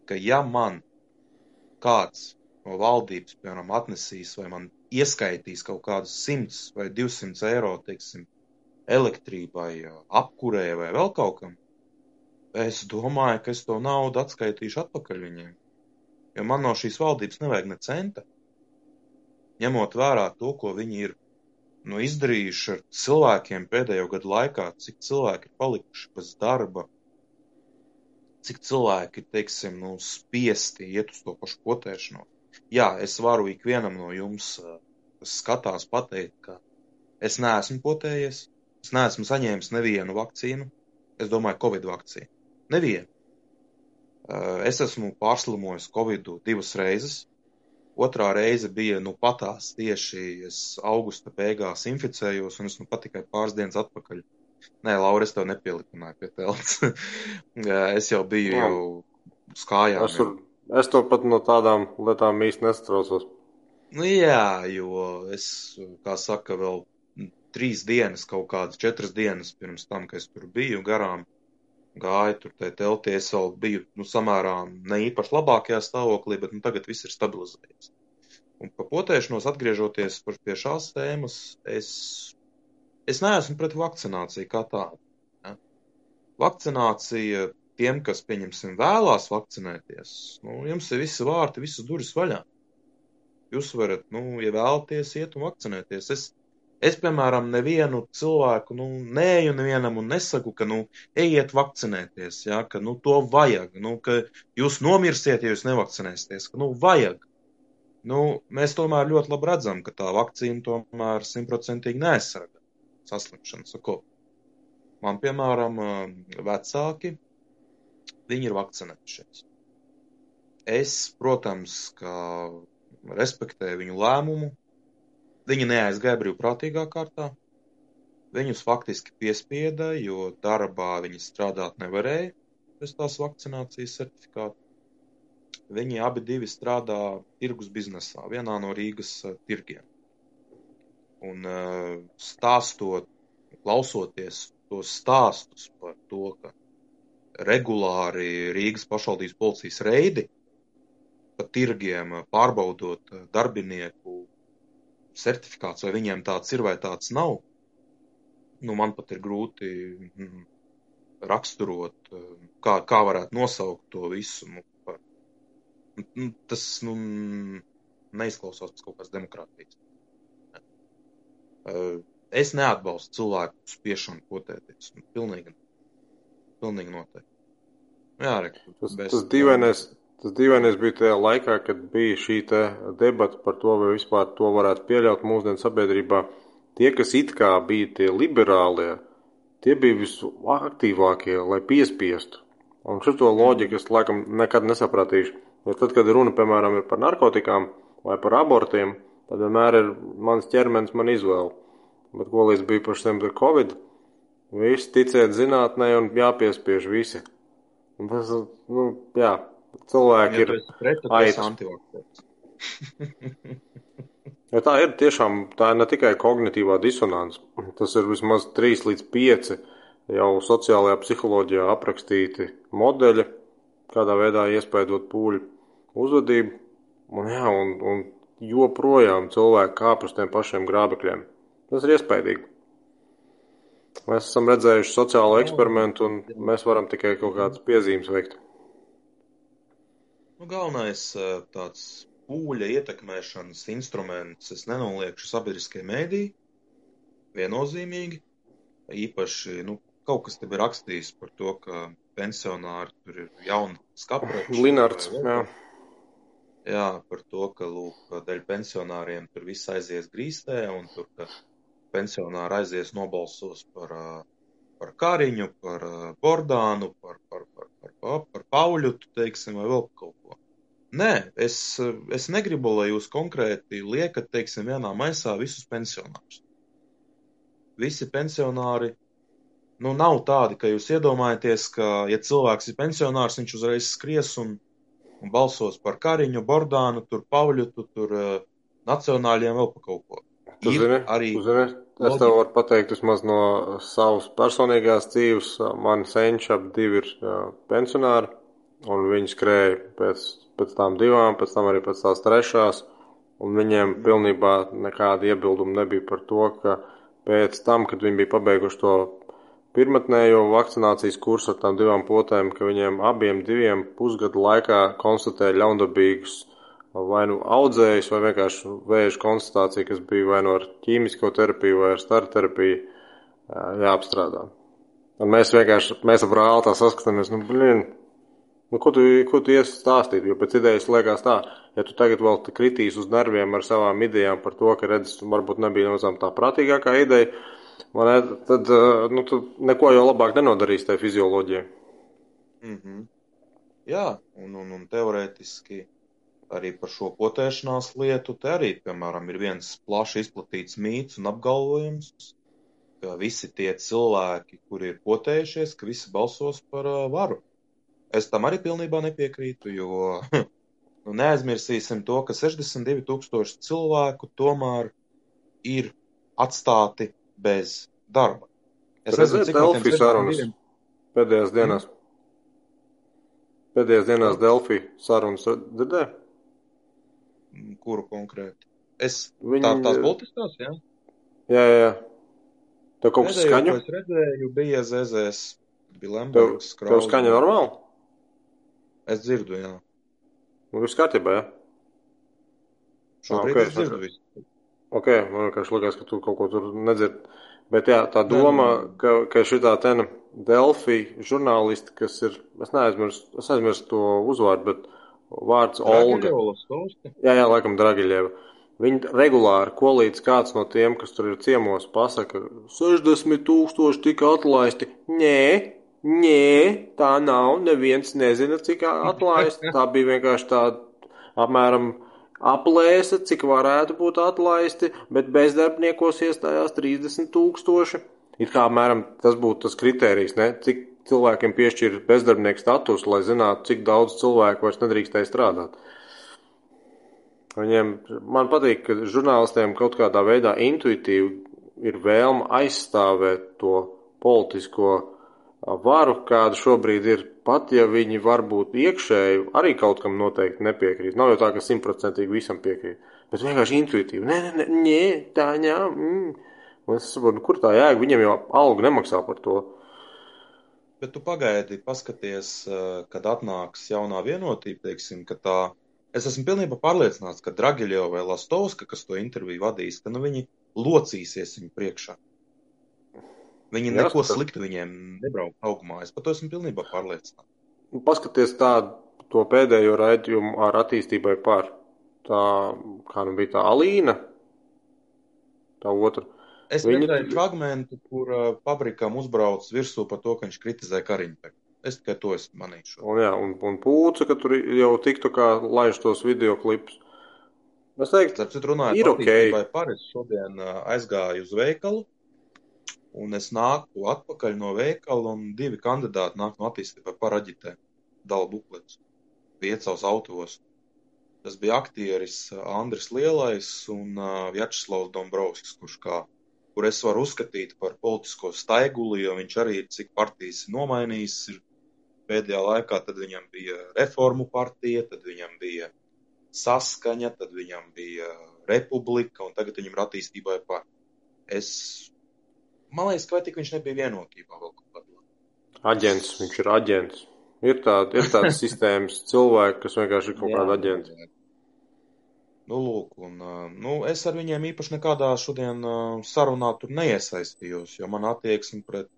ka ja man kāds no valdības, piemēram, atnesīs vai man ieskaitīs kaut kādus 100 vai 200 eiro, teiksim, elektrībai, apkurē vai vēl kaut kam, es domāju, ka es to naudu atskaitīšu atpakaļ viņiem. Jo man no šīs valdības nevajag ne centa ņemot vērā to, ko viņi ir nu, izdarījuši ar cilvēkiem pēdējo gadu laikā, cik cilvēki ir palikuši bez darba, cik cilvēki, teiksim, nu, spiesti iet uz to pašu potēšanos. Jā, es varu ikvienam no jums, kas skatās, pateikt, ka es neesmu potējies, es neesmu saņēmis nevienu vakcīnu, es domāju, Covid vakcīnu. Nevienu. Es esmu pārslimojis Covidu divas reizes, Otrā reize bija nu patās tieši es augusta beigās inficējos, un es nu pat tikai pāris dienas atpakaļ. Nē, Laura, es tev nepielikināju pie telts. es jau biju Jā. kājām. Es, tur, es to pat no tādām lietām īsti nestraucos. Nu, jā, jo es, kā saka, vēl trīs dienas, kaut kādas četras dienas pirms tam, kad es tur biju garām, gāju tur tajā teltī, es vēl biju, nu, samērā ne īpaši labākajā stāvoklī, bet, nu, tagad viss ir stabilizējies. Un pa potēšanos atgriežoties pie šās tēmas, es, es neesmu pret vakcināciju kā tādu. Ja? Vakcinācija tiem, kas, pieņemsim, vēlās vakcinēties, nu, jums ir visi vārti, visas durvis vaļā. Jūs varat, nu, ja vēlaties, iet un vakcinēties. Es, Es, piemēram, nevienu cilvēku nu, neju nevienam un nesaku, ka, nu, ejiet vakcinēties, ja, ka, nu, to vajag, nu, ka jūs nomirsiet, ja jūs nevakcinēsieties, ka, nu, vajag. Nu, mēs tomēr ļoti labi redzam, ka tā vakcīna tomēr simtprocentīgi neaizsargā saslimšanas. Man, piemēram, vecāki, viņi ir vakcinējušies. Es, protams, ka respektēju viņu lēmumu, Viņi neaizgāja brīvprātīgā kārtā. Viņus faktiski piespieda, jo darbā viņi strādāt nevarēja bez tās vakcinācijas certifikāta. Viņi abi divi strādā tirgus biznesā, vienā no Rīgas uh, tirgiem. Un uh, stāstot, klausoties tos stāstus par to, ka regulāri Rīgas pašvaldības policijas reidi pa tirgiem pārbaudot darbinieku certifikāts, vai viņiem tāds ir vai tāds nav, nu, man pat ir grūti mm, raksturot, kā, kā varētu nosaukt to visu. Nu, par, nu, tas nu, neizklausās pēc kaut kādas demokrātijas. Es neatbalstu cilvēku spiešanu potēties. Nu, pilnīgi, pilnīgi noteikti. Jā, re, Tas, bez- tas, dīvainais, tas dīvainais bija tajā laikā, kad bija šī debata par to, vai vispār to varētu pieļaut mūsdienu sabiedrībā. Tie, kas it kā bija tie liberālie, tie bija visaktīvākie, lai piespiestu. Un šo loģiku es laikam nekad nesapratīšu. Jo tad, kad runa, piemēram, ir par narkotikām vai par abortiem, tad vienmēr ir mans ķermenis, man izvēle. Bet ko līdz bija par šiem Covid, visi ticēt zinātnē un jāpiespiež visi. Un tas, nu, jā, cilvēki Ja ir. tu esi pret, tad tu esi aitas. antivakcērs. Ja tā ir tiešām, tā ir ne tikai kognitīvā disonance. Tas ir vismaz 3 līdz 5 jau sociālajā psiholoģijā aprakstīti modeļi, kādā veidā iespējot pūļu uzvedību. Un, jā, un, un joprojām cilvēki kāp uz tiem pašiem grābekļiem. Tas ir iespaidīgi. Mēs esam redzējuši sociālo eksperimentu, un mēs varam tikai kaut kādas piezīmes veikt. Nu, galvenais eh, tāds pūļa ietekmēšanas instruments, es nenoliekšu sabiedriskie mēdī, viennozīmīgi. Īpaši, nu, kaut kas te bija rakstījis par to, ka pensionāri tur ir jauni skapreči. Linārds, jā. Jā, par to, ka, lūk, dēļ pensionāriem tur viss aizies grīstē, un tur, ka pensionāri aizies nobalsos par, ā, par Kariņu, par ā, Bordānu, par, par, par, par, par, par Pauļu, teiksim, vai vēl kaut ko. Nē, es, es negribu, lai jūs konkrēti liekat, teiksim, vienā maisā visus pensionārus. Visi pensionāri, nu, nav tādi, ka jūs iedomājaties, ka, ja cilvēks ir pensionārs, viņš uzreiz skries un, un balsos par Kariņu, Bordānu, tur Pauļu, tu, tur uh, nacionāļiem vēl pa kaut ko. Tu zini, arī tu zini, es tev varu pateikt vismaz no savas personīgās dzīves. Man senči ap divi ir pensionāri, un viņi skrēja pēc, pēc tām divām, pēc tam arī pēc tās trešās. Un viņiem pilnībā nekāda iebilduma nebija par to, ka pēc tam, kad viņi bija pabeiguši to pirmotnējo vakcinācijas kursu ar tām divām potēm, ka viņiem abiem diviem pusgadu laikā konstatēja ļaundabīgus vai nu audzējus, vai vienkārši vēža konstatācija, kas bija vai nu ar ķīmisko terapiju, vai ar staru terapiju jā, jāapstrādā. Un mēs vienkārši, mēs ap rāli tā saskatāmies, nu, blin, nu, ko tu, ko tu iesi stāstīt, jo pēc idejas liekas tā, ja tu tagad vēl kritīs uz nerviem ar savām idejām par to, ka redz, varbūt nebija nemazām tā prātīgākā ideja, man, tad, nu, tu neko jau labāk nenodarīs tajā fizioloģijā. Mm -hmm. Jā, un, un, un teorētiski arī par šo potēšanās lietu te arī, piemēram, ir viens plaši izplatīts mīts un apgalvojums, ka visi tie cilvēki, kuri ir potējušies, ka visi balsos par uh, varu. Es tam arī pilnībā nepiekrītu, jo nu, neaizmirsīsim to, ka 62 tūkstoši cilvēku tomēr ir atstāti bez darba. Es nezinu, cik Delfī sarunas 62 pēdējās dienās. Pēdējās dienās Delfī sarunas dzirdēju. Kuru konkrēti? Es Viņi- tā, tās politiskās, jā? Jā, jā. Tev kaut kas skaņu? es redzēju, bija ZZS. Bija Lembergs, tev skaņa normāli? Es dzirdu, jā. Nu, viss kārtībā, jā. Šobrīd ok, es dzirdu visu. Ok, man vienkārši likās, ka tu kaut ko tur nedzird. Bet jā, tā doma, ka, ka šitā ten Delfī žurnālisti, kas ir, es neaizmirstu, es aizmirstu to uzvārdu, bet vārds Olga. Jā, jā, laikam Dragiļieva. Viņi regulāri, ko līdz kāds no tiem, kas tur ir ciemos, pasaka, 60 tūkstoši tika atlaisti. Nē, nē, tā nav. Neviens nezina, cik atlaisti. Tā bija vienkārši tāda apmēram aplēse, cik varētu būt atlaisti, bet bezdarbniekos iestājās 30 tūkstoši. It kā apmēram tas būtu tas kritērijs, ne? cik cilvēkiem piešķir bezdarbnieku status, lai zinātu, cik daudz cilvēku vairs nedrīkstēja strādāt. Viņiem, man patīk, ka žurnālistiem kaut kādā veidā intuitīvi ir vēlme aizstāvēt to politisko varu, kāda šobrīd ir. Pat ja viņi varbūt iekšēji arī kaut kam noteikti nepiekrīt. Nav jau tā, ka simtprocentīgi visam piekrīt. Bet vienkārši intuitīvi. Nē, nē, nē, tā jā. Mm. Un es saprotu, kur tā jēga. Viņiem jau algu nemaksā par to. Bet tu pagaidi, paskaties, eh, kad atnāks jaunā vienotība, teiksim, ka tā. Es esmu pilnībā pārliecināts, ka Dragiļo vai Lastovska, kas to interviju vadīs, ka nu viņi locīsies viņu priekšā. Viņi neko Jāskatās. sliktu viņiem nebrauc augumā. Es par to esmu pilnībā pārliecināts. Paskaties tādu to pēdējo raidījumu ar attīstībai par. Tā, kā nu bija tā Alīna, tā otra. Es Viņa- redzēju fragmentu, kur uh, paprikām uzbrauc virsū par to, ka viņš kritizē Kariņpeku. Es tikai to esmu manījis. Un, jā, un, un pūca, ka tur jau tiktu kā laiž tos video klipus. Es teiktu, citu, runājot Ir ok. es šodien uh, aizgāju uz veikalu, un es nāku atpakaļ no veikala, un divi kandidāti nāk no attīstībai par aģitē, dala buklets, viecavs autos. Tas bija aktieris uh, Andris Lielais un uh, Vjačeslavs Dombrovskis, kurš kā, kur es varu uzskatīt par politisko staiguli, jo viņš arī cik partijas ir nomainījis ir pēdējā laikā, tad viņam bija reformu partija, tad viņam bija saskaņa, tad viņam bija republika, un tagad viņam ir attīstībai par. Es, man liekas, ka vai tik viņš nebija vienotībā vēl kaut kādā. aģents, viņš ir aģents. Ir tāda, ir tāda sistēmas cilvēki, kas vienkārši ir kaut kāda aģenta. Nu, lūk, un, nu, es ar viņiem īpaši nekādā šodien sarunā tur neiesaistījos, jo man attieksme pret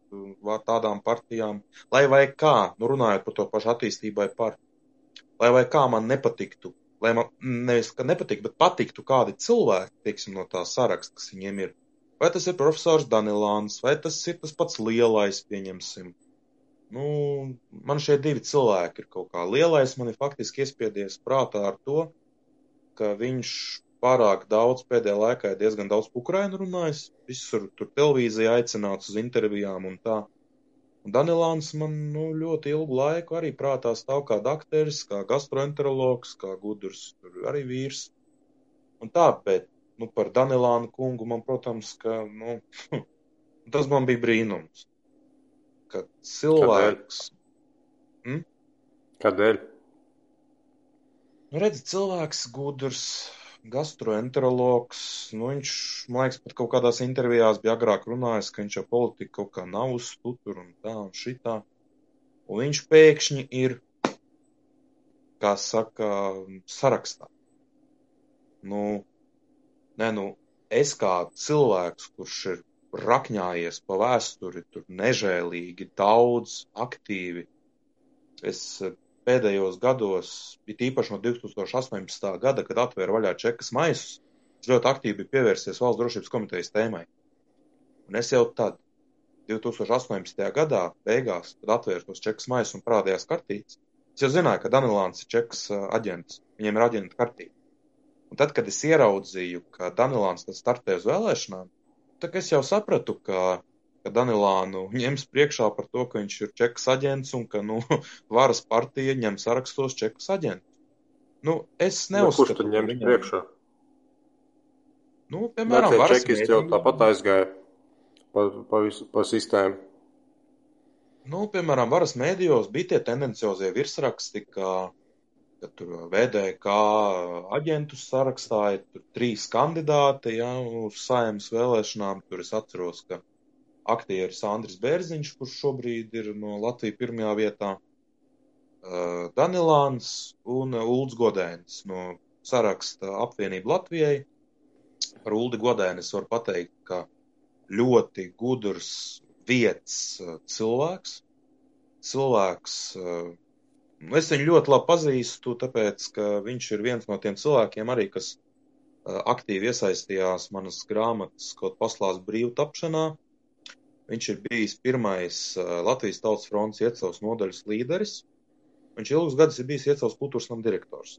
tādām partijām, lai vai kā, nu, runājot par to pašu attīstībai par, lai vai kā man nepatiktu, lai man, nevis, ka nepatiktu, bet patiktu kādi cilvēki, teiksim, no tā saraksta, kas viņiem ir. Vai tas ir profesors Danilāns, vai tas ir tas pats lielais, pieņemsim. Nu, man šie divi cilvēki ir kaut kā lielais, man ir faktiski iespiedies prātā ar to, ka viņš pārāk daudz pēdējā laikā ir diezgan daudz pukrainu runājis, visur tur televīzija aicināts uz intervijām un tā. Un Danilāns man nu, ļoti ilgu laiku arī prātā stāv kā dakteris, kā gastroenterologs, kā gudrs, tur arī vīrs. Un tā, bet nu, par Danilānu kungu man, protams, ka nu, tas man bija brīnums. Ka cilvēks, Kādēļ? Nu, redz, cilvēks gudrs, gastroenterologs. Nu, viņš, man liekas, pat kaut kādās intervijās bija agrāk runājis, ka viņš jau politika kaut kā nav uz stuturu un tā un šitā. Un viņš pēkšņi ir, kā saka, sarakstā. Nu, nē, nu, es kā cilvēks, kurš ir rakņājies pa vēsturi, tur nežēlīgi daudz, aktīvi, es pēdējos gados, it īpaši no 2018. gada, kad atvēra vaļā čekas maisus, es ļoti aktīvi pievērsies valsts drošības komitejas tēmai. Un es jau tad, 2018. gadā, beigās, kad atvēra tos čekas maisus un parādījās kartītes, es jau zināju, ka Danilāns ir čekas aģents, viņiem ir aģenta kartīte. Un tad, kad es ieraudzīju, ka Danilāns tad startē uz vēlēšanām, tad es jau sapratu, ka ka Danilānu ņems priekšā par to, ka viņš ir čekas aģents un ka, nu, varas partija ņem sarakstos čekas aģentu. Nu, es Nu, kurš neuzskatu, ka ņems viņam- priekšā? Nu, piemēram, Vecie varas čekisti jau tāpat aizgāja pa, pa, visu, pa sistēmu. Nu, piemēram, varas mēdījos bija tie tendenciozie virsraksti, ka, ka tur VDK aģentu sarakstā ir tur trīs kandidāti, ja, uz saimnes vēlēšanām. Tur es atceros, ka aktieris Andris Bērziņš, kurš šobrīd ir no Latvijas pirmajā vietā, uh, Danilāns un uh, Ulds Godēns no saraksta apvienība Latvijai. Par Uldi Godēnu es varu pateikt, ka ļoti gudrs vietas uh, cilvēks. Cilvēks, nu, es viņu ļoti labi pazīstu, tāpēc, ka viņš ir viens no tiem cilvēkiem arī, kas aktīvi iesaistījās manas grāmatas kaut paslās brīvu tapšanā. Viņš ir bijis pirmais Latvijas Tautas fronts iecels nodaļas līderis. Viņš ilgus gadus ir bijis iecels kultūras nama direktors.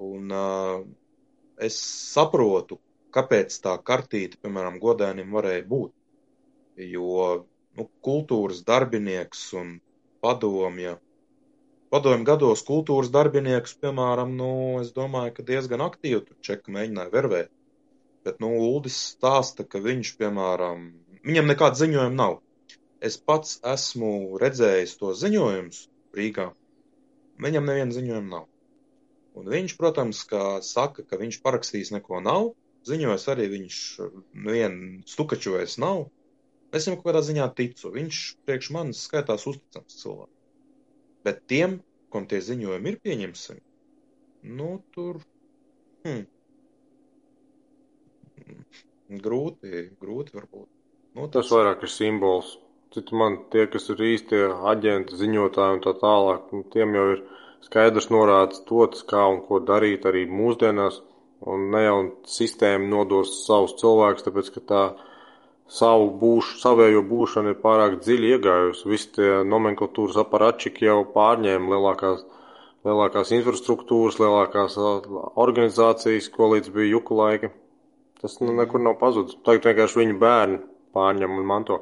Un uh, es saprotu, kāpēc tā kartīte, piemēram, godēnim varēja būt. Jo nu, kultūras darbinieks un padomja, padomju gados kultūras darbinieks, piemēram, nu, es domāju, ka diezgan aktīvi tur čeka mēģināja vervēt. Bet, nu, Uldis stāsta, ka viņš, piemēram, viņam nekāda ziņojuma nav. Es pats esmu redzējis to ziņojumus Rīgā. Viņam neviena ziņojuma nav. Un viņš, protams, ka saka, ka viņš parakstījis neko nav, ziņojas arī viņš nevienu stukačojas nav. Es viņam kaut kādā ziņā ticu. Viņš priekš manis skaitās uzticams cilvēks. Bet tiem, kam tie ziņojumi ir pieņemsim, nu, tur. Hmm. Grūti, grūti varbūt. Nu, Tas vairāk ir simbols. citu man tie, kas ir īstie aģenti, ziņotāji un tā tālāk, un tiem jau ir skaidrs norādes dots, kā un ko darīt arī mūsdienās, un ne jau sistēma nodos savus cilvēkus, tāpēc, ka tā savu būšu, savējo būšanu ir pārāk dziļi iegājusi. Visi tie nomenklatūras aparatčiki jau pārņēma lielākās, lielākās infrastruktūras, lielākās organizācijas, ko līdz bija juku laika. Tas nu, nekur nav pazudis. Tagad vienkārši viņu bērni pārņem un manto.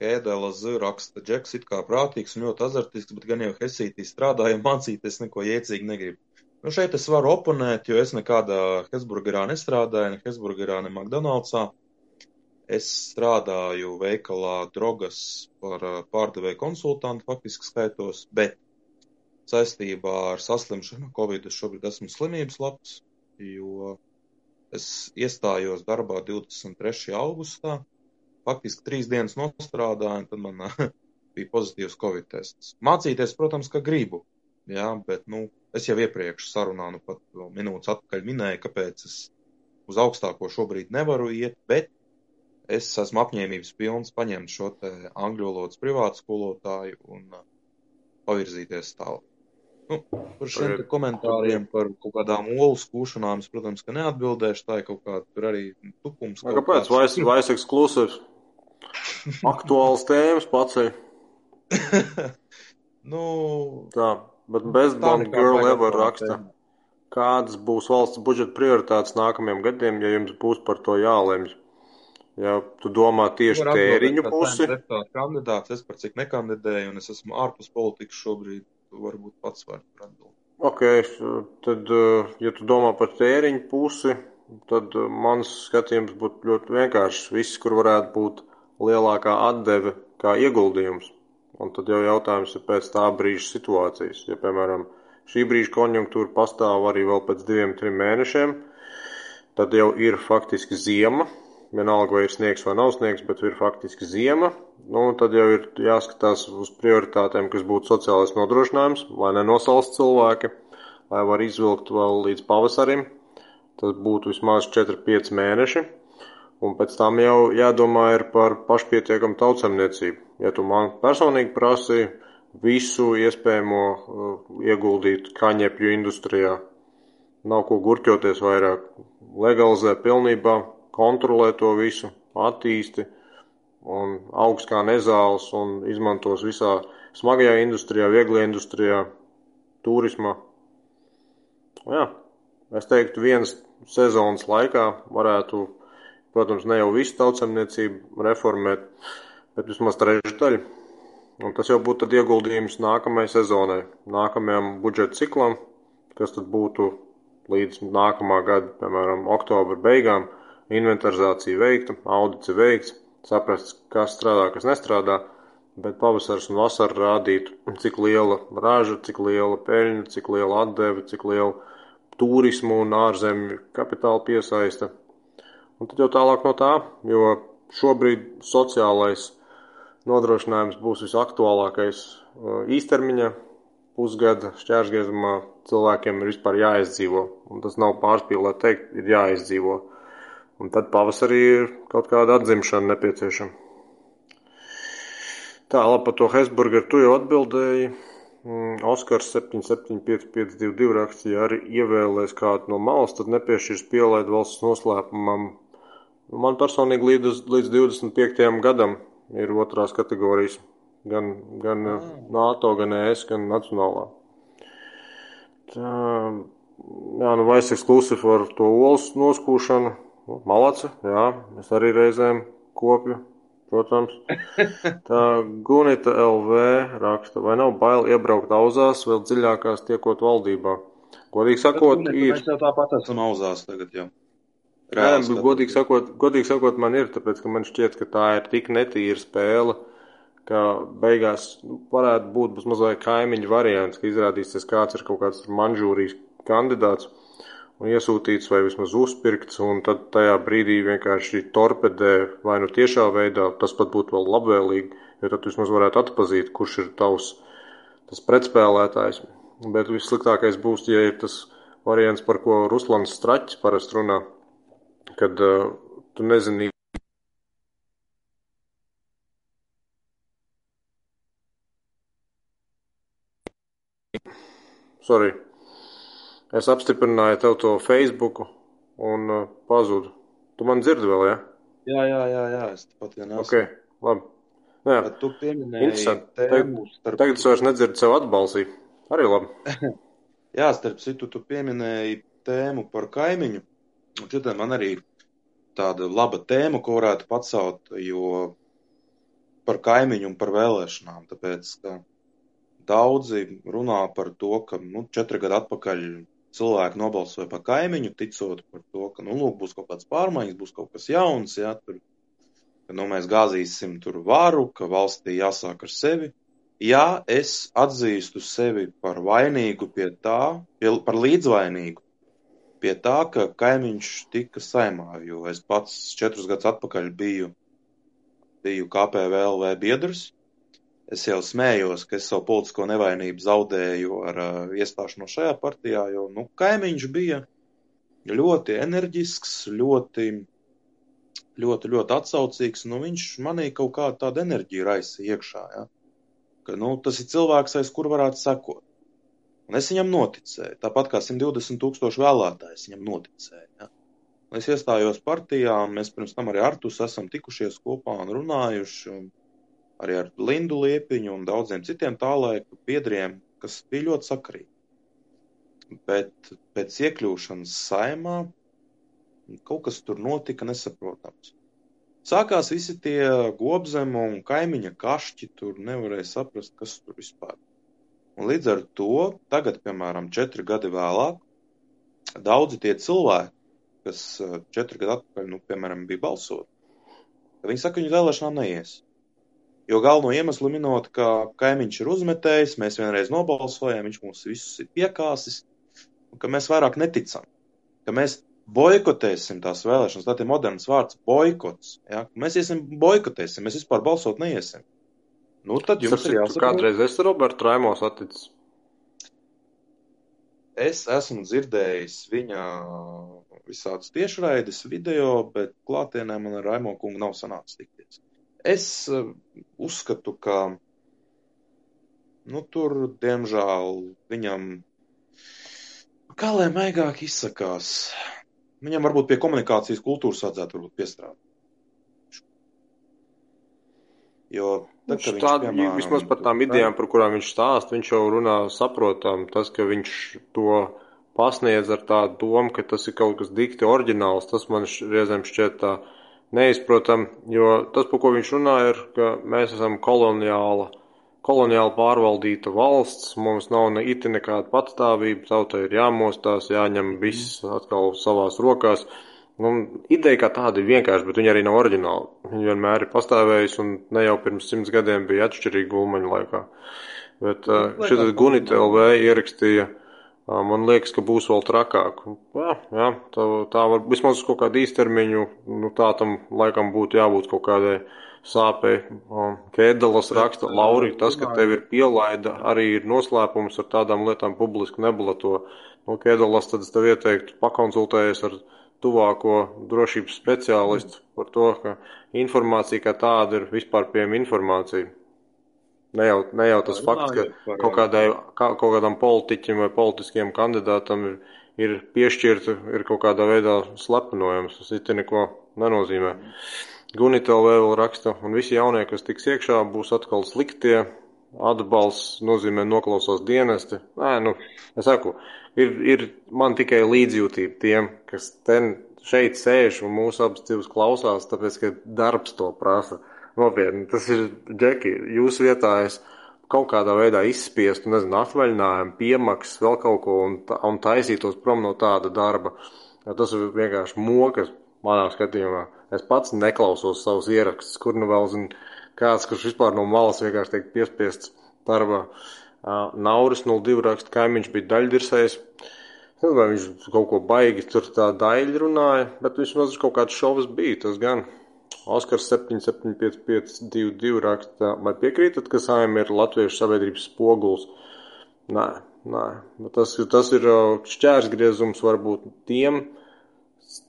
Ēdela Z raksta, Džeks it kā prātīgs un ļoti azartisks, bet gan jau Hesītī strādāja, mācīties neko iecīgi negrib. Nu, šeit es varu oponēt, jo es nekādā Hesburgerā nestrādāju, ne Hesburgerā, ne McDonaldsā. Es strādāju veikalā drogas par pārdevēju konsultantu, faktiski skaitos, bet saistībā ar saslimšanu Covid es šobrīd esmu slimības labs, jo Es iestājos darbā 23. augustā. Faktiski trīs dienas nostrādāju, un tad man bija pozitīvs covid tests. Mācīties, protams, ka gribu, jā, bet, nu, es jau iepriekš sarunā, nu, pat minūtes atpakaļ minēju, kāpēc es uz augstāko šobrīd nevaru iet, bet es esmu apņēmības pilns paņemt šo angļu valodas privātu skolotāju un pavirzīties tālāk. Nu, par šiem te komentāriem par kaut kādām olu skūšanām es, protams, ka neatbildēšu. Tā ir kaut kāda tur arī tupums. A, kāpēc? Vais, vais eksklusīvs. Aktuāls tēmas paceļ. nu, tā, bet Best Bond Girl ever raksta. Kādas būs valsts budžeta prioritātes nākamajiem gadiem, ja jums būs par to jālemj? Ja tu domā tieši tēriņu pusi. Kandidāts, es par cik nekandidēju, un es esmu ārpus politikas šobrīd varbūt pats var atbildēt. Ok, tad, eh, ja tu domā par tēriņu pusi, tad eh, mans skatījums būtu ļoti vienkāršs. Viss, kur varētu būt lielākā atdeve kā ieguldījums. Un tad jau jautājums ir pēc tā brīža situācijas. Ja, piemēram, šī brīža konjunktūra pastāv arī vēl pēc diviem, trim mēnešiem, tad jau ir faktiski ziema, vienalga vai ir sniegs vai nav sniegs, bet ir faktiski ziema. Nu, tad jau ir jāskatās uz prioritātēm, kas būtu sociālais nodrošinājums, lai nenosalst cilvēki, lai var izvilkt vēl līdz pavasarim. Tas būtu vismaz 4-5 mēneši. Un pēc tam jau jādomā ir par pašpietiekamu tautsemniecību. Ja tu man personīgi prasīji visu iespējamo uh, ieguldīt kaņepju industrijā, nav ko gurķoties vairāk, legalizē pilnībā, kontrolē to visu, attīsti un augs kā nezāles un izmantos visā smagajā industrijā, vieglajā industrijā, turismā. Jā, es teiktu, vienas sezonas laikā varētu, protams, ne jau visu tautsemniecību reformēt, bet vismaz trešdaļu. Un tas jau būtu ieguldījums nākamajai sezonai, nākamajam budžeta ciklam, kas tad būtu līdz nākamā gada, piemēram, oktobra beigām – inventarizācija veikta, audits veikts, saprast, kas strādā, kas nestrādā, bet pavasars un vasara rādītu, cik liela raža, cik liela peļņa, cik liela atdeve, cik liela turismu un ārzemju kapitāla piesaista. Un tad jau tālāk no tā, jo šobrīd sociālais nodrošinājums būs visaktuālākais uh, īstermiņa pusgada šķērsgriezumā cilvēkiem ir vispār jāizdzīvo. Un tas nav pārspīlēt teikt, ir jāizdzīvo. Un tad pavasarī ir kaut kāda atzimšana nepieciešama. Tā, labi, par to Hesburgeru tu jau atbildēji. Mm, Oskars 775522 rakstīja arī ievēlēs kādu no malas, tad nepiešķirs pielaid valsts noslēpumam. Man personīgi līdz, līdz 25. gadam ir otrās kategorijas. Gan, gan mm. NATO, gan ES, gan nacionālā. Tā, jā, nu vairs eksklusivi ar to olas noskūšanu Nu, malaci, jā, es arī reizēm kopju, protams. Tā Gunita LV raksta, vai nav bail iebraukt auzās vēl dziļākās tiekot valdībā? Godīgi sakot, Bet, ir. Mēs jau tāpat esam auzās tagad jau. Nē, bet godīgi sakot, godīgi sakot, man ir, tāpēc, ka man šķiet, ka tā ir tik netīra spēle, ka beigās nu, varētu būt mazliet kaimiņu variants, ka izrādīsies kāds ir kaut kāds manžūrijas kandidāts un iesūtīts vai vismaz uzpirkts, un tad tajā brīdī vienkārši torpedē vai nu tiešā veidā, tas pat būtu vēl labvēlīgi, jo tad vismaz varētu atpazīt, kurš ir tavs tas pretspēlētājs. Bet vissliktākais būs, ja ir tas variants, par ko Ruslans Straķis parasti runā, kad uh, tu nezini, Sorry. Es apstiprināju tev to Facebook un uh, pazudu. Tu man dzirdi vēl, ja? Jā, jā, jā, jā es pat vien esmu. Ok, labi. Jā, Bet tu pieminēji tēmu starp... tagad es vairs nedzirdu sev atbalsīt. Arī labi. Jā, starp citu, tu pieminēji tēmu par kaimiņu. Un šitā man arī tāda laba tēma, ko varētu pacelt, jo par kaimiņu un par vēlēšanām. Tāpēc, ka daudzi runā par to, ka nu, četri gadi atpakaļ cilvēki nobalsoja par kaimiņu, ticot par to, ka nu, lūk, būs kaut kādas pārmaiņas, būs kaut kas jauns, jā, tur, ka nu, mēs gāzīsim tur varu, ka valstī jāsāk ar sevi. Jā, es atzīstu sevi par vainīgu pie tā, pie, par līdzvainīgu pie tā, ka kaimiņš tika saimā, jo es pats četrus gadus atpakaļ biju, biju KPVLV biedrs. Es jau smējos, ka es savu politisko nevainību zaudēju ar uh, iestāšanos šajā partijā, jo nu, kaimiņš bija ļoti enerģisks, ļoti, ļoti, ļoti atsaucīgs. Nu, viņš manī kaut kādu tādu enerģiju raisa iekšā. Ja? Ka, nu, tas ir cilvēks, aiz kur varētu sekot. Un es viņam noticēju, tāpat kā 120 tūkstoši vēlētājs viņam noticēja. Ja? Un es iestājos partijā, mēs pirms tam arī Artus esam tikušies kopā un runājuši, un arī ar Lindu Liepiņu un daudziem citiem tālaiku biedriem, kas bija ļoti sakrīgi. Bet pēc iekļūšanas saimā kaut kas tur notika nesaprotams. Sākās visi tie gobzemu un kaimiņa kašķi, tur nevarēja saprast, kas tur vispār ir. Un līdz ar to tagad, piemēram, četri gadi vēlāk, daudzi tie cilvēki, kas eh, četri gadi atpakaļ, nu, piemēram, bija balsot, viņi saka, ka viņi vēlēšanām neies. Jo galveno iemeslu minot, ka kaimiņš ir uzmetējis, mēs vienreiz nobalsojām, viņš mums visus ir piekāsis, un ka mēs vairāk neticam, ka mēs boikotēsim tās vēlēšanas. Tā ir moderns vārds - boikots. Ja? Mēs iesim boikotēsim, mēs vispār balsot neiesim. Nu, tad jums ir Tu jāsaprot. kādreiz esi Roberts Raimos atticis. Es esmu dzirdējis viņa visādus tiešraides video, bet klātienē man ar Raimo kungu nav sanācis tikties. Es uh, uzskatu, ka nu, tur, diemžēl, viņam, kā lai maigāk izsakās, viņam varbūt pie komunikācijas kultūras vajadzētu piestrādāt. Jo tad, Viņš kad viņš, tād, piemēram, vismaz par tām idejām, par kurām viņš stāsta, viņš jau runā saprotam. Tas, ka viņš to pasniedz ar tādu domu, ka tas ir kaut kas dikti oriģināls, tas man reizēm šķiet tā neizprotam, jo tas, par ko viņš runā, ir, ka mēs esam koloniāla, koloniāli pārvaldīta valsts, mums nav ne iti nekāda patstāvība, tautai ir jāmostās, jāņem viss atkal savās rokās. Un ideja kā tāda ir vienkārša, bet viņa arī nav oriģināla. Viņa vienmēr ir pastāvējusi un ne jau pirms simts gadiem bija atšķirīga gulmaņa laikā. Bet uh, šis Gunita LV ierakstīja, man liekas, ka būs vēl trakāk. Jā, jā tā, tā var vismaz uz kaut kādu īstermiņu, nu tā tam laikam būtu jābūt kaut kādai sāpei. Kēdelas raksta, Lauri, tas, ka tev ir pielaida, arī ir noslēpums ar tādām lietām publiski neblato. No Kēdelas tad es tev ieteiktu pakonsultējies ar tuvāko drošības speciālistu par to, ka informācija kā tāda ir vispār pieejama informācija. Ne jau, ne jau tas fakts, ka kaut, kādai, kā, kaut kādam politiķim vai politiskiem kandidātam ir, ir piešķirta, ir kaut kādā veidā slepenojams. Tas it neko nenozīmē. Gunita vēl raksta, un visi jaunie, kas tiks iekšā, būs atkal sliktie. Atbalsts nozīmē noklausās dienesti. Nē, nu, es saku, ir, ir man tikai līdzjūtība tiem, kas ten šeit sēž un mūsu abas divas klausās, tāpēc, ka darbs to prasa. Nopietni, tas ir džeki. Jūsu vietā es kaut kādā veidā izspiestu, nezinu, atvaļinājumu, piemaksas, vēl kaut ko un, un taisītos prom no tāda darba. Tas ir vienkārši mokas manā skatījumā. Es pats neklausos savus ierakstus, kur nu vēl zinu, kāds, kurš vispār no malas vienkārši tiek piespiests darbā. Uh, Nauris 02 raksta, kaimiņš bija daļdirsējs. Nezinu, vai viņš kaut ko baigi tur tā daļa runāja, bet vismaz kaut kāds šovs bija, tas gan. Oskars 775522 raksta, vai piekrītat, ka saim ir latviešu sabiedrības spoguls? Nē, nē. Bet Tas, tas ir uh, šķērsgriezums varbūt tiem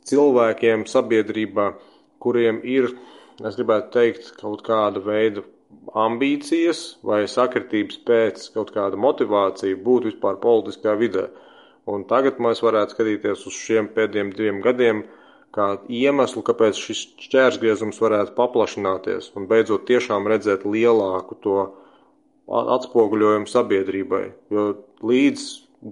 cilvēkiem sabiedrībā, kuriem ir, es gribētu teikt, kaut kāda veida ambīcijas vai sakritības pēc kaut kāda motivācija būt vispār politiskā vidē. Un tagad mēs varētu skatīties uz šiem pēdējiem diviem gadiem kā iemeslu, kāpēc šis šķērsgriezums varētu paplašināties un beidzot tiešām redzēt lielāku to atspoguļojumu sabiedrībai. Jo līdz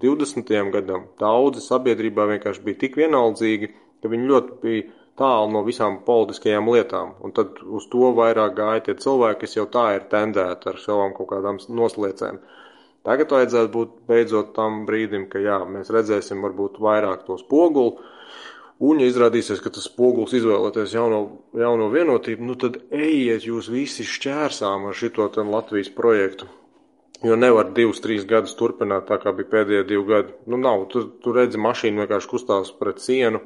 20. gadam daudzi sabiedrībā vienkārši bija tik vienaldzīgi, ka viņi ļoti bija tālu no visām politiskajām lietām. Un tad uz to vairāk gāja tie cilvēki, kas jau tā ir tendēti ar savām kaut kādām nosliecēm. Tagad vajadzētu būt beidzot tam brīdim, ka jā, mēs redzēsim varbūt vairāk to spoguli. Un, ja izrādīsies, ka tas spogulis izvēlēties jauno, jauno vienotību, nu tad ejiet jūs visi šķērsām ar šito Latvijas projektu. Jo nevar divus, trīs gadus turpināt tā, kā bija pēdējie divi gadi. Nu, nav. Tur, tur redzi, mašīna vienkārši kustās pret sienu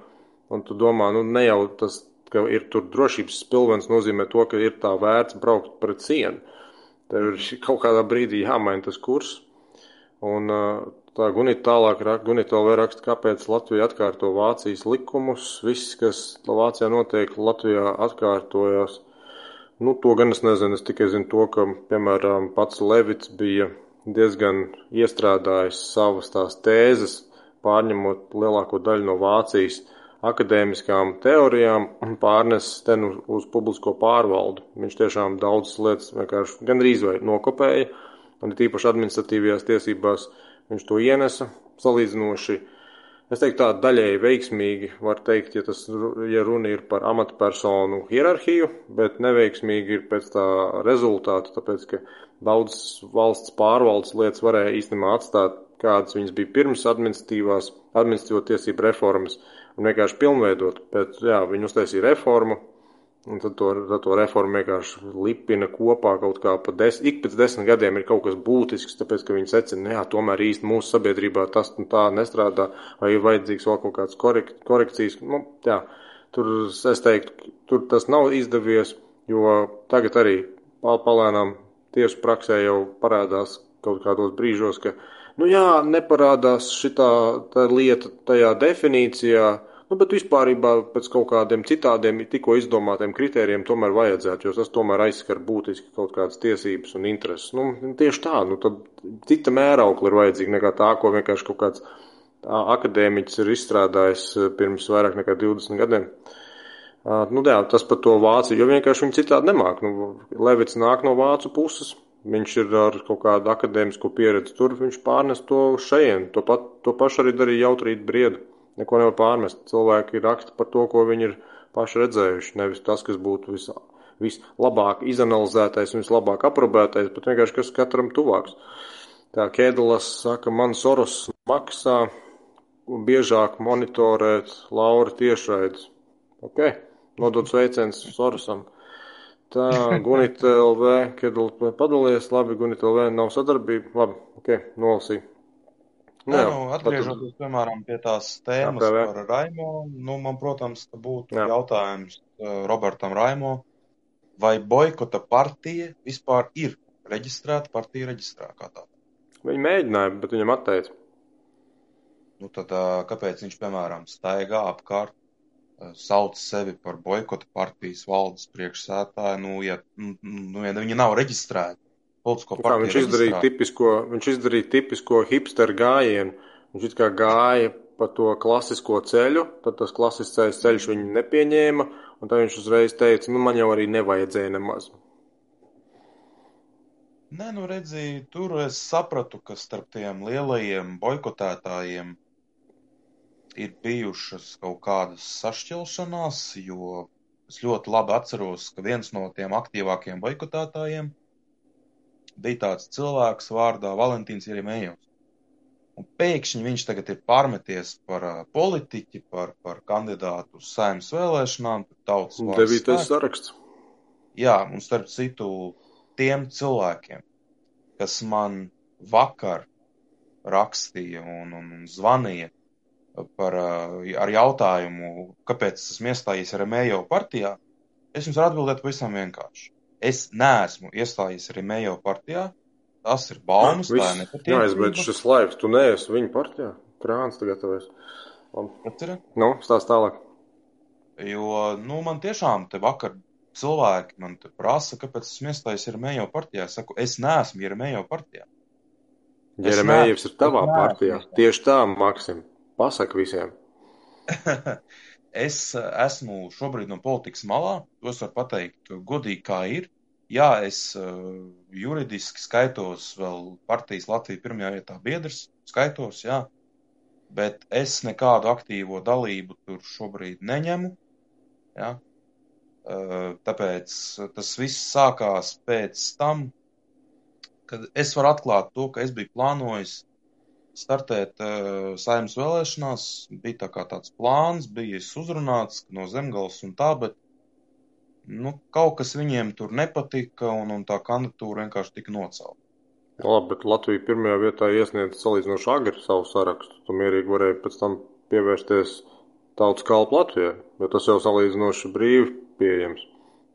Un tu domā, nu ne jau tas, ka ir tur drošības spilvens, nozīmē to, ka ir tā vērts braukt pret sienu. Tev ir kaut kādā brīdī jāmaina tas kurs. Un tā Gunita tālāk, Gunita vēl raksta, kāpēc Latvija atkārto Vācijas likumus. Viss, kas Vācijā notiek, Latvijā atkārtojas. Nu, to gan es nezinu, es tikai zinu to, ka, piemēram, pats Levits bija diezgan iestrādājis savas tās tēzes, pārņemot lielāko daļu no Vācijas akadēmiskām teorijām un pārnesis ten uz, uz publisko pārvaldu. Viņš tiešām daudzas lietas vienkārši gandrīz vai nokopēja, un it īpaši administratīvajās tiesībās viņš to ienesa salīdzinoši. Es teiktu tā daļēji veiksmīgi, var teikt, ja, tas, ja runa ir par amatpersonu hierarhiju, bet neveiksmīgi ir pēc tā rezultātu, tāpēc, ka daudz valsts pārvaldes lietas varēja īstenībā atstāt, kādas viņas bija pirms administratīvās, administratīvo tiesību reformas, un vienkārši pilnveidot. Bet jā, viņi uztaisīja reformu, un tad to, tad to reformu vienkārši lipina kopā kaut kā pa des, ik pēc desmit gadiem ir kaut kas būtisks, tāpēc, ka viņi secina, jā, tomēr īsti mūsu sabiedrībā tas un tā nestrādā, vai ir vajadzīgs vēl kaut kāds korek, korekcijas. Nu, jā, tur es teiktu, tur tas nav izdevies, jo tagad arī palēnām tiesu praksē jau parādās kaut kādos brīžos, ka nu jā, neparādās šitā lieta tajā definīcijā, nu, bet vispārībā pēc kaut kādiem citādiem tikko izdomātiem kritērijiem tomēr vajadzētu, jo tas tomēr aizskar būtiski kaut kādas tiesības un intereses. Nu, tieši tā, nu tad cita mēraukla ir vajadzīga nekā tā, ko vienkārši kaut kāds akadēmiķis ir izstrādājis pirms vairāk nekā 20 gadiem. Uh, nu, jā, tas par to vācu, jo vienkārši viņi citādi nemāk. Nu, Levits nāk no vācu puses, viņš ir ar kaut kādu akadēmisko pieredzi tur, viņš pārnes to šeit. To, pat, to pašu arī darīja jautrīt briedu. Neko nevar pārmest. Cilvēki raksta par to, ko viņi ir paši redzējuši. Nevis tas, kas būtu vis, vislabāk izanalizētais un vislabāk aprobētais, bet vienkārši kas katram tuvāks. Tā Kēdelas saka, man Soros maksā biežāk monitorēt Laura tiešraides. Ok, nodot sveiciens Sorosam. Tā, Gunita LV, kad padalījies, labi, Gunita LV nav sadarbība, labi, ok, nolasīju. Nē, nu, atgriežoties, piemēram, pie tās tēmas jā, par Raimo, nu, man, protams, būtu jā. jautājums uh, Robertam Raimo, vai boikota partija vispār ir reģistrēta partija reģistrā kā tā? Viņi mēģināja, bet viņam atteica. Nu, tad uh, kāpēc viņš, piemēram, staigā apkārt sauc sevi par boikota partijas valdes priekšsētāju, nu, ja, nu, ja viņi nav reģistrēti. Politisko nu partiju viņš izdarīja, tipisko, viņš izdarīja tipisko hipsteru gājienu. Viņš it kā gāja pa to klasisko ceļu, tad tas klasiskais ceļš viņu nepieņēma, un tad viņš uzreiz teica, nu man jau arī nevajadzēja nemaz. Nē, nu redzi, tur es sapratu, ka starp tiem lielajiem boikotētājiem ir bijušas kaut kādas sašķelšanās, jo es ļoti labi atceros, ka viens no tiem aktīvākajiem boikotētājiem bija tāds cilvēks vārdā Valentīns Jerimējovs. Un pēkšņi viņš tagad ir pārmeties par uh, politiķi, par, par kandidātu uz saimnes vēlēšanām, tautas Devītais saraksts. Jā, un starp citu tiem cilvēkiem, kas man vakar rakstīja un, un, un zvanīja, par, ar jautājumu, kāpēc es esmu iestājies Remējo partijā, es jums varu atbildēt pavisam vienkārši. Es neesmu iestājies Remējo partijā, tas ir baumas, tā ir nepatiesība. Jā, beidzu šis laiks, tu neesi viņa partijā, krāns tagad ir? Nu, stāst tālāk. Jo, nu, man tiešām te vakar cilvēki man te prasa, kāpēc esmu iestājies Jeremējo partijā. Es saku, es neesmu Jeremējo partijā. Jeremējevs ir tavā partijā. Tieši tā, Maksim. Pasaka visiem. es eh, esmu šobrīd no politikas malā. To es varu pateikt godīgi, kā ir. Jā, es uh, juridiski skaitos vēl partijas Latvijas pirmajā vietā biedrs, skaitos, jā, bet es nekādu aktīvo dalību tur šobrīd neņemu. Jā. Uh, tāpēc tas viss sākās pēc tam, kad es varu atklāt to, ka es biju plānojis startēt uh, saimnes vēlēšanās. Bija tā kā tāds plāns, bija uzrunāts no zemgals un tā, bet nu, kaut kas viņiem tur nepatika un, un tā kandidatūra vienkārši tika nocelta. Nu, Labi, bet Latvija pirmajā vietā iesniedz salīdzinoši agri savu sarakstu. Tu mierīgi varēji pēc tam pievērsties tautas kalpu Latvijai, jo tas jau salīdzinoši brīvi pieejams.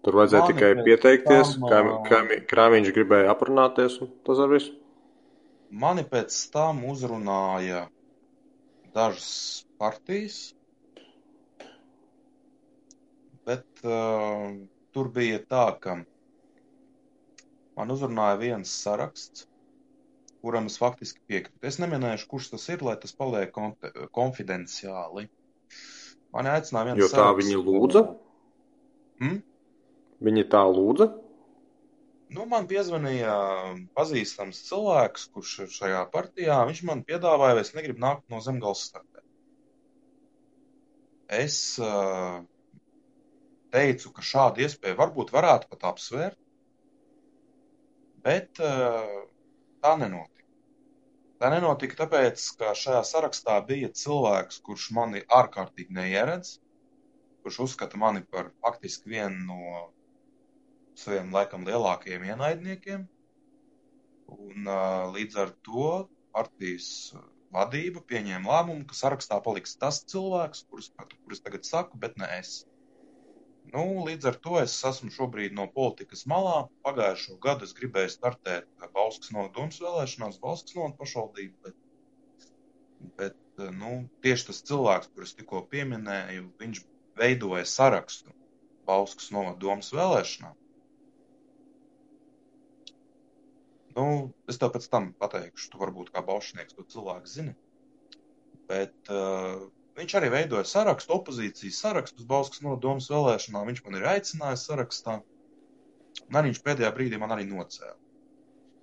Tur vajadzēja Mani tikai pieteikties, tam, kā, kā, viņš gribēja aprunāties, un tas ar visu. Mani pēc tam uzrunāja dažas partijas, bet uh, tur bija tā, ka man uzrunāja viens saraksts, kuram es faktiski piekrītu. Es neminēšu, kurš tas ir, lai tas paliek konf konfidenciāli. Mani aicināja viens Jo tā saraksts. viņi lūdza? Hmm? Viņi tā lūdza? Nu, man piezvanīja pazīstams cilvēks, kurš ir šajā partijā. Viņš man piedāvāja, vai es negribu nākt no zemgales startē. Es uh, teicu, ka šādu iespēju varbūt varētu pat apsvērt, bet uh, tā nenotika. Tā nenotika tāpēc, ka šajā sarakstā bija cilvēks, kurš mani ārkārtīgi neieredz, kurš uzskata mani par faktiski vienu no saviem laikam lielākajiem ienaidniekiem. Un, līdz ar to partijas vadība pieņēma lēmumu, ka sarakstā paliks tas cilvēks, kurus, kurus tagad saku, bet ne es. Nu, līdz ar to es esmu šobrīd no politikas malā. Pagājušo gadu es gribēju startēt Bauskas nodomas vēlēšanās, Bauskas nodomas pašvaldību, bet, bet nu, tieši tas cilvēks, kurus tikko pieminēju, viņš veidoja sarakstu Bauskas nodomas vēlēšanām. Nu, es tev pēc tam pateikšu, tu varbūt kā baušnieks to cilvēku zini. Bet uh, viņš arī veidoja sarakstu, opozīcijas sarakstu uz Bauskas nodomas vēlēšanām. Viņš man ir aicinājis sarakstā. Un arī viņš pēdējā brīdī man arī nocēla.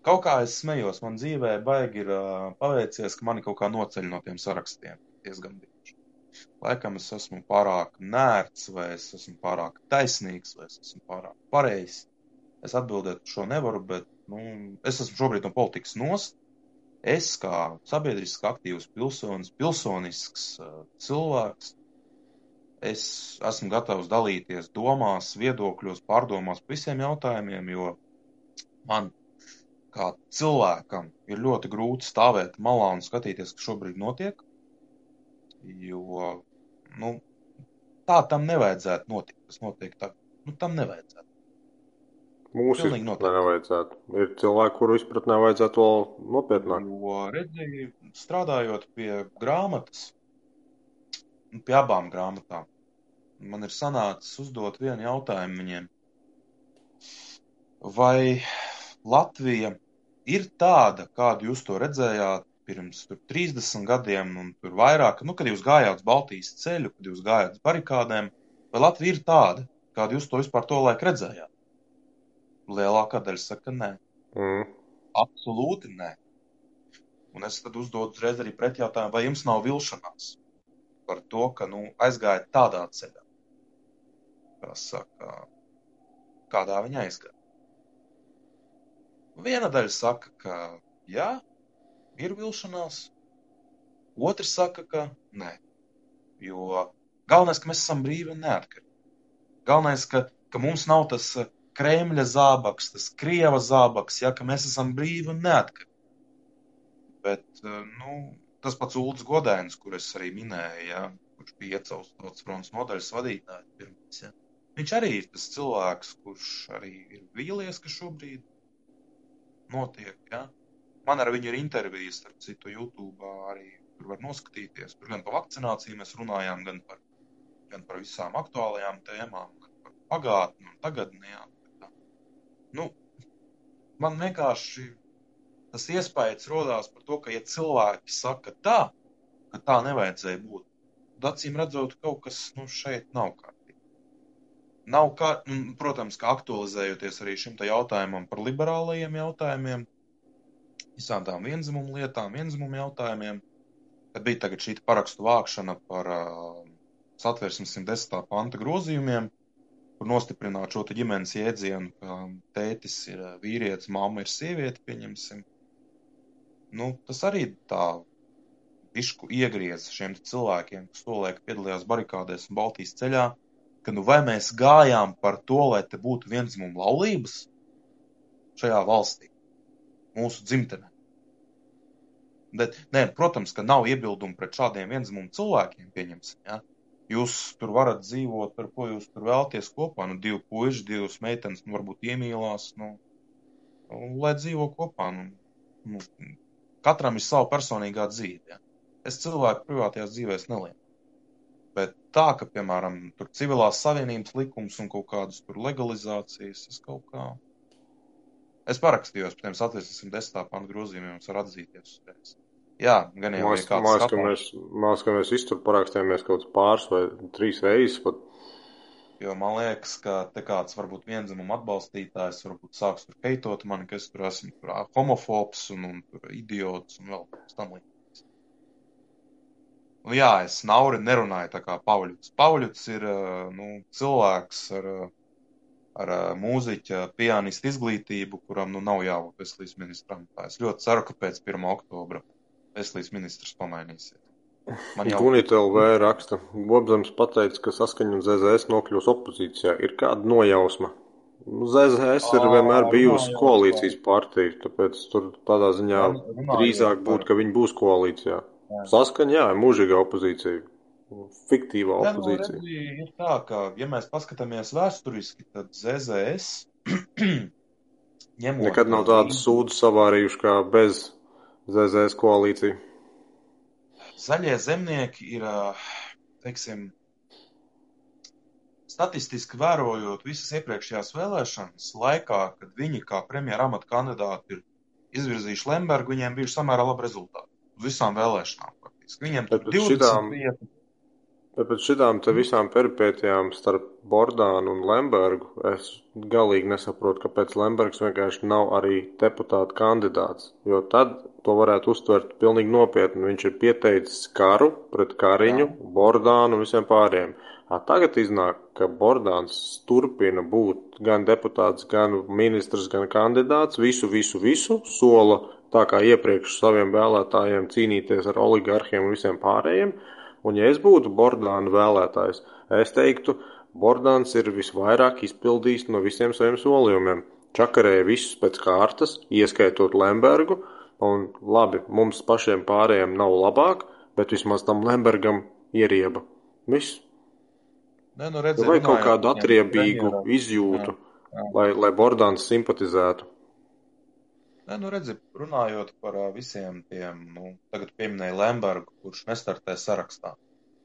Kaut kā es smējos, man dzīvē baigi ir uh, paveicies, ka mani kaut kā noceļ no tiem sarakstiem diezgan bieži. Laikam es esmu pārāk nērts, vai es esmu pārāk taisnīgs, vai es esmu pārāk pareizs. Es atbildēt šo nevaru, bet nu, es esmu šobrīd no politikas nost. Es kā sabiedriski aktīvs pilsonis, pilsonisks uh, cilvēks, es esmu gatavs dalīties domās, viedokļos, pārdomās par visiem jautājumiem, jo man kā cilvēkam ir ļoti grūti stāvēt malā un skatīties, kas šobrīd notiek. Jo nu, tā tam nevajadzētu notikt. Tas notiek tā, nu, tam nevajadzētu. Mūsu izpratnē nevajadzētu. Ir cilvēki, kuru izpratnē vajadzētu vēl nopietnāk. Jo, redziet, strādājot pie grāmatas, nu, pie abām grāmatām, man ir sanācis uzdot vienu jautājumu viņiem. Vai Latvija ir tāda, kādu jūs to redzējāt pirms tur, 30 gadiem, un tur vairāk, nu, kad jūs gājāt uz Baltijas ceļu, kad jūs gājāt uz barikādēm, vai Latvija ir tāda, kādu jūs to vispār to laiku redzējāt? Lielākā daļa saka, nē. Mm. Absolūti nē. Un es tad uzdodu uzreiz arī pretjautājumu, vai jums nav vilšanās par to, ka nu, aizgājat tādā ceļā, kas saka, kādā viņa aizgāja. Viena daļa saka, ka jā, ir vilšanās, otrs saka, ka nē. Jo galvenais, ka mēs esam brīvi un neatkarīgi. Galvenais, ka, ka mums nav tas eh, Kremļa zābaks, tas Krieva zābaks, ja, ka mēs esam brīvi un neatkarīgi. Bet, eh, nu, tas pats Ulds Godēns, kur es arī minēju, ja, kurš bija iecels tautas fronts nodaļas vadītājs pirmais, ja. Viņš arī ir tas cilvēks, kurš arī ir vīlies, ka šobrīd notiek, ja. Man ar viņu ir intervijas, starp citu, YouTube arī tur var noskatīties. Tur gan par vakcināciju mēs runājām, gan par, gan par visām aktuālajām tēmām, gan par pagātni un tagadni. Jā. Nu, man vienkārši tas iespējas rodās par to, ka, ja cilvēki saka tā, ka tā nevajadzēja būt, tad acīm redzot, kaut kas nu, šeit nav kārtībā. Nav kā, nu, protams, ka aktualizējoties arī šim jautājumam par liberālajiem jautājumiem, visām tām vienzimumu lietām, vienzimumu jautājumiem, kad bija šī parakstu vākšana par uh, satversmes 110. panta grozījumiem, kur nostiprināt šo ģimenes jēdzienu, ka tētis ir vīrietis, mamma ir sieviete, pieņemsim. Nu, tas arī tā bišku iegriez šiem cilvēkiem, kas tolaik piedalījās barikādēs un Baltijas ceļā, ka nu vai mēs gājām par to, lai te būtu vienzimuma laulības šajā valstī, mūsu dzimtenē. Bet, nē, protams, ka nav iebildumu pret šādiem vienzimumu cilvēkiem, pieņemsim, ja? Jūs tur varat dzīvot, ar ko jūs tur vēlties kopā. Nu, divi puiši, divas meitenes, nu, varbūt iemīlās. Nu, nu, lai dzīvo kopā. Nu, nu, katram ir sava personīgā dzīve. Ja. Es cilvēku privātajās dzīvēs nelieku. Bet tā, ka, piemēram, tur civilās savienības likums un kaut kādas tur legalizācijas, es kaut kā. Es parakstījos par tiem satversmes 10. pantu grozījumiem, var atzīties uzreiz. Jā, gan jau Māc, māc, ka mēs, māc, ka mēs iztur parakstījāmies kaut pāris vai trīs reizes pat. Jo man liekas, ka te kāds varbūt vienzimuma atbalstītājs varbūt sāks tur heitot mani, ka es tur esmu tur homofobs un, un tur idiots un vēl tam līdzīgs. Nu jā, es nauri nerunāju tā kā Pauļuts. Pauļuts ir, nu, cilvēks ar, ar mūziķa, pianista izglītību, kuram, nu, nav jābūt veselības ministram. Tā es ļoti ceru, ka pēc 1. oktobra veselības ministrs pamainīsies. Man jau Gunita LV raksta, Bobzams pateica, ka saskaņa un ZZS nokļūs opozīcijā. Ir kāda nojausma? Nu, ZZS ir vienmēr bijusi koalīcijas partija, tāpēc tur tādā ziņā drīzāk būtu, ka viņi būs koalīcijā. Saskaņa, jā, ir mūžīga opozīcija. Fiktīvā opozīcija. Ne, nu, redzi, ir tā, ka, ja mēs paskatāmies vēsturiski, tad ZZS ņemot. Nekad nav tādas sūdzes savārījuši kā bez ZZS koalīcija. Zaļie zemnieki ir, teiksim, statistiski vērojot visas iepriekšējās vēlēšanas laikā, kad viņi kā premjera amata kandidāti ir izvirzījuši Lembergu, viņiem bija samērā labi rezultāti uz visām vēlēšanām. Faktiski. Viņiem tur 20 šitām, vietas. Bet pēc šitām visām peripētijām starp Bordānu un Lembergu es galīgi nesaprotu, kāpēc Lembergs vienkārši nav arī deputāta kandidāts, jo tad to varētu uztvert pilnīgi nopietni. Viņš ir pieteicis karu pret Kariņu, Jā. Bordānu un visiem pārējiem. A, tagad iznāk, ka Bordāns turpina būt gan deputāts, gan ministrs, gan kandidāts, visu, visu, visu sola tā kā iepriekš saviem vēlētājiem cīnīties ar oligarhiem un visiem pārējiem. Un, ja es būtu Bordāna vēlētājs, es teiktu, Bordāns ir visvairāk izpildījis no visiem saviem solījumiem. Čakarēja visus pēc kārtas, ieskaitot Lembergu, un labi, mums pašiem pārējiem nav labāk, bet vismaz tam Lembergam ierieba. Viss. Ne, nu redzi, Vai kaut kādu atriebīgu izjūtu, jā, jā. Lai, lai Bordāns simpatizētu. Nē, nu redzi, runājot par visiem tiem, nu, tagad pieminēja Lembergu, kurš nestartē sarakstā.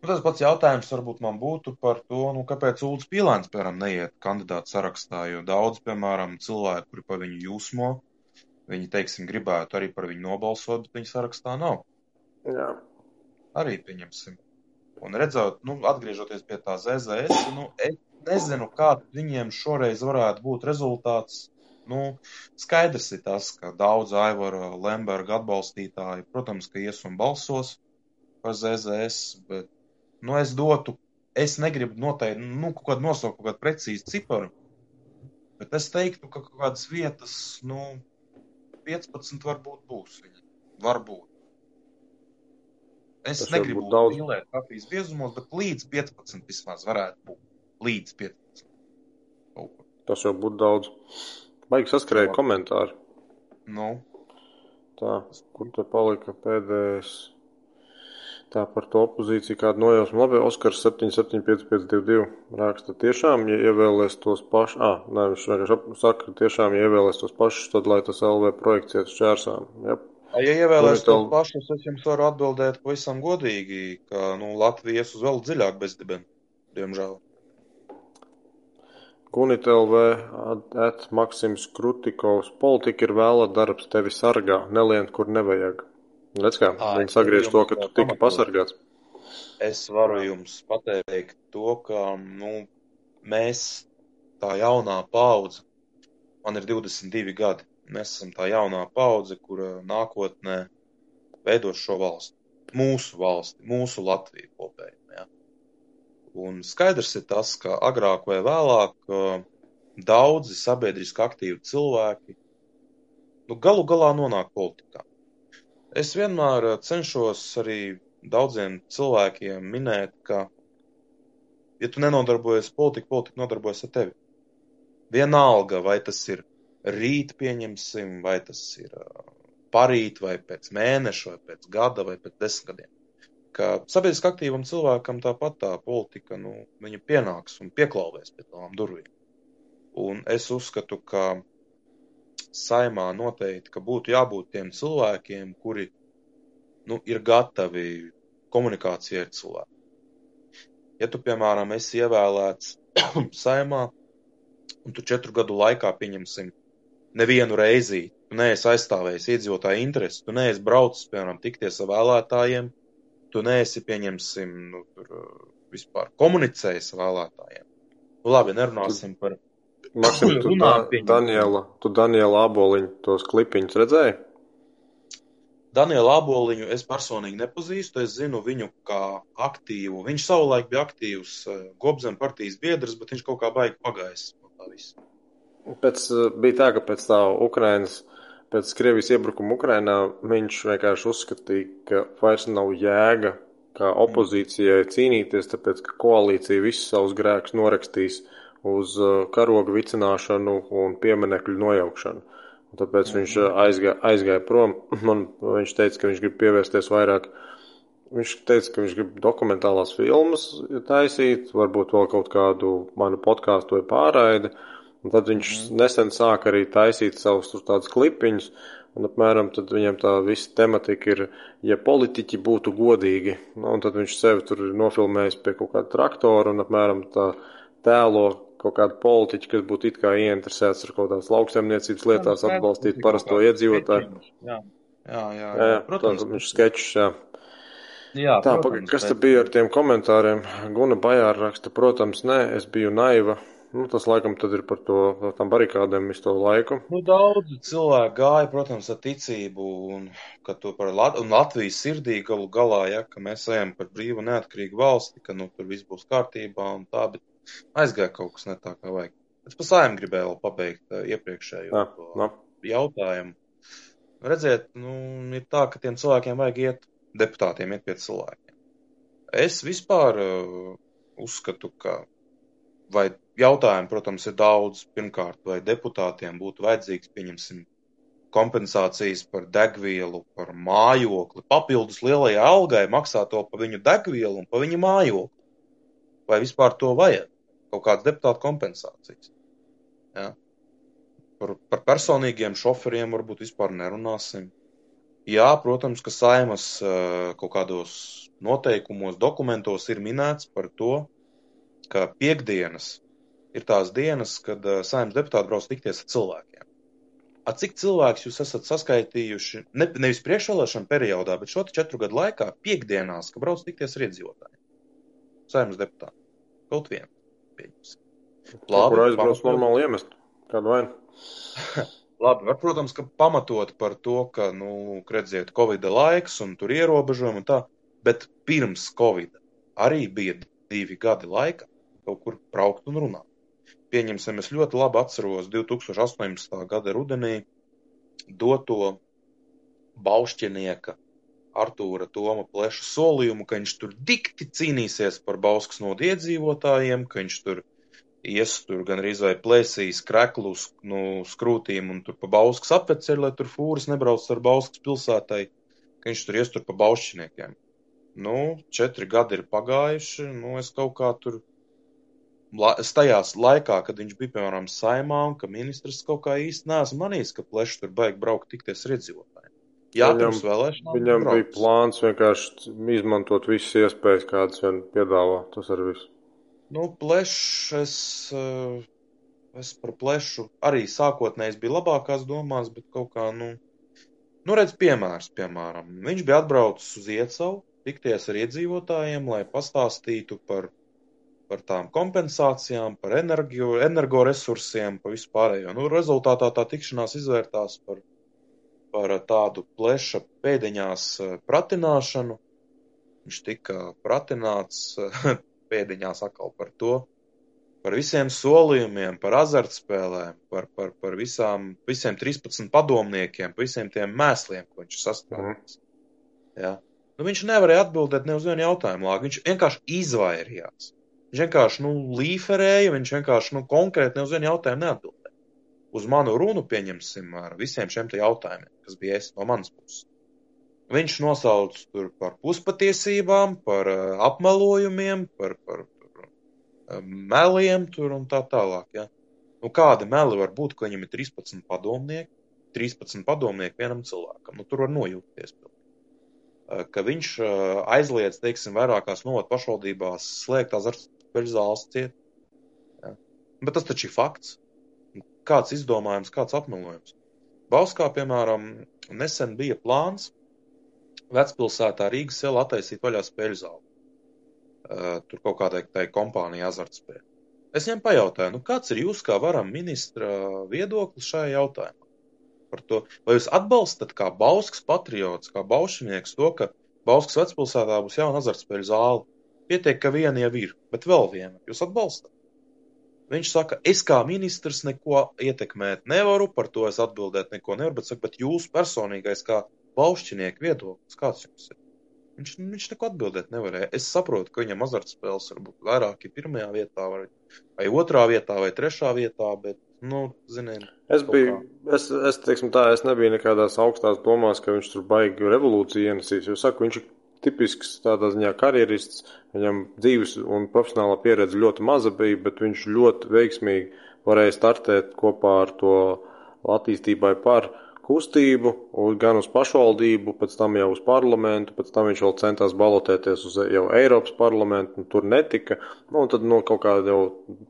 Nu, tas pats jautājums varbūt man būtu par to, nu, kāpēc Ulds Pīlēns, piemēram, neiet kandidātu sarakstā, jo daudz, piemēram, cilvēku, kuri par viņu jūsmo, viņi, teiksim, gribētu arī par viņu nobalsot, bet viņa sarakstā nav. Jā. Arī pieņemsim. Un redzot, nu, atgriežoties pie tā ZZS, nu, es nezinu, kāds viņiem šoreiz varētu būt rezultāts Nu, skaidrs ir tas, ka daudz Aivara Lemberga atbalstītāji, protams, ka ies un balsos par ZZS, bet, nu, es dotu, es negribu noteikti, nu, kaut kādu nosaukt kaut kādu precīzu ciparu, bet es teiktu, ka kaut kādas vietas, nu, 15 varbūt būs viņa. Varbūt. Es Tas negribu daudz mīlēt kafijas biezumos, bet līdz 15 vismaz varētu būt. Līdz 15. Tas jau būtu daudz. Baigi saskarēja komentāri. Nu. Tā, kur te palika pēdējais? Tā par to opozīciju kādu nojausmu. Labi, Oskars 775522 raksta tiešām, ja ievēlēs tos pašus, ah, nē, viņš vienkārši saka, tiešām, ja ievēlēs tos pašus, tad lai tas LV projekts iet uz čērsām. Jep. Ja ievēlēs tos pašus, es jums varu atbildēt pavisam godīgi, ka, nu, Latvija ies uz vēl dziļāk bezdibeni, diemžēl. Gunitelv, at Maksims Krutikovs, politika ir vēla darbs, tevi sargā, nelien, kur nevajag. Redz kā, viņi sagriež to, ka tu tiki pasargāts. Es varu jums pateikt to, ka nu, mēs, tā jaunā paudze, man ir 22 gadi, mēs esam tā jaunā paudze, kura nākotnē veidos šo valsti. Mūsu valsti, mūsu Latviju kopēji. Un skaidrs ir tas, ka agrāk vai vēlāk uh, daudzi sabiedriski aktīvi cilvēki nu, galu galā nonāk politikā. Es vienmēr uh, cenšos arī daudziem cilvēkiem minēt, ka, ja tu nenodarbojies ar politiku, politika nodarbojas ar tevi. Vienalga, vai tas ir rīt, pieņemsim, vai tas ir uh, parīt, vai pēc mēneša, vai pēc gada, vai pēc desmit gadiem. Ka sabiedriski aktīvam cilvēkam tāpat tā politika, nu, viņa pienāks un pieklauvēs pie tām durvīm. Un es uzskatu, ka saimā noteikti, ka būtu jābūt tiem cilvēkiem, kuri nu, ir gatavi komunikācijai ar cilvēku. Ja tu, piemēram, esi ievēlēts saimā, un tu četru gadu laikā pieņemsim nevienu reizi, tu neesi aizstāvējis iedzīvotāju intereses, tu neesi braucis, piemēram, tikties ar vēlētājiem, tu neesi, pieņemsim, nu, tur uh, vispār komunicējis ar vēlētājiem. Nu, labi, nerunāsim par Maksim, tu Runā, da. Daniela, tu Daniela Aboliņu tos klipiņus redzēji? Danielu Aboliņu es personīgi nepazīstu. Es zinu viņu kā aktīvu. Viņš savulaik bija aktīvs uh, Gobzem partijas biedrs, bet viņš kaut kā baigi pagājis no tā visa. Pēc, eh, bija tā, ka pēc tā Ukrainas, pēc Krievijas iebrukuma Ukrainā viņš vienkārši uzskatīja, ka vairs nav jēga kā opozīcijai cīnīties, tāpēc, ka koalīcija visus savus grēkus norakstīs uz eh, karoga vicināšanu un pieminekļu nojaukšanu. Un tāpēc viņš eh, aizgāja, aizgāja prom. Man, viņš teica, ka viņš grib pievērsties vairāk. Viņš teica, ka viņš grib dokumentālās filmas taisīt, varbūt vēl kaut kādu manu podkāstu vai pārraidi. Un tad viņš mm. nesen sāka arī taisīt savus tur tādus klipiņus, un apmēram tad viņam tā visa tematika ir, ja politiķi būtu godīgi. Nu, un tad viņš sevi tur ir nofilmējis pie kaut kāda traktora un apmēram tā tēlo kaut kādu politiķu, kas būtu it kā ieinteresēts ar kaut kādas lauksaimniecības lietās atbalstīt parasto iedzīvotāju. Jā, jā, jā. Jā, jā, protams, viņš skečus, jā. jā Tā, paga, kas te bija ar tiem komentāriem? Guna Bajāra raksta, protams, nē, es biju naiva. Nu, tas laikam ir par to, tām barikādēm visu to laiku. Nu, daudzi cilvēki gāja, protams, ar ticību, un, to par Lat un Latvijas sirdī galu galā, ja, ka mēs ejam par brīvu neatkarīgu valsti, ka, nu, tur viss būs kārtībā un tā, bet aizgāja kaut kas ne tā, kā vajag. Es pa sājam gribēju vēl pabeigt uh, iepriekšējo Jā, to jā. jautājumu. Redziet, nu, ir tā, ka tiem cilvēkiem vajag iet, deputātiem iet pie cilvēkiem. Es vispār uh, uzskatu, ka vai jautājumi, protams, ir daudz. Pirmkārt, vai deputātiem būtu vajadzīgs, pieņemsim, kompensācijas par degvielu, par mājokli, papildus lielajai algai maksāt to par viņu degvielu un par viņu mājokli. Vai vispār to vajag? Kaut kādas deputāta kompensācijas. Ja? Par, par personīgiem šoferiem varbūt vispār nerunāsim. Jā, protams, ka saimas eh, kaut kādos noteikumos, dokumentos ir minēts par to, ka piekdienas ir tās dienas, kad uh, saimnes deputāti brauc tikties ar cilvēkiem. A cik cilvēks jūs esat saskaitījuši, ne, nevis priekšvēlēšana periodā, bet šo četru gadu laikā, piekdienās, ka brauc tikties ar iedzīvotājiem? Saimnes deputāti. Kaut vienu. Labi, kur aizbrauc normāli iemest. Kādu vainu? Labi, var, protams, ka pamatot par to, ka, nu, redziet, Covid laiks un tur ierobežojumi un tā, bet pirms Covid arī bija divi gadi laika kaut kur braukt un runāt. Pieņemsim, es ļoti labi atceros 2018. gada rudenī doto Baušķinieka Artūra Toma Pleša solījumu, ka viņš tur dikti cīnīsies par Bauskas nodu iedzīvotājiem, ka viņš tur ies tur gan arī vai plēsīs kreklus no nu, skrūtīm un tur pa Bauskas apveceļ, lai tur fūras nebrauc ar Bauskas pilsētai, ka viņš tur ies tur pa Baušķiniekiem. Nu, četri gadi ir pagājuši, nu, es kaut kā tur tajās laikā, kad viņš bija, piemēram, saimā un ka ministrs kaut kā īsti neesmu manījis, ka pleši tur baigi braukt tikties ar iedzīvotājiem. Jā, Viņam- pirms vēlēšanām. Viņam brauc. bija plāns vienkārši izmantot visas iespējas, kādas vien piedāvā. Tas arī viss. Nu, plešs, es, eh, es par plešu arī sākotnēji biju labākās domās, bet kaut kā, nu, nu redz, piemērs, piemēram, viņš bija atbraucis uz Iecavu, tikties ar iedzīvotājiem, lai pastāstītu par, par tām kompensācijām, par energo, energoresursiem, par vispārējo. Nu, rezultātā tā tikšanās izvērtās par, par tādu pleša pēdiņās eh, pratināšanu. Viņš tika pratināts pēdiņās atkal par to, par visiem solījumiem, par azartspēlēm, par, par, par visām, visiem 13 padomniekiem, par visiem tiem mēsliem, ko viņš sastādījis. Mm. Ja? Nu, viņš nevarēja atbildēt ne uz vienu jautājumu lāgu, viņš vienkārši izvairījās. Viņš vienkārši nu, līferēja, viņš vienkārši nu, konkrēti ne uz vienu jautājumu neatbildēja. Uz manu runu pieņemsim ar visiem šiem jautājumiem, kas bija es no manas puses. Viņš nosauc tur par puspatiesībām, par uh, apmelojumiem, par, par, meliem tur un tā tālāk. Ja? Nu, kādi meli var būt, ka viņam ir 13 padomnieki, 13 padomnieki vienam cilvēkam? Nu, tur var nojūgties. Ka viņš aizliedz, teiksim, vairākās novada pašvaldībās slēgt azartspēļu zāles ciet. Ja? Bet tas taču ir fakts. Kāds izdomājums, kāds apmelojums. Bauskā, piemēram, nesen bija plāns vecpilsētā Rīgas ielā attaisīt vaļā spēļu zāli uh, tur kaut kādai tai kompānijai azartspēle. Es viņam pajautāju, nu kāds ir jūs kā varam ministra viedoklis šajā jautājumā? Par to, vai jūs atbalstat kā Bauskas patriots, kā baušinieks to, ka Bauskas vecpilsētā būs jauna azartspēļu zāle? Pietiek, ka viena jau ir, bet vēl viena. Jūs atbalstat? Viņš saka, es kā ministrs neko ietekmēt nevaru, par to es atbildēt neko nevaru, bet, saka, bet jūsu personīgais kā baušķinieku viedoklis, kāds jums ir? Viņš, viņš neko atbildēt nevarēja. Es saprotu, ka viņam azartspēles varbūt vairāk ir pirmajā vietā, vai, vai otrā vietā, vai trešā vietā, bet, nu, ziniet. Es biju, kā. es, es, teiksim tā, es nebiju nekādās augstās domās, ka viņš tur baigi revolūciju ienesīs, jo saku, viņš ir tipisks tādā ziņā karjerists, viņam dzīves un profesionālā pieredze ļoti maza bija, bet viņš ļoti veiksmīgi varēja startēt kopā ar to attīstībai par kustību, gan uz pašvaldību, pēc tam jau uz parlamentu, pēc tam viņš vēl centās balotēties uz jau Eiropas parlamentu, un tur netika. Nu, un tad no nu, kaut kā jau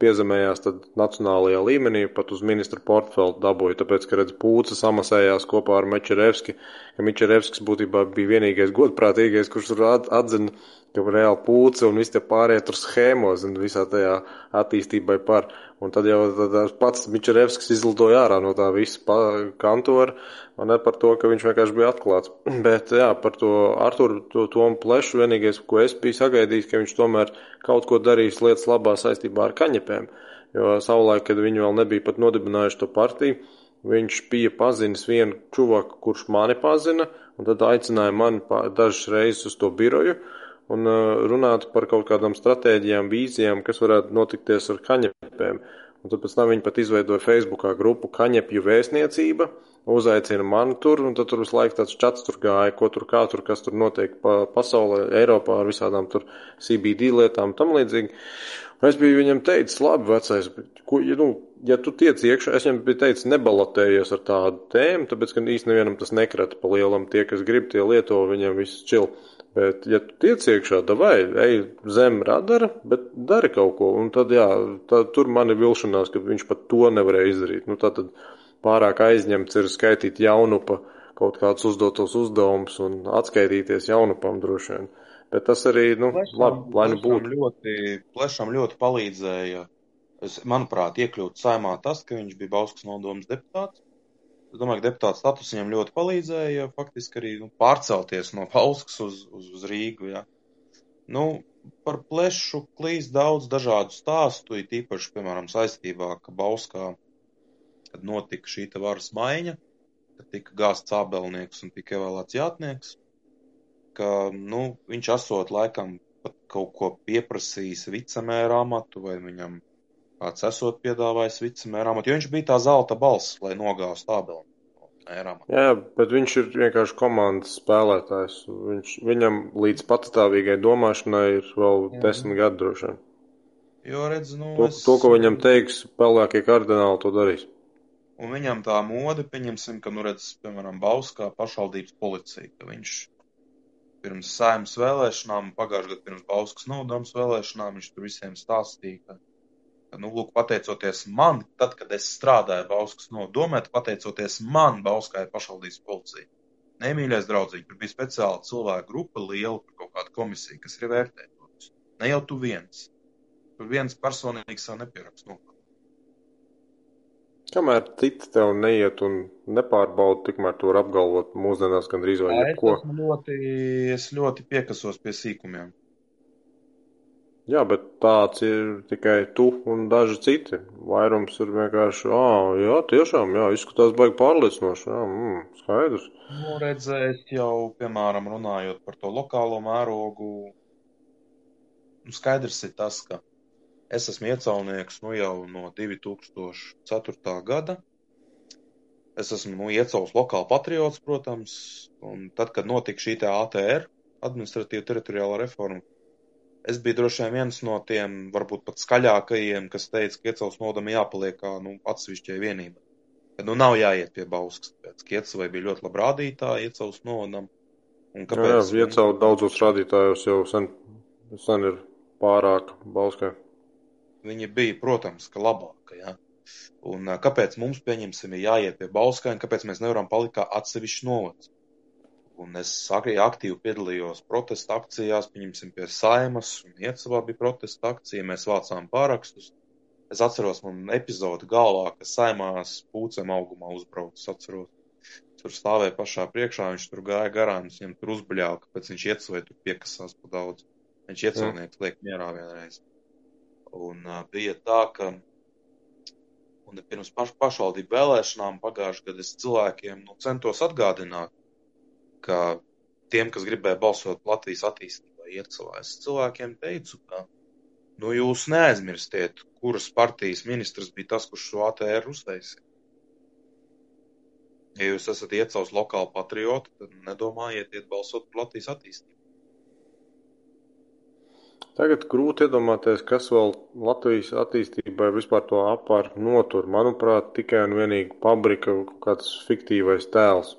piezemējās nacionālajā līmenī, pat uz ministra portfeli dabūja, tāpēc, ka redz pūca samasējās kopā ar Mečerevski, ka Mečerevskis būtībā bija vienīgais godprātīgais, kurš tur atzina, ka reāli pūca un visi tie pārējie tur schēmos un visā tajā attīstībai par. Un tad jau tad pats Mičerevskis izlidoja ārā no tā visa kantora, un ne par to, ka viņš vienkārši bija atklāts. Bet, jā, par to Arturu to, Tomu Plešu vienīgais, ko es biju sagaidījis, ka viņš tomēr kaut ko darīs lietas labā saistībā ar kaņepēm. Jo savulaik, kad viņi vēl nebija pat nodibinājuši to partiju, viņš bija pazinis vienu čuvaku, kurš mani pazina, un tad aicināja mani dažas reizes uz to biroju un uh, runāt par kaut kādām stratēģijām, vīzijām, kas varētu notikties ar kaņepēm. Un tad pēc tam viņi pat izveidoja Facebookā grupu Kaņepju vēstniecība, uzaicina mani tur, un tad tur visu laiku tāds čats tur gāja, ko tur kā tur, kas tur notiek pa pasaulē, Eiropā ar visādām tur CBD lietām tam līdzīgi. Un es biju viņam teicis, labi, vecais, ko, ja, nu, ja tu tiec iekšā, es viņam biju teicis, nebalatējies ar tādu tēmu, tāpēc, ka īsti nevienam tas nekrata pa lielam, tie, kas grib, tie lieto, viņiem viss čil. Bet, ja tu tiec iekšā, vai ej zem radara, bet dari kaut ko. Un tad, jā, tā, tur man ir vilšanās, ka viņš pat to nevarēja izdarīt. Nu, tā tad pārāk aizņemts ir skaitīt jaunupa kaut kādus uzdotos uzdevumus un atskaitīties jaunupam droši vien. Bet tas arī, nu, plešam, labi, lai nu būtu. Ļoti, plešam ļoti palīdzēja, es, manuprāt, iekļūt saimā tas, ka viņš bija Bauskas nodomas deputāts Es domāju, ka deputāta status viņam ļoti palīdzēja faktiski arī nu, pārcelties no Pauskas uz, uz, uz Rīgu. Ja. Nu, par plešu klīst daudz dažādu stāstu, it īpaši, piemēram, saistībā, ka Bauskā, kad notika šī varas maiņa, kad tika gāsts ābelnieks un tika ievēlēts jātnieks, ka, nu, viņš esot laikam pat kaut ko pieprasījis vicemēra amatu vai viņam kāds esot piedāvājis vicemēra amatu, jo viņš bija tā zelta balss, lai nogāstu Ābeli. Jā, bet viņš ir vienkārši komandas spēlētājs. Viņš, viņam līdz patstāvīgai domāšanai ir vēl Jā. desmit gadi droši vien. Jo, redz, nu, to, es... to, ko viņam teiks, pelēkie kardināli to darīs. Un viņam tā mode, pieņemsim, ka, nu, redz, piemēram, Bauskā pašvaldības policija, ka viņš pirms saimas vēlēšanām, pagājušajā gadā pirms Bauskas nodomas vēlēšanām, viņš tur visiem stāstīja, ka Nu, lūk, pateicoties man, tad, kad es strādāju Bauskas nodomē, pateicoties man, Bauskā ir pašvaldības policija. Nemīļais draudzīgi, tur bija speciāla cilvēku grupa, liela kaut kāda komisija, kas ir vērtē to. Ne jau tu viens. Tur viens personīgi sev nepierakst. Nu, Kamēr citi tev neiet un nepārbauda, tikmēr to var apgalvot mūsdienās gandrīz vai es, jebko. esmu ļoti, es ļoti piekasos pie sīkumiem. Jā, bet tāds ir tikai tu un daži citi. Vairums ir vienkārši, ah, jā, tiešām, jā, izskatās baigi pārliecinoši, jā, mm, skaidrs. Nu, redzēs jau, piemēram, runājot par to lokālo mērogu, nu, skaidrs ir tas, ka Es esmu iecaunieks nu, jau no 2004. gada. Es esmu nu, iecauts lokāli patriots, protams, un tad, kad notika šī ATR, administratīva teritoriālā reforma, es biju droši vien viens no tiem, varbūt pat skaļākajiem, kas teica, ka iecauts nodam jāpaliek kā nu, atsevišķai vienībai. Kad nu nav jāiet pie Bauskas, tāpēc, ka iecavai bija ļoti labi rādītāji, iecauts nodam. Un kāpēc? Jā, jā iecaut daudzos rādītājos jau sen, sen ir pārāk Bauskai. Viņa bija, protams, ka labāka. Ja? Un kāpēc mums, pieņemsim, ir jāiet pie Bauskaina, kāpēc mēs nevaram palikt kā atsevišķs novads? Un es arī aktīvi piedalījos protesta akcijās, pieņemsim, pie Saimas, un Iecavā bija protesta akcija, mēs vācām pārakstus. Es atceros, man epizode galvā, ka Saimās pūcēm augumā uzbraucis, atceros. Tur stāvēja pašā priekšā, viņš tur gāja garām, viņam tur uzbuļāva, kāpēc viņš iecavē tur piekasās pa daudz. Viņš iecavnieks liek mierā vienreiz. Un uh, bija tā, ka un pirms paš, pašvaldību vēlēšanām pagājušajā gadā es cilvēkiem nu, centos atgādināt, ka tiem, kas gribēja balsot Latvijas attīstībā, iecavā, es cilvēkiem teicu, ka nu, jūs neaizmirstiet, kuras partijas ministrs bija tas, kurš šo ATR uztaisīja. Ja jūs esat iecauts lokāli patrioti, tad nedomājiet iet balsot par Latvijas attīstību. Tagad grūti iedomāties, kas vēl Latvijas attīstībai vispār to apār notur. Manuprāt, tikai un vienīgi pabrika kaut kāds fiktīvais tēls.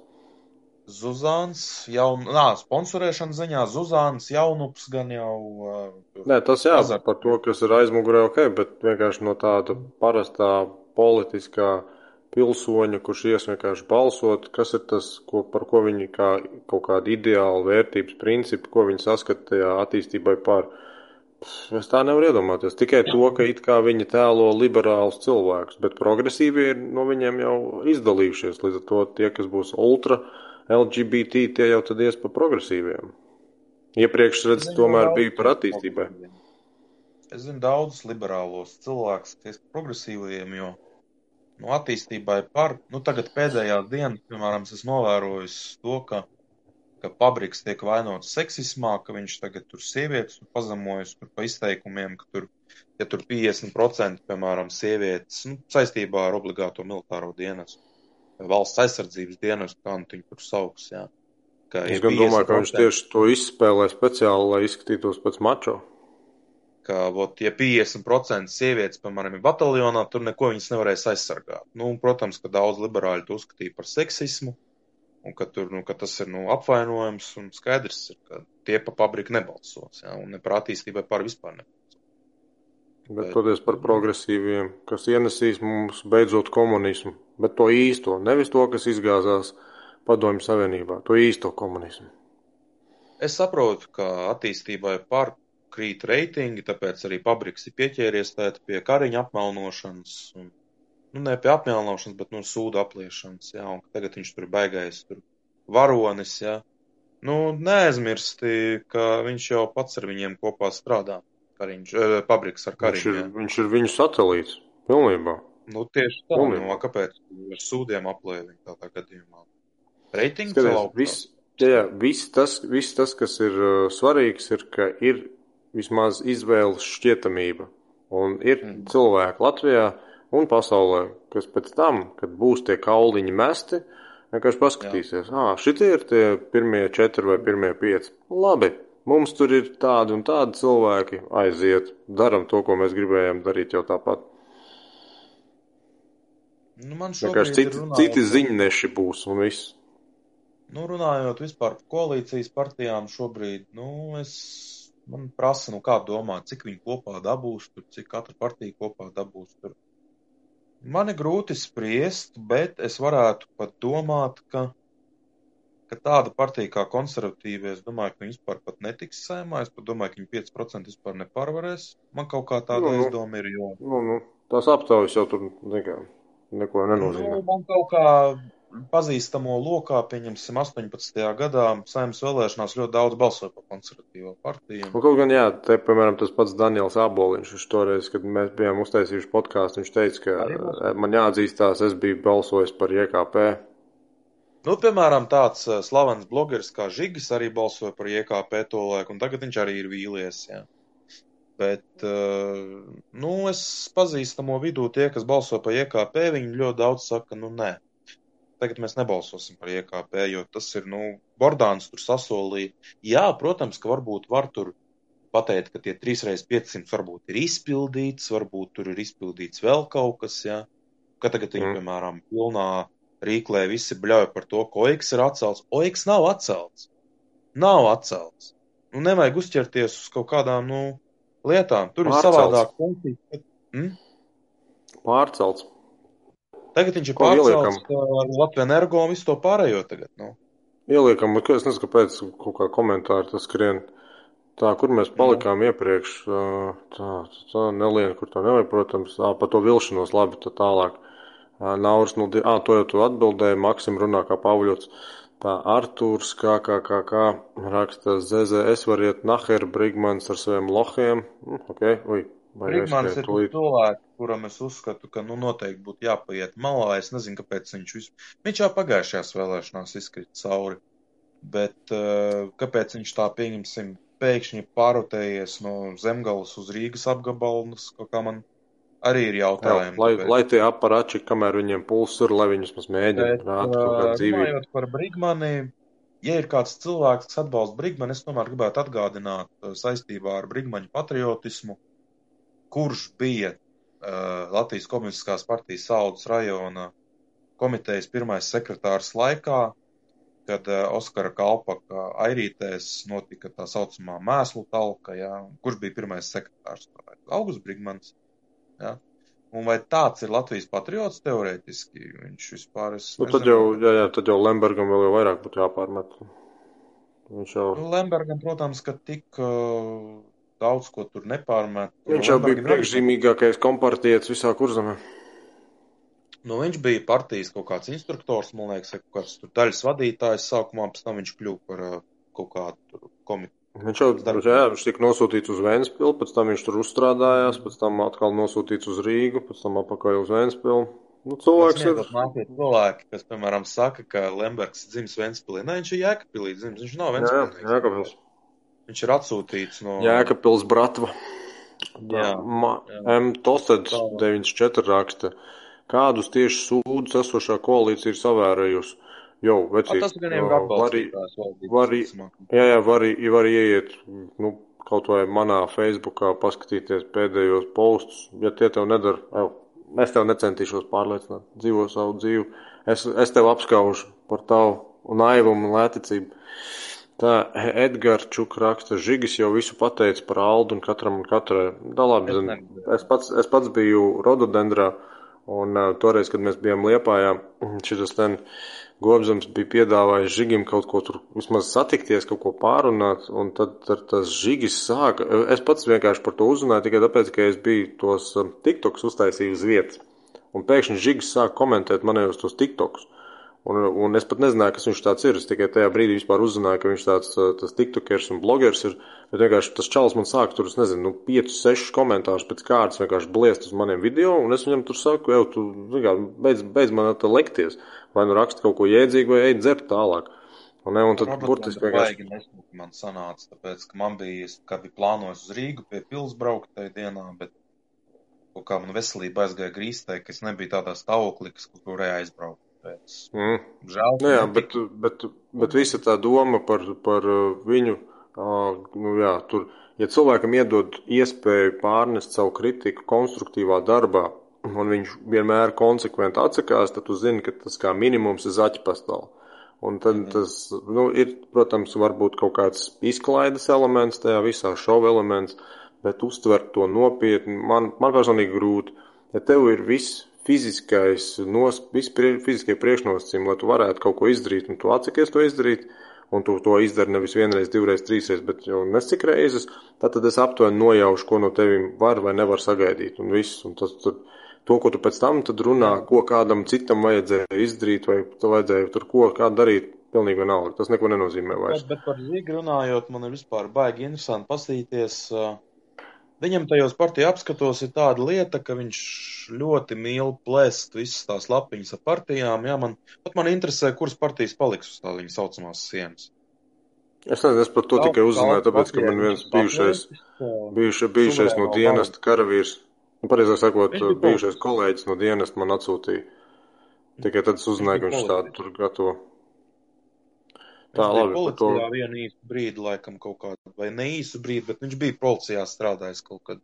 Zuzāns jau, nā, sponsorēšana ziņā Zuzāns jaunups gan jau. Uh, Nē, tas jā, par to, kas ir aizmugurē, ok, bet vienkārši no tāda parastā politiskā pilsoņa, kurš ies vienkārši balsot, kas ir tas, ko, par ko viņi kā kaut kāda ideāla vērtības principi, ko viņi saskata tajā attīstībai par. Es tā nevaru iedomāties. Tikai to, ka it kā viņi tēlo liberālus cilvēkus, bet progresīvie ir no viņiem jau izdalījušies. Līdz ar to tie, kas būs ultra LGBT, tie jau tad ies pa progresīviem. Iepriekš, redz, tomēr bija par attīstībai. Es zinu daudzus liberālos cilvēkus, kas ir progresīviem, jo no attīstībai par, nu tagad pēdējās dienas, piemēram, es novērojis to, ka ka Pabriks tiek vainots seksismā, ka viņš tagad tur sievietes pazemojas tur pa izteikumiem, ka tur, ja tur 50% piemēram sievietes nu, saistībā ar obligāto militāro dienestu, valsts aizsardzības dienestu, kā nu viņi tur sauks, jā. Ka, es gan domāju, ka viņš tieši to izspēlē speciāli, lai izskatītos pēc mačo. Ka, vot, ja 50% sievietes, piemēram, ir bataljonā, tur neko viņas nevarēs aizsargāt. Nu, un, protams, ka daudz liberāļu to uzskatīja par seksismu, un ka, tur, nu, ka tas ir nu, apvainojums un skaidrs, ir, ka tie pa pabriku nebalsos, ja, un ne par attīstībai par vispār nebalsos. Bet, bet toties par progresīviem, kas ienesīs mums beidzot komunismu, bet to īsto, nevis to, kas izgāzās padomju savienībā, to īsto komunismu. Es saprotu, ka attīstībai par krīt reitingi, tāpēc arī pabriks ir pieķēries tēt pie kariņa apmelnošanas un nu, ne pie apmelnošanas, bet nu, sūdu apliešanas, jā, un tagad viņš tur baigais, tur varonis, jā. Nu, neaizmirsti, ka viņš jau pats ar viņiem kopā strādā, kariņš, eh, pabriks ar kariņu. Viņš ir, jā. viņš ir viņu satelīts, pilnībā. Nu, tieši tā, pilnībā. nu, kāpēc ar sūdiem aplēja viņa tādā gadījumā? Reitings vēl augstāk. Viss, jā, viss tas, viss tas, kas ir uh, svarīgs, ir, ka ir vismaz izvēles šķietamība. Un ir mm. cilvēki Latvijā, un pasaulē, kas pēc tam, kad būs tie kauliņi mesti, vienkārši paskatīsies, ah, šitie ir tie pirmie četri vai pirmie pieci. Labi, mums tur ir tādi un tādi cilvēki, aiziet, daram to, ko mēs gribējām darīt jau tāpat. Nu, man vienkārši citi, runājot, citi ziņneši būs un viss. Nu, runājot vispār par koalīcijas partijām šobrīd, nu, es man prasa, nu kā domā, cik viņi kopā dabūs, tur, cik katra partija kopā dabūs. Tur. Man ir grūti spriest, bet es varētu pat domāt, ka, ka tāda partija kā konservatīva, es domāju, ka viņi vispār pat netiks sēmā, es pat domāju, ka viņi 5% vispār nepārvarēs. Man kaut kā tāda Nu, nu. aizdoma ir, jo Nu, nu, tās aptaujas jau tur nekā, neko nenozīmē. Nu, man kaut kā pazīstamo lokā, pieņemsim, 18. gadā saimnes vēlēšanās ļoti daudz balsoja par konservatīvo partiju. Nu, kaut gan, jā, te, piemēram, tas pats Daniels Aboliņš, viņš toreiz, kad mēs bijām uztaisījuši podkāstu, viņš teica, ka man jāatzīstās, es biju balsojis par JKP. Nu, piemēram, tāds eh, slavens blogeris kā Žigis arī balsoja par JKP to laiku, un tagad viņš arī ir vīlies. Jā. Bet, eh, nu, es pazīstamo vidū tie, kas balso par JKP, viņi ļoti daudz saka, nu, nē. Tagad mēs nebalsosim par JKP, jo tas ir, nu, Bordāns tur sasolīja. Jā, protams, ka varbūt var tur pateikt, ka tie 3x500 varbūt ir izpildīts, varbūt tur ir izpildīts vēl kaut kas, jā. Ka tagad viņi, mm. piemēram, pilnā rīklē visi bļauj par to, ka OIKS ir atcelts. OIKS nav atcelts. Nav atcelts. Nu, nevajag uzķerties uz kaut kādām, nu, lietām. Tur ir Pārcelts. savādāk funkcija. Hm? Pārcelts. Tagad viņš ir Ko pārcelts uh, ar Latviju energo un visu to pārējo tagad. Nu. Ieliekam, bet es nezinu, kāpēc kaut kā komentāri tas skrien. Tā, kur mēs palikām iepriekš, ā, tā, tā nelien, kur tā nevajag, protams, ā, par to vilšanos, labi, tā tālāk. Ā, Nauris, nu, ā, to jau tu atbildēji, Maksim runā kā Pavļots. Tā Artūrs, kā, kā, kā, kā, raksta ZZS variet Naher Brigmans ar saviem lohiem. Hm, ok, ui, Brigmans ir cilvēks, kuram es uzskatu, ka nu, noteikti būtu jāpaiet malā. Es nezinu, kāpēc viņš vis... Viņš jau pagājušajās vēlēšanās izkrita cauri. Bet kāpēc viņš tā, pieņemsim, pēkšņi pārotējies no Zemgalas uz Rīgas apgabalus, kā man arī ir Jā, jautājumi. lai, tāpēc. lai tie aparači, kamēr viņiem pulss ir, lai viņus mēģinām Bet, rādīt kaut kādu uh, dzīvību. runājot par Brigmani, ja ir kāds cilvēks, kas atbalsta Brigmani, es tomēr gribētu atgādināt uh, saistībā ar Brigmaņu patriotismu, kurš bija uh, Latvijas Komunistiskās partijas Saudas rajona komitejas pirmais sekretārs laikā, kad uh, Oskara Kalpaka airītēs notika tā saucamā mēslu talka, jā, kurš bija pirmais sekretārs. Augusts Brigmans. Jā. Un vai tāds ir Latvijas patriots teorētiski? Viņš vispār es Nu, tad jau, jā, jā, tad jau Lembergam vēl jau vairāk būtu jāpārmet. Viņš jau, Nu, Lembergam, protams, ka tik uh, daudz ko tur nepārmet. viņš jau bija Lembergam arī- priekšzīmīgākais kompartietis visā kurzemē. Nu, viņš bija partijas kaut kāds instruktors, man liekas, kaut kāds daļas vadītājs sākumā, pēc tam viņš kļuva par uh, kaut kādu komiteju. Viņš jau, Starp- jā, viņš tika nosūtīts uz Vēnspili, pēc tam viņš tur uzstrādājās, pēc tam atkal nosūtīts uz Rīgu, pēc tam apakaļ uz Vēnspili. Nu, cilvēks ir. Cilvēki, kas, piemēram, saka, ka Lembergs dzims Ventspilī. Nē, viņš ir Jēkabpilī dzims, viņš nav Jā, Ventspilī. Jēkabils. Viņš ir atsūtīts no... Jēkabils Bratva. Jā, jā. M. Tosed Tā. 94 raksta. Kādus tieši sūdus esošā koalīcija ir savērējusi? Jo, A, vecīt, tas gan ir var, atbalstītājs valdības jā, jā, var, var ieiet, nu, kaut vai manā Facebookā paskatīties pēdējos postus, ja tie tev nedara, jau, es tev necentīšos pārliecināt, dzīvo savu dzīvi, es, es tev apskaužu par tavu naivumu un lēticību. Tā Edgars Čuk raksta, Žigis jau visu pateica par Aldu un katram un katrai. Da labi, Es zin, es pats, es pats biju rododendrā un uh, toreiz, kad mēs bijām Liepājā, šis ten Gobzems bija piedāvājis Žigim kaut ko tur vismaz satikties, kaut ko pārunāt, un tad, tad tas Žigis sāka. Es pats vienkārši par to uzzināju tikai tāpēc, ka es biju tos um, TikToks uztaisījis uz vietas. Un pēkšņi Žigis sāka komentēt manējos tos TikToks. Un, un es pat nezināju, kas viņš tāds ir. Es tikai tajā brīdī vispār uzzināju, ka viņš tāds uh, tas tiktokers un blogers ir. Bet vienkārši tas čalis man sāk tur, es nezinu, nu, 5, 6 komentārus pēc kārtas vienkārši bliest uz maniem video, un es viņam tur saku, jau, tu, kā, beidz, beidz man te lekties. Vai nu raksta kaut ko jēdzīgu, vai ej dzert tālāk. Un, ne, un tad burtiski vienkārši. Man sanāca, tāpēc, ka man bija, es kā biju plānojis uz Rīgu pie pils braukt tajā dienā, bet kaut kā man veselība aizgāja grīstē, ka es nebiju tādā stāvoklī, kas kaut kur aizbraukt. Tāpēc, Mm. žēl, Nu, jā, bet, bet, bet visa tā doma par, par uh, viņu, nu, jā, tur, ja cilvēkam iedod iespēju pārnest savu kritiku konstruktīvā darbā, un viņš vienmēr konsekventi atsakās, tad tu zini, ka tas kā minimums ir zaķa pastāv. Un tad tas, nu, ir, protams, varbūt kaut kāds izklaides elements tajā visā, šova elements, bet uztvert to nopietni, man, man personīgi grūti. Ja tev ir viss fiziskais, nos, prie, fiziskie priekšnosacījumi, lai tu varētu kaut ko izdarīt, un tu atsakies to izdarīt, un tu to izdari nevis vienreiz, divreiz, trīsreiz, bet jau nesik reizes, tad, tad es aptuveni nojaušu, ko no tevim var vai nevar sagaidīt, un viss. Un tas, tad, to, ko tu pēc tam runā, ko kādam citam vajadzēja izdarīt, vai tu vajadzēja tur ko, darīt, pilnīgi vienalga. Tas neko nenozīmē vairs. Bet, bet par Zīgu runājot, man ir vispār baigi interesanti pastīties. Viņam tajos partiju apskatos ir tāda lieta, ka viņš ļoti mīl plēst visas tās lapiņas ar partijām. Jā, man, pat man interesē, kuras partijas paliks uz tā viņa saucamās sienas. Es nezinu, es par to tikai uzzināju, tāpēc, ka man viens bijušais, bijušais, bijušais no dienesta karavīrs, nu, pareizāk sakot, bijušais kolēģis no dienesta man atsūtīja. Tikai tad es uzzināju, ka viņš tādu tur gatavo. Tā, viņš labi, par to. Vienu īsu brīdi, laikam, kaut kādu, vai ne īsu brīdi, bet viņš bija policijā strādājis kaut kad.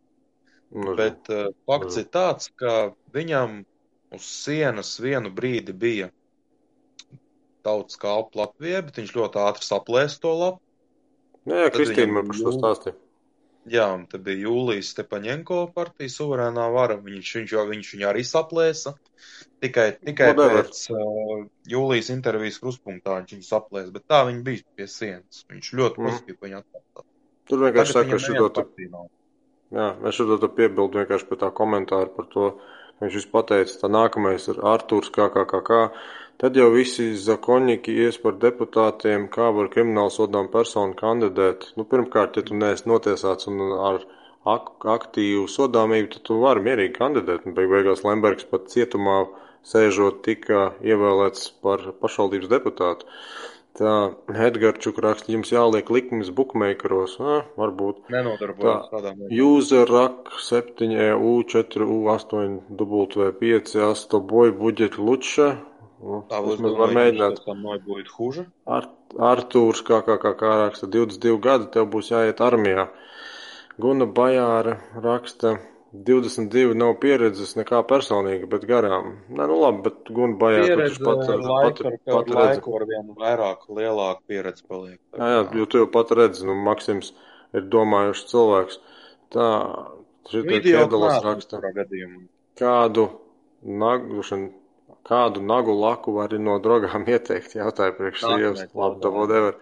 Nu, bet uh, fakts nu. ir tāds, ka viņam uz sienas vienu brīdi bija tautas kalpa Latvijā, bet viņš ļoti ātri saplēs to lapu. Jā, jā Kristīna man par šo stāstīja. Jā, un tad bija Jūlijas Stepaņenko partija suverēnā vara, viņš, viņš, jau, viņš viņu arī saplēsa. Tikai, tikai Whatever. pēc uh, Jūlijas intervijas kruspunktā viņš viņu saplēsa, bet tā viņa bija pie sienas. Viņš ļoti mm. pozitīvi viņu atbalsta. Tur vienkārši saka, ka šito te, jā, es šito te piebildu vienkārši pie tā komentāra par to, viņš visu pateica, tā nākamais ir Artūrs kā. Tad jau visi zakoņiki ies par deputātiem, kā var kriminālu sodām personu kandidēt. Nu, pirmkārt, ja tu neesi notiesāts un ar ak aktīvu sodāmību, tad tu vari mierīgi kandidēt. Un beig beigās Lembergs pat cietumā sēžot tika ievēlēts par pašvaldības deputātu. Tā Edgars raksta, jums jāliek likmes bookmakeros. Ah, varbūt. Nenodarbojas tādām. User rak 7 EU 4 U 8 W5 8 boju budžet luča Nu, tā būs var mēģināt. Tam būtu hūža. Ar, Artūrs, kā kā kā kā raksta, 22 gadi tev būs jāiet armijā. Guna Bajāra raksta, 22 nav pieredzes nekā personīga, bet garām. Nē, nu labi, bet Guna Bajāra taču pat, pat, pat, pat redz. Laiku ar vienu vairāk, lielāku pieredzi paliek. Jā, jā, jo tu jau pat redzi, nu Maksims ir domājuši cilvēks. Tā, šitie piedalas raksta. Kādu nagušanu Kādu nagu laku var no drogām ieteikt? Jautāja priekš sievas. Labi, to whatever.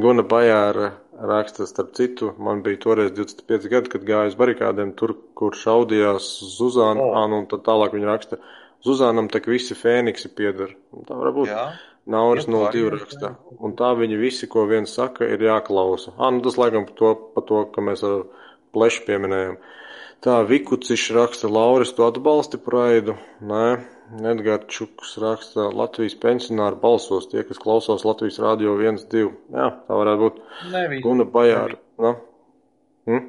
Guna Bajāra raksta, starp citu, man bija toreiz 25 gadi, kad gāju uz barikādēm tur, kur šaudījās Zuzāna, oh. un tad tālāk viņa raksta, Zuzānam tak visi fēniksi piedara. Tā var būt. Jā. Nauris 02 raksta. Un tā viņi visi, ko viens saka, ir jāklausa. Ā, nu tas laikam par to, par to, ka mēs ar plešu pieminējam. Tā Vikuciš raksta, Lauris, tu atbalsti praidu? Nē. Edgars Čuks raksta, Latvijas pensionāri balsos tie, kas klausās Latvijas rādio 1, 2. Jā, tā varētu būt. Ne visi. Guna Bajāra. No? Hm?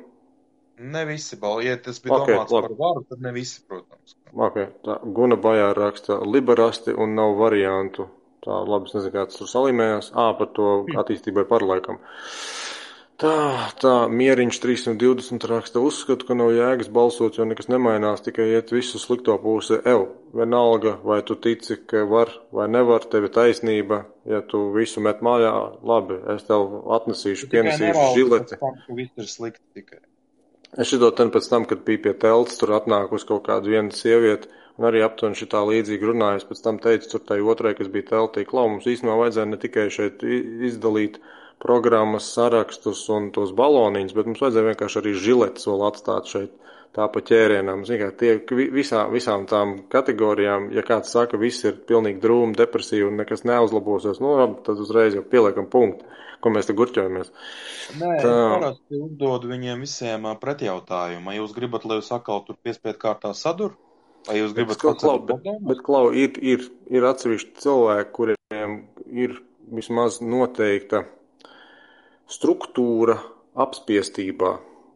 Ne visi balsi. Ja tas bija okay, domāts labi. par varu, tad ne visi, protams. Okay, tā, Guna Bajāra raksta, liberasti un nav variantu. Tā, labi, es nezinu, kā tas tur salīmējās. Ā, par to attīstībai par laikam. Tā, tā, mieriņš 320 raksta, uzskatu, ka nav jēgas balsot, jo nekas nemainās, tikai iet visu slikto pusi. Ev, vienalga, vai tu tici, ka var vai nevar, tev ir taisnība, ja tu visu met mājā, labi, es tev atnesīšu, pienesīšu žileti. Viss ir slikti tikai. Es šito ten pēc tam, kad bija pie telts, tur atnāk uz kaut kādu vienu sievieti, un arī aptuveni šitā līdzīgi runājas, pēc tam teicu tur tai otrai, kas bija teltī, klau, mums īstenībā vajadzēja ne tikai šeit izdalīt programmas sarakstus un tos baloniņus, bet mums vajadzēja vienkārši arī žiletes vēl atstāt šeit tā pa ķērienam. Ziniet, tie visā, visām tām kategorijām, ja kāds saka, viss ir pilnīgi drūmi, depresīvi un nekas neuzlabosies, nu, tad uzreiz jau pieliekam punktu, ko mēs te gurķojamies. Nē, tā... parasti uzdodu viņiem visiem pretjautājumu. Vai jūs gribat, lai jūs atkal tur piespiedu kārtā sadur? Vai jūs gribat kaut ko tādu? Bet, bet, klau, ir, ir, ir atsevišķi cilvēki, kuriem ir vismaz noteikta struktūra apspiestībā,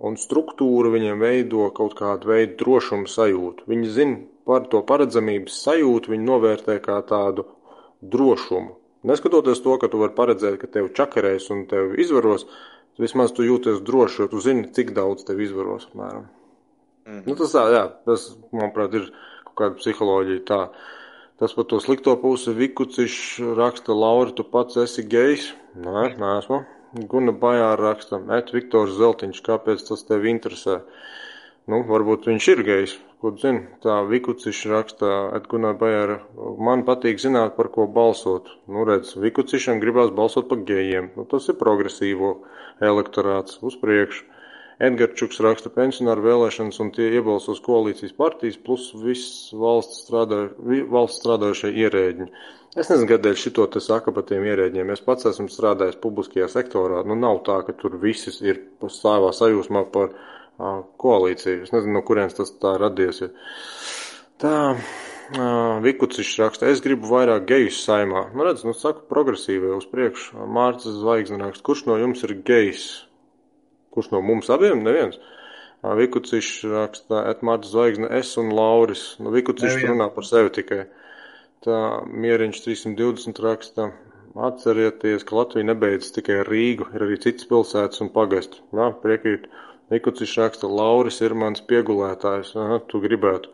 un struktūra viņiem veido kaut kādu veidu drošumu sajūtu. Viņi zina par to paredzamības sajūtu, viņi novērtē kā tādu drošumu. Neskatoties to, ka tu vari paredzēt, ka tev čakarēs un tev izvaros, vismaz tu jūties droši, jo tu zini, cik daudz tev izvaros. Apmēram. Mm. Nu, tas tā, jā, tas, manuprāt, ir kaut kāda psiholoģija tā. Tas par to slikto pusi Vikucišs raksta, Laura, tu pats esi gejs? Nē, neesmu. Guna Bajāra raksta, et Viktors Zeltiņš, kāpēc tas tevi interesē? Nu, varbūt viņš ir gejs, ko zina. Tā Vikucišs raksta, et Guna Bajāra, man patīk zināt, par ko balsot. Nu, redz, Vikucišam gribās balsot par gejiem. Nu, tas ir progresīvo elektorāts uz priekšu. Edgarčuks raksta pensionāru vēlēšanas un tie iebalsos koalīcijas partijas plus viss valsts, strādā, valsts strādājušie ierēģi. Es nezinu, kādēļ šito te saka par tiem ierēģiem. Es pats esmu strādājis publiskajā sektorā. Nu, nav tā, ka tur viss ir savā sajūsmā par uh, koalīciju. Es nezinu, no kurienes tas tā radies. Tā, uh, Vikucišs raksta, es gribu vairāk gejus saimā. Nu, redz, nu, saku progresīvai uz priekšu. Mārcis Zvaigzne raksta, kurš no jums ir gejs? Kurš no mums abiem? Neviens. Vikucišs raksta, Etmārta Zvaigzne, es un Lauris. Nu, Vikucišs runā par sevi tikai. Tā Mieriņš 320 raksta, atcerieties, ka Latvija nebeidz tikai ar Rīgu, ir arī citas pilsētas un pagastu. Jā, priekrīt. Vikucišs raksta, Lauris ir mans piegulētājs. Aha, tu gribētu.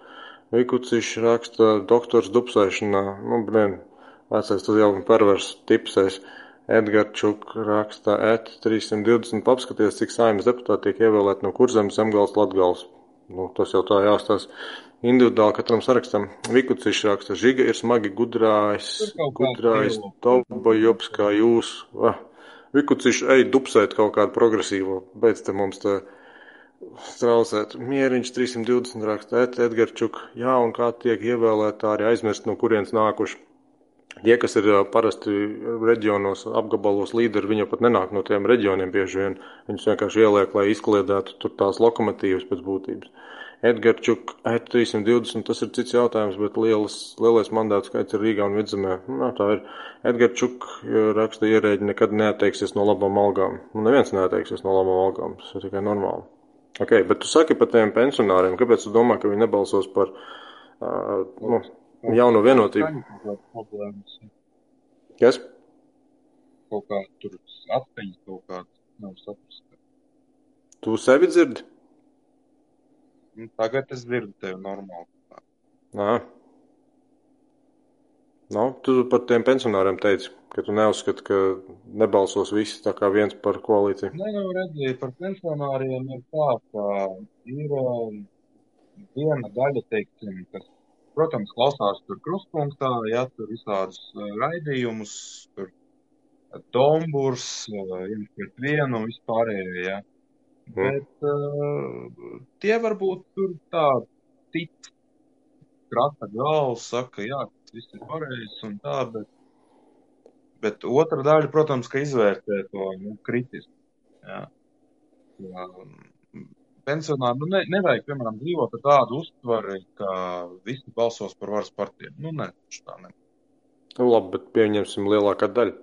Vikucišs raksta, doktors dupsēšanā. Nu, brien, vecais tas jau pervers tipsēs. Edgarčuk raksta et 320 apskaties, cik saimnes deputāti tiek ievēlēti no kurzemes, zemgals, latgals. Nu, tas jau tā jāstāsta individuāli katram sarakstam. Vikucišs raksta, žiga ir smagi gudrājs, gudrājs, toba jops kā jūs. Ah, Vikucišs ej dupsēt kaut kādu progresīvo, beidz te mums te strausēt. Mieriņš 320 raksta, et Edgarčuk, jā, un kā tiek ievēlēti arī aizmirst, no kurienes nākuši. Tie, kas ir parasti reģionos, apgabalos līderi, viņi pat nenāk no tiem reģioniem bieži vien. Viņus vienkārši ieliek, lai izkliedētu tur tās lokomotīvas pēc būtības. Edgarčuk, E320, tas ir cits jautājums, bet lielas, lielais mandāts skaits ir Rīgā un Vidzemē. Nā, tā ir. Edgarčuk raksta ierēģi nekad neatteiksies no labām algām. Nu, neviens neatteiksies no labām algām, tas ir tikai normāli. Ok, bet tu saki par tiem pensionāriem, kāpēc tu domā, ka viņi nebalsos par, uh, nu, Jauno vienotību. Kas? Kaut kā tur atskaņas kaut kāds nav saprast. Tu sevi dzirdi? Nu, tagad es dzirdu tevi normāli. Nā. Nu, tu par tiem pensionāriem teici, ka tu neuzskati, ka nebalsos visi tā kā viens par koalīciju. Nē, nu redziet, par pensionāriem ir tā, ka ir um, viena daļa, teiksim, kas Protams, klausās tur krustpunktā, ja tur visādus raidījumus, tur Domburs, viens pret vienu un vispārējo, ja. Mm. Bet uh, tie varbūt tur tā tic, krata galvas, saka, jā, tas viss ir pareizs un tā, bet, bet otra daļa, protams, ka izvērtē to nu, kritiski. Jā. Jā, pensionāri, nu, ne, nevajag, piemēram, dzīvot ar tādu uztveri, ka visi balsos par varas partiju. Nu, nē, tā ne. Nu, labi, bet pieņemsim lielākā daļa.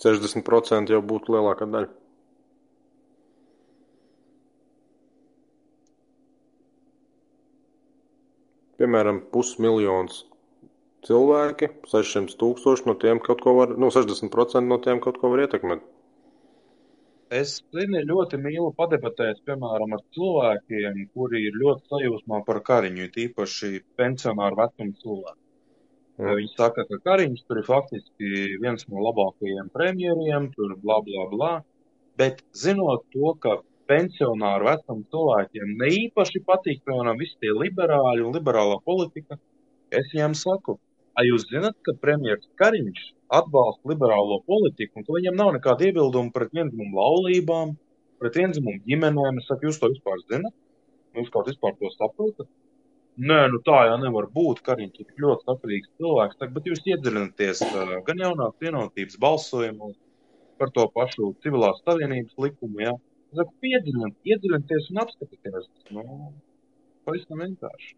60% jau būtu lielākā daļa. Piemēram, pusmiljons cilvēki, 600 tūkstoši no tiem kaut ko var, nu, 60% no tiem kaut ko var ietekmēt. Es zini, ļoti mīlu padebatēt, piemēram, ar cilvēkiem, kuri ir ļoti sajūsmā par Kariņu, tīpaši pensionāru vecumu cilvēku. Viņi saka, ka Kariņš tur ir faktiski viens no labākajiem premjeriem, tur bla bla bla. Bet zinot to, ka pensionāru vecumu cilvēkiem ne īpaši patīk, piemēram, visi tie liberāļi un liberālā politika, es viņiem saku, Vai jūs zināt, ka premjerministrs Kariņš atbalsta liberālo politiku un ka viņam nav nekāda iebilduma pret vienzimumu laulībām, pret vienzimumu ģimenēm? Es saku, jūs to vispār zināt? Jūs kaut vispār to saprotat? Nē, nu tā jau nevar būt. Kariņš ir ļoti saprātīgs cilvēks, tak, bet jūs iedziļināties uh, gan jaunās vienotības balsojumos par to pašu civilās savienības likumu. Ja? Saku, iedziļināties un apskatieties. Nu, pavisam vienkārši.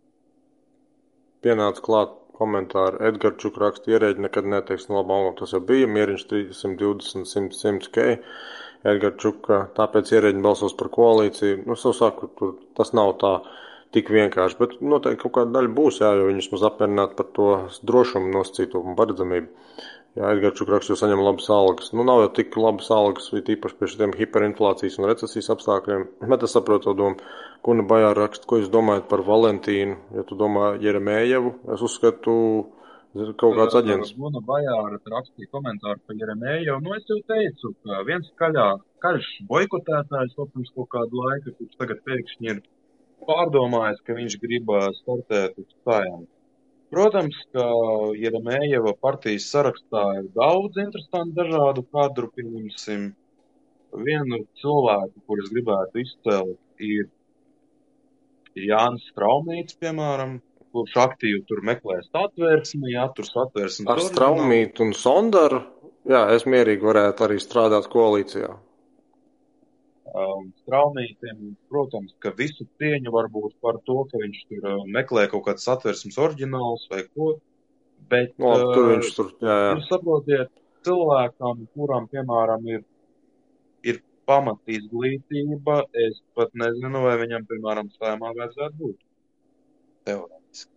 Pienāca klāt komentāru. Edgars Čuk raksta, ierēģi nekad neteiks no labām algām. Tas jau bija mieriņš 320, 100, 100 k. Edgars Čuk, tāpēc ierēģi balsos par koalīciju. Nu, jau saku, tur tas nav tā tik vienkārši, bet noteikti kaut kāda daļa būs, jā, jo viņi vismaz apmierināt par to drošumu nosacīto un paredzamību. Jā, Edgars Čukraksts jau saņem labas algas. Nu, nav jau tik labas algas, it īpaši pie šiem hiperinflācijas un recesijas apstākļiem. Bet es saprotu to domu. Kuna Bajā raksta, ko jūs domājat par Valentīnu? Ja tu domā Jeremējevu, es uzskatu, kaut kāds aģents. Guna Bajāra rakstīja komentāru par Jeremēju. Nu, es jau teicu, ka viens kaļā, karš boikotētājs vēl pirms kaut kādu laiku, kurš tagad pēkšņi ir pārdomājis, ka viņš grib startēt uz sājām. Protams, ka Jeremējeva partijas sarakstā ir daudz interesantu dažādu kadru, pieņemsim. Vienu cilvēku, kurus gribētu izcelt, ir Jānis Straumīts, piemēram, kurš aktīvi tur meklē satversmi, jā, tur satversmes Ar. Straumītu un Sondaru, jā, es mierīgi varētu arī strādāt koalīcijā. Um, Straumītiem, protams, ka visu cieņu varbūt par to, ka viņš tur uh, meklē kaut kāds satversmes oriģināls vai ko, bet No, Nu, tur uh, viņš tur, jā, jā. Jūs saprotiet, cilvēkam, kuram, piemēram, ir, ir pamat izglītība, es pat nezinu, vai viņam, piemēram, sēmā vajadzētu būt. Teorētiski.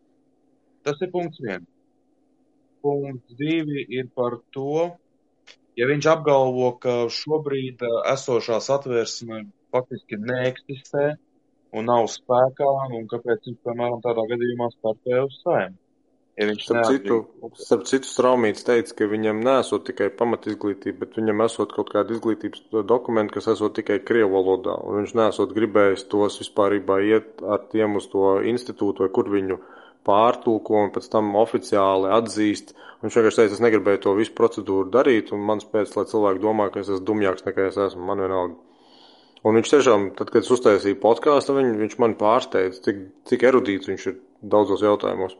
Tas ir punkts viens. Punkts divi ir par to, ja viņš apgalvo, ka šobrīd ā, esošā satversme faktiski neeksistē un nav spēkā, un kāpēc viņš, piemēram, tādā gadījumā startē uz sēmu. Ja Starp citu, starp citu Straumīts teica, ka viņam nesot tikai pamat izglītība, bet viņam esot kaut kāda izglītības dokumenta, kas esot tikai krievu valodā, un viņš nesot gribējis tos vispārībā iet ar tiem uz to institūtu, vai kur viņu pārtulko un pēc tam oficiāli atzīst. Viņš vienkārši teica, es negribēju to visu procedūru darīt, un mans pēc, lai cilvēki domā, ka es esmu dumjāks nekā es esmu, man vienalga. Un viņš tiešām, tad, kad es uztaisīju podkāstu, viņ, viņš mani pārsteidza, cik, cik erudīts viņš ir daudzos jautājumos.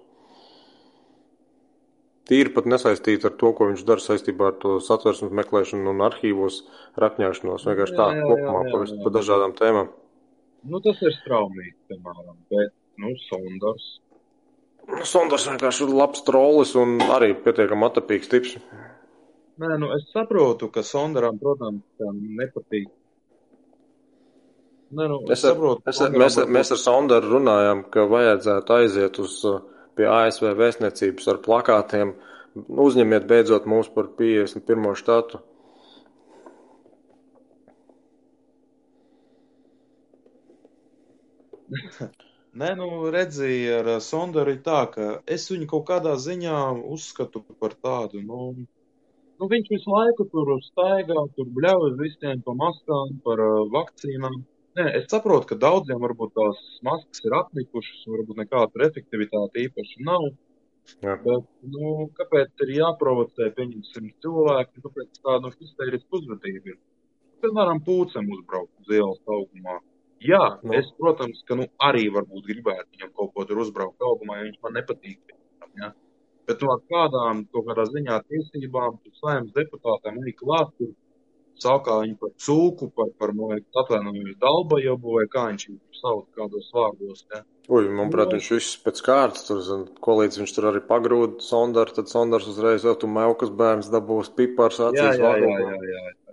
Tīri pat nesaistīts ar to, ko viņš dara saistībā ar to satversmes meklēšanu un arhīvos rakņāšanos. Vienkārši tā, Jā, jā, jā, kopumā jā, pa, jā. pa dažādām tēmām. Nu, tas ir straumīgs, piemēram, bet, nu, Sondors. Sondors vienkārši ir labs trolis un arī pietiekami atapīgs tips. Nē, nu, es saprotu, ka Sondaram, protams, nepatīk. Nē, nu, es, Es saprotu, es, ar, Sondaram mēs, ar- mēs ar Sondaru runājām, ka vajadzētu aiziet uz uh, pie ASV vēstniecības ar plakātiem. Uzņemiet beidzot mūs par 51. štatu. Nē, nu, redzēju, ar ā, Sondaru ir tā, ka es viņu kaut kādā ziņā uzskatu par tādu, nu, nu viņš visu laiku tur staigā, tur bļauj visiem par maskām, par uh, vakcīnām. Nē, es saprotu, ka daudziem varbūt tās maskas ir apnikušas, varbūt nekāda efektivitāte īpaši nav. Jā. Bet, nu, kāpēc ir jāprovocē, pieņemsim, cilvēki, kāpēc tāda nu, histēriska uzvedība ir? Piemēram, pūcem uzbraukt uz ielas augumā. Jā, Nu. nu. es, protams, ka nu, arī varbūt gribētu viņam kaut ko tur uzbraukt augumā, ja viņš man nepatīk. Ja? Bet no kādām kaut kādā ziņā tiesībām saimnes deputātiem arī klāt, tur saukā viņu par cūku, par, par atvainojumu dalbajobu, vai kā viņš viņu sauc kādos vārdos. Ja? Ui, manuprāt, viņš viss pēc kārtas tur, zin, ko līdz viņš tur arī pagrūda Sondaru, tad Sondars uzreiz jau tu maukas bērns dabūs pipars Jā, acīs. jā, jā, vāgumā. jā, jā.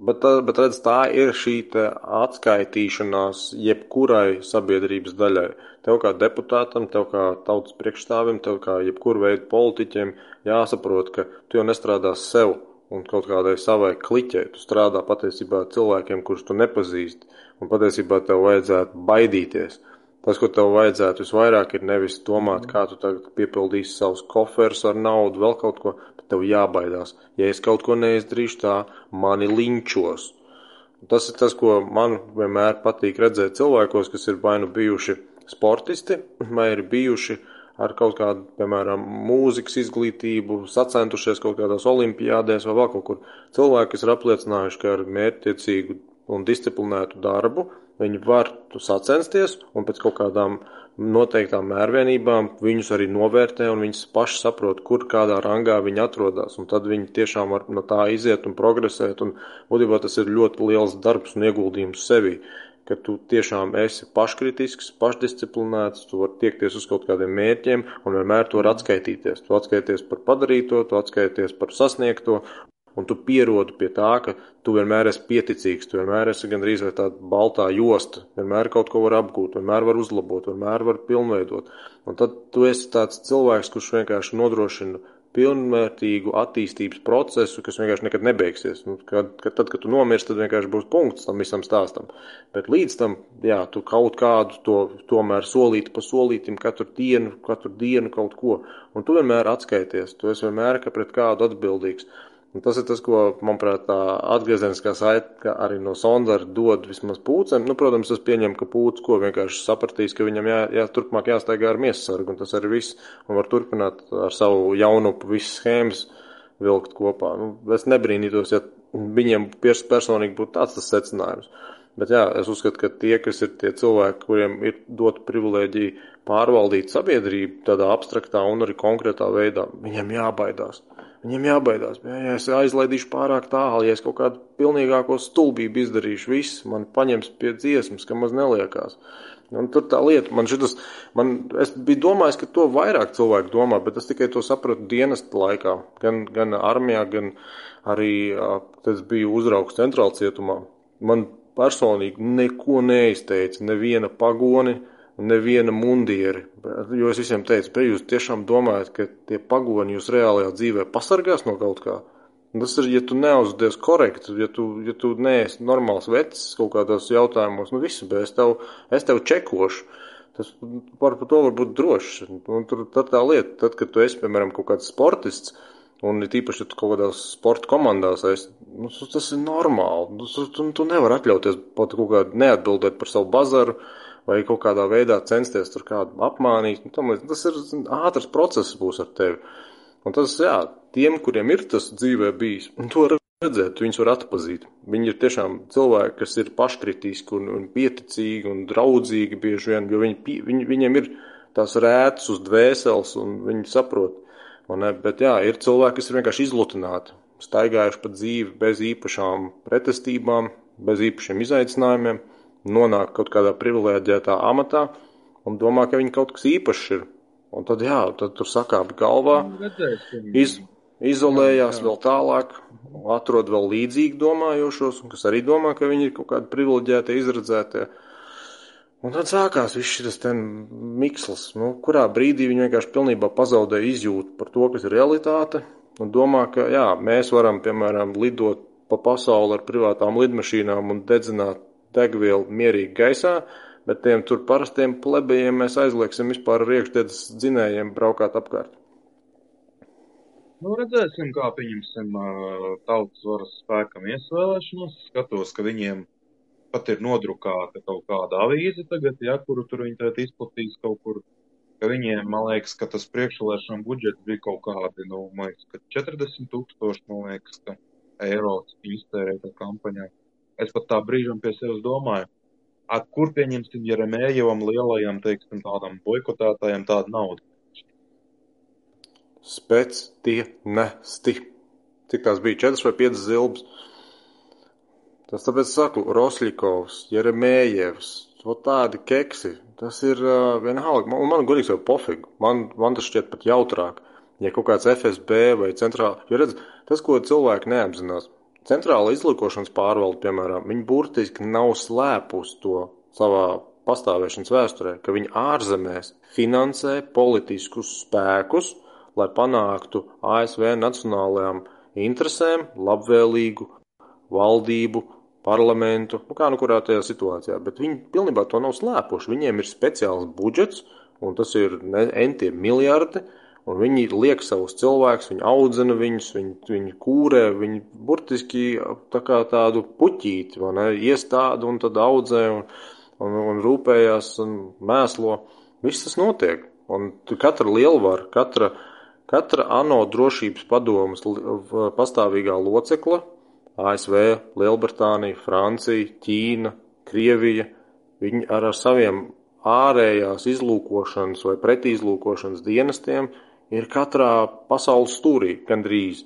Bet, bet redz, tā ir šī atskaitīšanās jebkurai sabiedrības daļai. Tev kā deputātam, tev kā tautas priekšstāvim, tev kā jebkuru veidu politiķiem jāsaprot, ka tu jau nestrādā sev un kaut kādai savai kliķei. Tu strādā patiesībā cilvēkiem, kurus tu nepazīsti. Un patiesībā tev vajadzētu baidīties. Tas, ko tev vajadzētu visvairāk, ir nevis domāt, kā tu tagad piepildīsi savus koferus ar naudu, vēl kaut ko, tev jābaidās. Ja es kaut ko neizdarīšu tā, mani linčos. Tas ir tas, ko man vienmēr patīk redzēt cilvēkos, kas ir vai nu bijuši sportisti, vai ir bijuši ar kaut kādu, piemēram, mūzikas izglītību, sacentušies kaut kādās olimpiādēs vai vēl kaut kur. Cilvēki, kas ir apliecinājuši, ka ar mērķtiecīgu un disciplinētu darbu viņi var sacensties un pēc kaut kādām noteiktām mērvienībām viņus arī novērtē un viņas paši saprot, kur kādā rangā viņi atrodas. Un tad viņi tiešām var no tā iziet un progresēt. Un būtībā tas ir ļoti liels darbs un ieguldījums sevi. Ka tu tiešām esi paškritisks, pašdisciplinēts, tu vari tiekties uz kaut kādiem mērķiem un vienmēr tu vari atskaitīties. Tu atskaities par padarīto, tu atskaities par sasniegto, un tu pierodi pie tā, ka tu vienmēr esi pieticīgs, tu vienmēr esi gandrīz vai tāda baltā josta, vienmēr kaut ko var apgūt, vienmēr var uzlabot, vienmēr var pilnveidot. Un tad tu esi tāds cilvēks, kurš vienkārši nodrošina pilnvērtīgu attīstības procesu, kas vienkārši nekad nebeigsies. Nu, kad, kad, tad, kad tu nomirsti, tad vienkārši būs punkts tam visam stāstam. Bet līdz tam, jā, tu kaut kādu to tomēr solīti pa solītim katru dienu, katru dienu kaut ko. Un tu vienmēr atskaities, tu esi vienmēr ka pret kādu atbildīgs. Un tas ir tas, ko, manuprāt, tā atgriezeniskā saite arī no Sondara dod vismaz pūcēm. Nu, protams, es pieņemu, ka pūcis ko vienkārši sapratīs, ka viņam jā, jā, turpmāk jāstaigā ar miesasargu, un tas arī viss, un var turpināt ar savu jaunupu visas schēmas vilkt kopā. Nu, es nebrīnītos, ja viņiem personīgi būtu tāds tas secinājums. Bet jā, es uzskatu, ka tie, kas ir tie cilvēki, kuriem ir dota privilēģija pārvaldīt sabiedrību tādā abstraktā un arī konkrētā veidā, viņiem jābaidās. Viņam jābaidās. Ja es aizlaidīšu pārāk tālu, ja es kaut kādu pilnīgāko stulbību izdarīšu, viss man paņems pie dziesmas, ka maz neliekās. Un tur tā lieta, man šitas, man, es biju domājis, ka to vairāk cilvēku domā, bet es tikai to sapratu dienesta laikā, gan, gan armijā, gan arī, kad es biju uzraugs centrāla cietumā. Man personīgi neko neizteica, neviena pagoni, neviena mundieri. Jo es visiem teicu, bet jūs tiešām domājat, ka tie pagoni jūs reālajā dzīvē pasargās no kaut kā? Tas ir, ja tu neuzdies korekti, ja tu, ja tu neesi normāls vecs kaut kādos jautājumos, nu visu, bet es tev, es tev čekošu. Tas par, par to var būt drošs. Un tur tad tā lieta, tad, kad tu esi, piemēram, kaut kāds sportists, un ir tīpaši, ja tu kaut kādās sporta komandās esi, nu, tas ir normāli. Tu, tu, tu nevari atļauties pat kaut kādu neatbildēt par savu bazaru, vai kaut kādā veidā censties tur kādu apmānīt. Nu, tas ir ātrs process būs ar tevi. Un tas, jā, tiem, kuriem ir tas dzīvē bijis, to redzēt, viņus var atpazīt. Viņi ir tiešām cilvēki, kas ir paškritiski un, un pieticīgi un draudzīgi bieži vien, jo viņi, viņi, viņiem ir tās rētas uz dvēseles un viņi saprot. Un, bet jā, ir cilvēki, kas ir vienkārši izlutināti, staigājuši pa dzīvi bez īpašām pretestībām, bez īpašiem izaicinājumiem nonāk kaut kādā privileģētā amatā un domā, ka viņi kaut kas īpašs ir. Un tad, jā, tad tur sakāp galvā, Nu, iz, izolējās vēl tālāk, atrod vēl līdzīgi domājošos, kas arī domā, ka viņi ir kaut kādi privileģēti, izredzētie. Un tad sākās viss šis miksls, nu, kurā brīdī viņi vienkārši pilnībā pazaudēja izjūtu par to, kas ir realitāte, un domā, ka jā, mēs varam, piemēram, lidot pa pasauli ar privātām lidmašīnām un dedzināt degvielu mierīgi gaisā, bet tiem tur parastiem plebejiem mēs aizlieksim vispār ar iekšdedes dzinējiem braukāt apkārt. Nu, redzēsim, kā pieņemsim tautas varas spēkam iesvēlēšanos. Skatos, ka viņiem pat ir nodrukāta kaut kāda avīze tagad, ja, kuru tur viņi tagad izplatīs kaut kur. Ka viņiem, man liekas, ka tas priekšvēlēšana budžets bija kaut kādi, nu, man liekas, ka 40 tūkstoši, man liekas, ka eiro iztērēta kampaņā. Es pat tā brīžam pie sevis domāju, at kur pieņemsim Jeremējevam lielajam, teiksim, tādam boikotētājam tādu naudu. Speciālisti. Cik tās bija? 4 vai 5 zilbas. Tas tāpēc saku, Rosļikovs, Jeremējevs, to tādi keksi. Tas ir uh, vienalga. Man, man godīgi jau pofigu. Man, man tas šķiet pat jautrāk. Ja kaut kāds FSB vai centrāla, jo redz, tas, ko cilvēki neapzinās, centrāla izlūkošanas pārvalde, piemēram, viņi burtiski nav slēpus to savā pastāvēšanas vēsturē, ka viņi ārzemēs finansē politiskus spēkus, lai panāktu ASV nacionālajām interesēm labvēlīgu valdību, parlamentu, nu kā nu kurā tajā situācijā. Bet viņi pilnībā to nav slēpuši. Viņiem ir speciāls budžets, un tas ir entie miljardi, Un viņi liek savus cilvēkus, viņi audzina viņus, viņi, viņi kūrē, viņi burtiski tā kā tādu puķīti, ne, iestāda un tad audzē un, un, un rūpējās un mēslo. Viss tas notiek. Un katra lielvara, katra, katra ANO drošības padomas pastāvīgā locekla, ASV, Lielbritānija, Francija, Ķīna, Krievija, viņi ar, ar saviem ārējās izlūkošanas vai pretīzlūkošanas dienestiem ir katrā pasaules stūrī, gandrīz.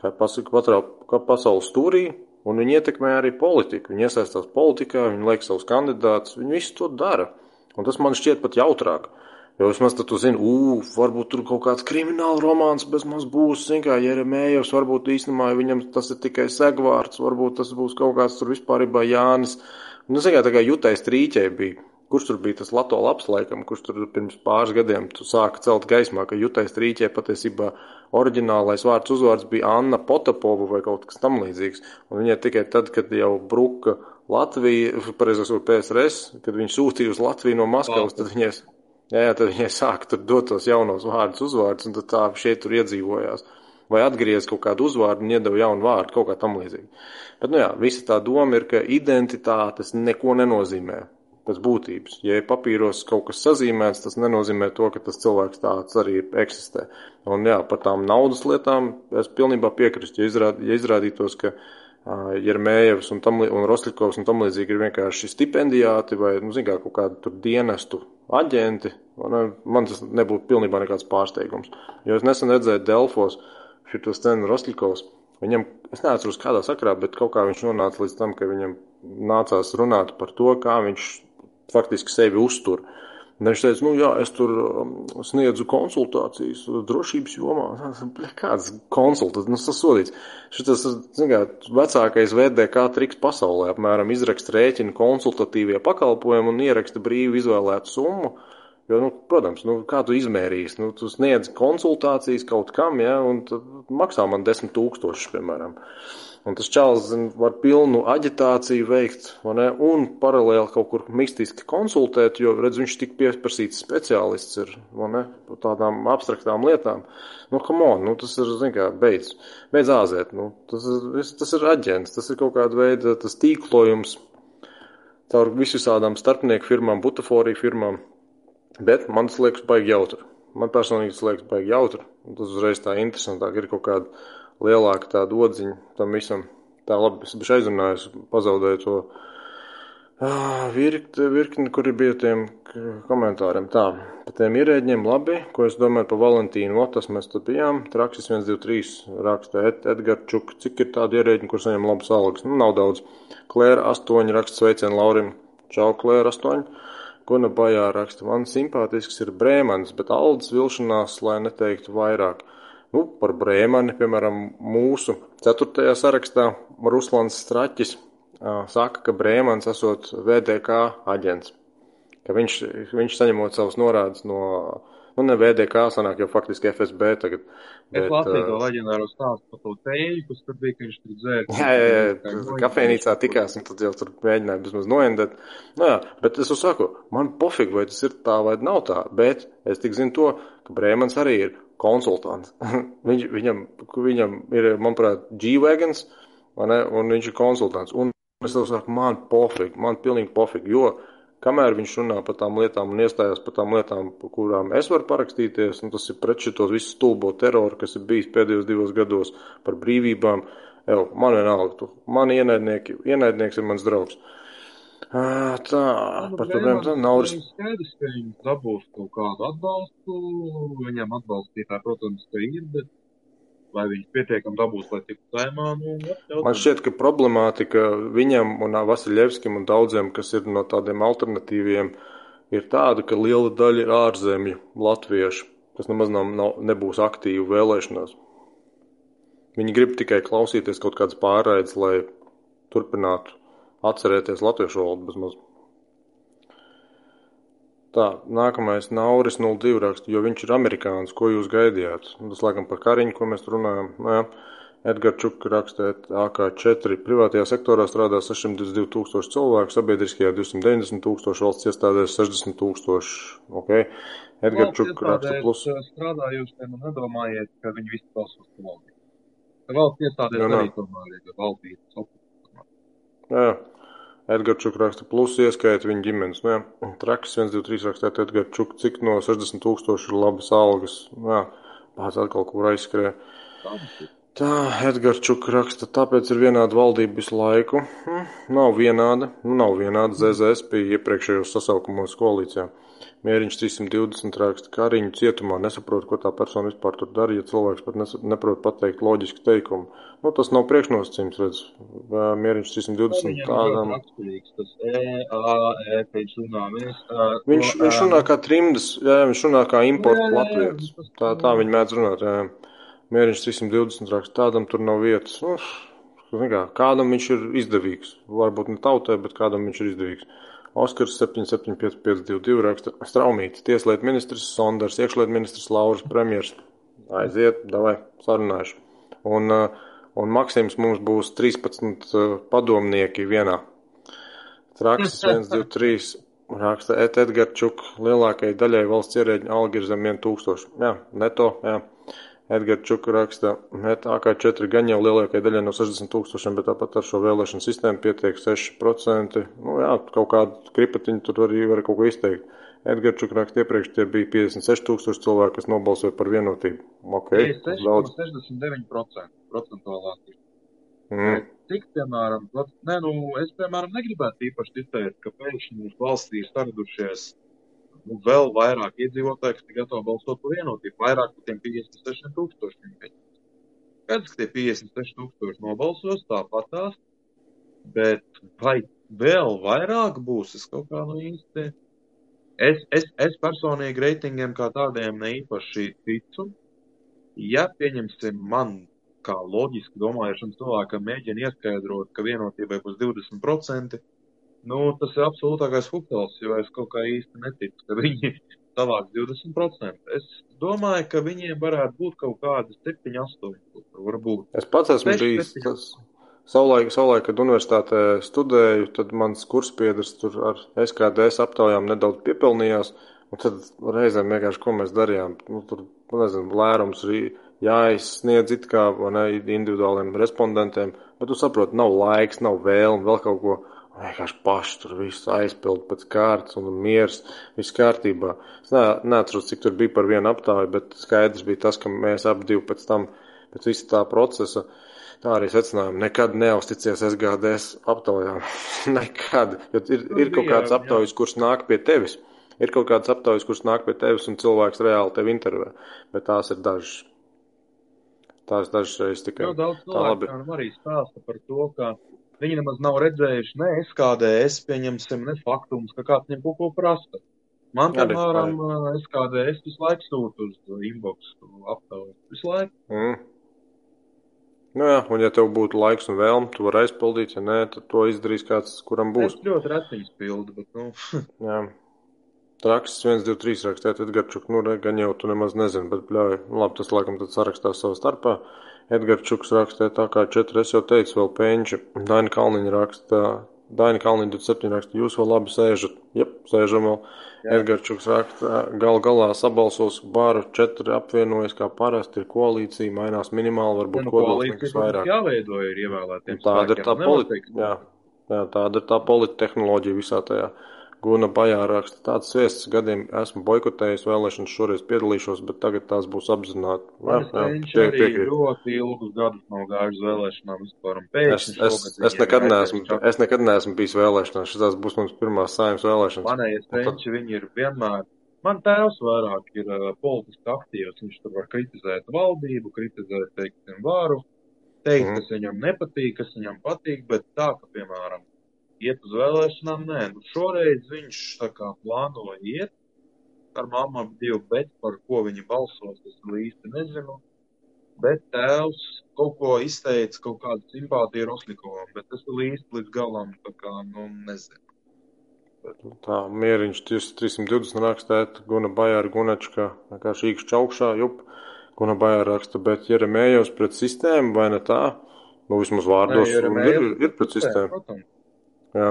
Katrā pasaules stūrī, un viņi ietekmē arī politiku. Viņi iesaistās politikā, viņi liek savus kandidātus, viņi visu to dara. Un tas man šķiet pat jautrāk. Jo vismaz tad tu zini, ū, varbūt tur kaut kāds krimināla romāns bez maz būs, zin kā Jeremējevs, varbūt īstenībā viņam tas ir tikai segvārds, varbūt tas būs kaut kāds tur vispārībā Jānis. Nu, zin kā tā kā jutais trīķē bija kurš tur bija tas Lato labs laikam, kurš tur pirms pāris gadiem tu sāka celt gaismā, ka jutais rīķē patiesībā oriģinālais vārds uzvārds bija Anna Potapova vai kaut kas tam līdzīgs. Un viņai tikai tad, kad jau bruka Latvija, pareizāk sakot, PSRS, kad viņi sūtīja uz Latviju no Maskavas, tad viņai, jā, jā, tad viņai sāka tur dot tos jaunos vārdus uzvārdus, un tad tā šeit tur iedzīvojās. Vai atgriez kaut kādu uzvārdu un iedeva jaunu vārdu, kaut kā tam līdzīgi. Bet, nu jā, visa tā doma ir, ka identitātes neko nenozīmē pēc būtības. Ja papīros kaut kas sazīmēts, tas nenozīmē to, ka tas cilvēks tāds arī eksistē. Un jā, par tām naudas lietām es pilnībā piekrītu. Ja, izrād, ja izrādītos, ka uh, Jermējevs un, tam, un Roslikovs un tam līdzīgi ir vienkārši stipendijāti vai, nu, zin kā, kaut kādu tur dienestu aģenti, man, man tas nebūtu pilnībā nekāds pārsteigums. Jo es nesen redzēju Delfos šo scēnu Roslikovs. Viņam, es neatceros kādā sakrā, bet kaut kā viņš nonāca līdz tam, ka viņam nācās runāt par to, kā viņš faktiski sevi uztur. Un viņš teica, nu jā, es tur um, sniedzu konsultācijas drošības jomā. Kādas konsultācijas, nu sasodīts. Šitas, zin kā, vecākais VDK triks pasaulē, apmēram izraksta rēķinu konsultatīvie pakalpojumi un ieraksta brīvi izvēlētu summu. Jo, nu, protams, nu, kā tu izmērīsi, nu, tu sniedz konsultācijas kaut kam, ja, un maksā man desmit tūkstošus, piemēram. Un tas zin, var pilnu aģitāciju veikt, ne, un paralēli kaut kur mistiski konsultēt, jo, redz, viņš tik pieprasīts speciālists ir, ne, par tādām abstraktām lietām. Nu, come on, nu, tas ir, zin kā, beidz, beidz āzēt, nu, tas ir, tas ir aģents, tas ir kaut kāda veida, tas tīklojums caur visādām starpnieku firmām, butaforiju firmām, bet man tas liekas baigi jautri. Man personīgi tas liekas baigi jautri, tas uzreiz tā interesantāk ir kaut kāda lielāka tāda odziņa tam visam. Tā labi, es biju aizrunājis, pazaudēju to virkni, virkni, kur bija tiem komentāriem. Tā, par tiem ierēģiem labi, ko es domāju par Valentīnu Lotas, mēs tur bijām. Traksis 1, 2, 3 raksta Ed, Edgar Čuk, cik ir tādi ierēģi, kur saņem labas algas? Nu, nav daudz. Klēra 8 raksta sveicienu Laurim. Čau, Klēra 8. Guna Bajā raksta, man simpātisks ir Brēmans, bet aldas vilšanās, lai neteiktu vairāk. Nu, par Brēmani, piemēram, mūsu ceturtajā sarakstā Ruslans Straķis saka, ka Brēmans esot VDK aģents, ka viņš, viņš saņemot savus norādes no, nu, ne VDK sanāk, jau faktiski FSB tagad. Bet, es lasīju to leģendāro stāstu par to tēju, kas tur bija, ka viņš tur dzēra. Jā, jā, jā, kafejnīcā tikās, un tad jau tur mēģināja bezmaz noendēt. Nu jā, bet es saku, man pofīgi, vai tas ir tā vai nav tā, bet es tik zinu to, ka Brēmans arī ir konsultants. Viņš, viņam, viņam ir, manuprāt, G-Wagons, un viņš ir konsultants. Un es tev saku, man pofīgi, man pilnīgi pofīgi, jo kamēr viņš runā par tām lietām un iestājās par tām lietām, par kurām es varu parakstīties, un tas ir pret šitos visu stulbo teroru, kas ir bijis pēdējos divos gados par brīvībām, jau, man vienalga, man ienaidnieki, ienaidnieks ir mans draugs. Uh, Tā, par problēmu tā nav. Skaidrs, ka viņi dabūs kaut kādu atbalstu. Viņam atbalstītāji, protams, ka ir, bet vai viņš pietiekami dabūs, lai tiktu saimā? Nu, Man šķiet, ka problemātika viņam un Vasiljevskim un daudziem, kas ir no tādiem alternatīviem, ir tāda, ka liela daļa ir ārzemju latviešu, kas nemaz nav, nav, nebūs aktīvi vēlēšanās. Viņi grib tikai klausīties kaut kādas pārraides, lai turpinātu atcerēties latviešu valodu bezmaz. Tā, nākamais Nauris 02 raksta, jo viņš ir amerikānis, ko jūs gaidījāt? Tas, laikam, par Kariņu, ko mēs runājam. Nu, jā. Edgars Čuka raksta, AK4 privātajā sektorā strādā 622 tūkstoši cilvēku, sabiedriskajā 290 tūkstoši, valsts iestādēs 60 tūkstoši. Okay. Edgars Čuka raksta plus. Strādājot, nu nedomājiet, ka viņi visi balsos par valdību. Valsts iestādēs arī tomēr ir valdības Jā, Edgars Čuk raksta plus ieskaita viņa ģimenes. Nu, jā, traks 1, 2, 3 rakstāt Edgars Čuk, cik no 60 tūkstoši ir labas algas. Nu, jā, pats atkal kur aizskrēja. Tā, Edgars Čuk raksta, tāpēc ir vienāda valdība visu laiku. Hm, nav vienāda, nu nav vienāda. ZZS bija iepriekšējos sasaukumos koalīcijā. Mieriņš 320 raksta, ka Kariņu cietumā nesaprot, ko tā persona vispār tur dara, ja cilvēks pat neprot pateikt loģisku teikumu. Nu, tas nav priekšnosacījums, redz. Mieriņš 320 tādām. Tas E, A, E, viņš runā. Mēs, uh, viņš, to, viņš runā kā trimdas, jā, viņš runā kā importu latvietis. Tā, tā viņi mēdz runāt, jā. Mieriņš 320 raksta, tādam tur nav vietas. Nu, kā, kādam viņš ir izdevīgs. Varbūt ne tautai, bet kādam viņš ir izdevīgs. Oskars 775522 raksta Straumītis, tieslietu ministrs Sonders, iekšlietu ministrs Lauris Premjers. Aiziet, davai, sarunāšu. Un, uh, un Maksims mums būs 13 uh, padomnieki vienā. Traksis 1, 2, 3. Raksta Et Edgarčuk, lielākajai daļai valsts ierēģiņa alga ir zem 1000. Jā, neto, jā. Edgars Čuka raksta, ka AK4 gan jau lielākajai daļai no 60 tūkstošiem, bet tāpat ar šo vēlēšanu sistēmu pietiek 6%. Nu, jā, kaut kādu kripatiņu tur arī var kaut ko izteikt. Edgars Čuka raksta, iepriekš tie bija 56 tūkstoši cilvēku, kas nobalsoja par vienotību. Ok, daudz. 69% procentuālā. Mm. Cik, piemēram, nē, nu, es, piemēram, negribētu īpaši izteikt, ka pēkšņi valstī ir saradušies nu, vēl vairāk iedzīvotāji, kas ir gatavi balsot par vienotību, vairāk par tiem 56 tūkstošiem. Skaidrs, ka tie 56 tūkstoši nobalsos tāpatās, bet vai vēl vairāk būs, es kaut kā no īsti. Es, es, es personīgi reitingiem kā tādiem ne īpaši ticu. Ja pieņemsim man kā loģiski domājušam cilvēkam mēģina ieskaidrot, ka vienotībai būs 20%, Nu, tas ir absolūtākais fukels, jo es kaut kā īsti neticu, ka viņi savāks 20%. Es domāju, ka viņiem varētu būt kaut kādi 7, 8. Varbūt. Es pats esmu 6, bijis. 7, tas... Savulaik, savulaik, kad universitātē studēju, tad mans kurspiedrs tur ar SKDS aptaujām nedaudz piepelnījās. Un tad reizēm vienkārši, ko mēs darījām, nu, tur, nezinu, lērums arī jāizsniedz it kā ne, individuāliem respondentiem, bet tu saproti, nav laiks, nav vēlme, vēl kaut ko vienkārši paši tur visu aizpild pēc kārtas un miers, viss kārtībā. Es ne, neatceros, cik tur bija par vienu aptāju, bet skaidrs bija tas, ka mēs ap divi pēc tam, pēc visa tā procesa, tā arī secinājām, nekad neusticies SGDS aptaujām. nekad. Jo ir, ir kaut kāds aptaujas, kurš nāk pie tevis. Ir kaut kāds aptaujas, kurš nāk pie tevis un cilvēks reāli tevi intervē, bet tās ir dažas. Tās dažas reizes tikai. Jau daudz cilvēku arī stāsta par to, ka Viņi nemaz nav redzējuši ne SKDS, pieņemsim, ne faktums, ka kāds viņam kaut ko prasa. Man, piemēram, SKDS visu laiku sūta uz inbox aptaujas. Visu laiku. Mm. Nu jā, un ja tev būtu laiks un vēlme, tu vari aizpildīt, ja nē, tad to izdarīs kāds, kuram būs. Es ļoti retiņas pildu, bet, nu. jā. Traksis 1, 2, 3 rakstēt, Edgarčuk, nu, gan jau tu nemaz nezini, bet, bļauj, nu, labi, tas laikam tad sarakstās savā starpā. Edgars Čuks rakstē tā kā četri, es jau teicu, vēl penči. Daina Kalniņa raksta, Daina Kalniņa 27 raksta, jūs vēl labi sēžat. Jep, sēžam vēl. Edgars Čuks raksta, gal galā sabalsos baru četri apvienojas, kā parasti ir koalīcija, mainās minimāli, varbūt nu, kodolsnieks vairāk. Jāveido ir ievēlētiem. Tāda ir tā politika, jā, jā, tāda ir tā politehnoloģija visā tajā. Guna Bajā raksta, tāds sviests gadiem esmu boikotējis vēlēšanas, šoreiz piedalīšos, bet tagad tās būs apzināti. Jā, jā, viņš tiek, arī tiek, ļoti ilgus gadus nav gājis vēlēšanām vispār. Es, es, es, nekad neesmu, es nekad neesmu bijis vēlēšanās, šitās būs mums pirmās sājums vēlēšanas. Manējais penči, tad... viņi ir vienmēr. Man tēvs vairāk ir uh, politiski aktīvs, viņš tur var kritizēt valdību, kritizēt, teiksim, varu, teikt, mm. kas viņam nepatīk, kas viņam patīk, bet tā, ka, piemēram, iet uz vēlēšanām, nē, nu šoreiz viņš kā plāno iet ar mammu ap divu, bet par ko viņi balsos, es īsti nezinu. Bet tēvs kaut ko izteica, kaut kādu simpātiju Roslikovam, bet vēl īsti līdz galam kā, nu, nezinu. Bet... Tā, mieriņš 320 rakstēt, Guna Bajāra Gunačka, kā šīkšķi augšā, jup, Guna Bajāra raksta, bet Jeremējos pret sistēmu, vai ne tā? Nu, vismaz vārdos, Nē, ir, ir pret sistēmu. Protams. Jā.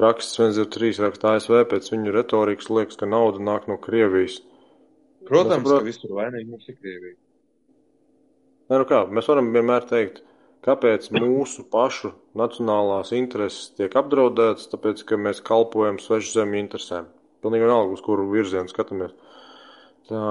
Raksts 123 raksta ASV pēc viņu retorikas liekas, ka nauda nāk no Krievijas. Protams, mēs, ka visur vainīgi mums ir Krievija. Nē, nu kā, mēs varam vienmēr teikt, kāpēc mūsu pašu nacionālās intereses tiek apdraudētas, tāpēc, ka mēs kalpojam svešu zemju interesēm. Pilnīgi vienalga, uz kuru virzienu skatāmies. Tā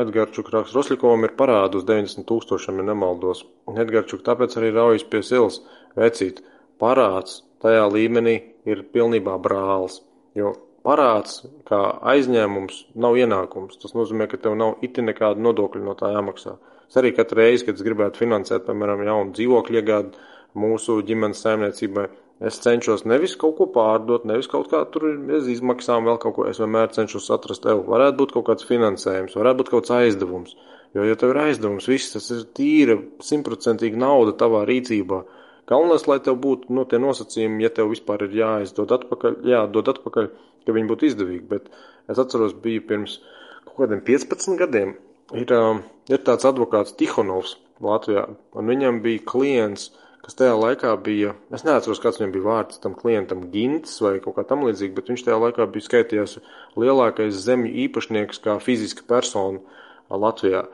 Edgars raksta, Roslikovam ir parādu uz 90 tūkstošiem, ja nemaldos. Edgars tāpēc arī raujas pie silas vecīt. Parāds tajā līmenī ir pilnībā brālis. Jo parāds kā aizņēmums nav ienākums. Tas nozīmē, ka tev nav iti nekāda nodokļa no tā jāmaksā. Es arī katru reizi, kad es gribētu finansēt, piemēram, jaunu dzīvokļu iegādi mūsu ģimenes saimniecībai, es cenšos nevis kaut ko pārdot, nevis kaut kā tur bez izmaksām vēl kaut ko. Es vienmēr cenšos atrast tev. Varētu būt kaut kāds finansējums, varētu būt kaut kāds aizdevums. Jo, ja tev ir aizdevums, viss tas ir tīra, simtprocentīga nauda tavā rīcībā Galvenais, lai tev būtu nu, tie nosacījumi, ja tev vispār ir jāizdod atpakaļ, jādod atpakaļ, ka viņi būtu izdevīgi. Bet es atceros, bija pirms kaut kādiem 15 gadiem, ir, um, ir tāds advokāts Tihonovs Latvijā, un viņam bija klients, kas tajā laikā bija, es neatceros, kāds viņam bija vārds tam klientam, Gints vai kaut kā tam līdzīgi, bet viņš tajā laikā bija skaitījās lielākais zemju īpašnieks kā fiziska persona Latvijā.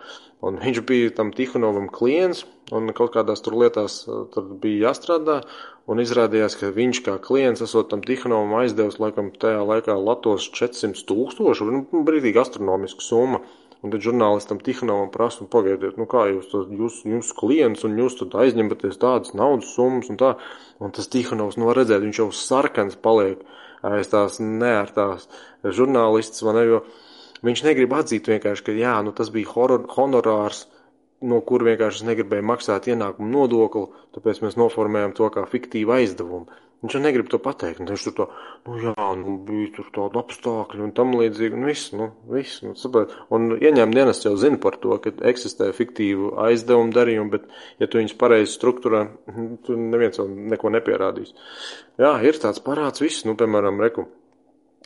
Un viņš bija tam Tihonovam klients, un kaut kādās tur lietās tur bija jāstrādā, un izrādījās, ka viņš kā klients, esot tam Tihonovam aizdevis, laikam, tajā laikā Latos 400 tūkstošu, nu, brīdīgi astronomiska summa. Un tad žurnālistam Tihanovam prasa, un pagaidiet, nu kā jūs, tas, jūs, jūs klients, un jūs tad aizņematies tādas naudas summas un tā. Un tas Tihanovs, nu redzēt, viņš jau sarkans paliek aiz tās neērtās žurnālists, vai ne, jo viņš negrib atzīt vienkārši, ka jā, nu tas bija horror, honorārs, no kur vienkārši es negribēju maksāt ienākumu nodokli, tāpēc mēs noformējam to kā fiktīvu aizdevumu. Viņš jau negrib to pateikt. Viņš tur to, nu jā, nu bija tur tāda apstākļa un tam līdzīgi, un viss, nu, viss, nu, saprot. Un ieņēmuma dienas jau zina par to, ka eksistē fiktīvu aizdevumu darījumu, bet, ja tu viņus pareizi struktūrē, tu neviens jau neko nepierādīs. Jā, ir tāds parāds viss, nu, piemēram, reku,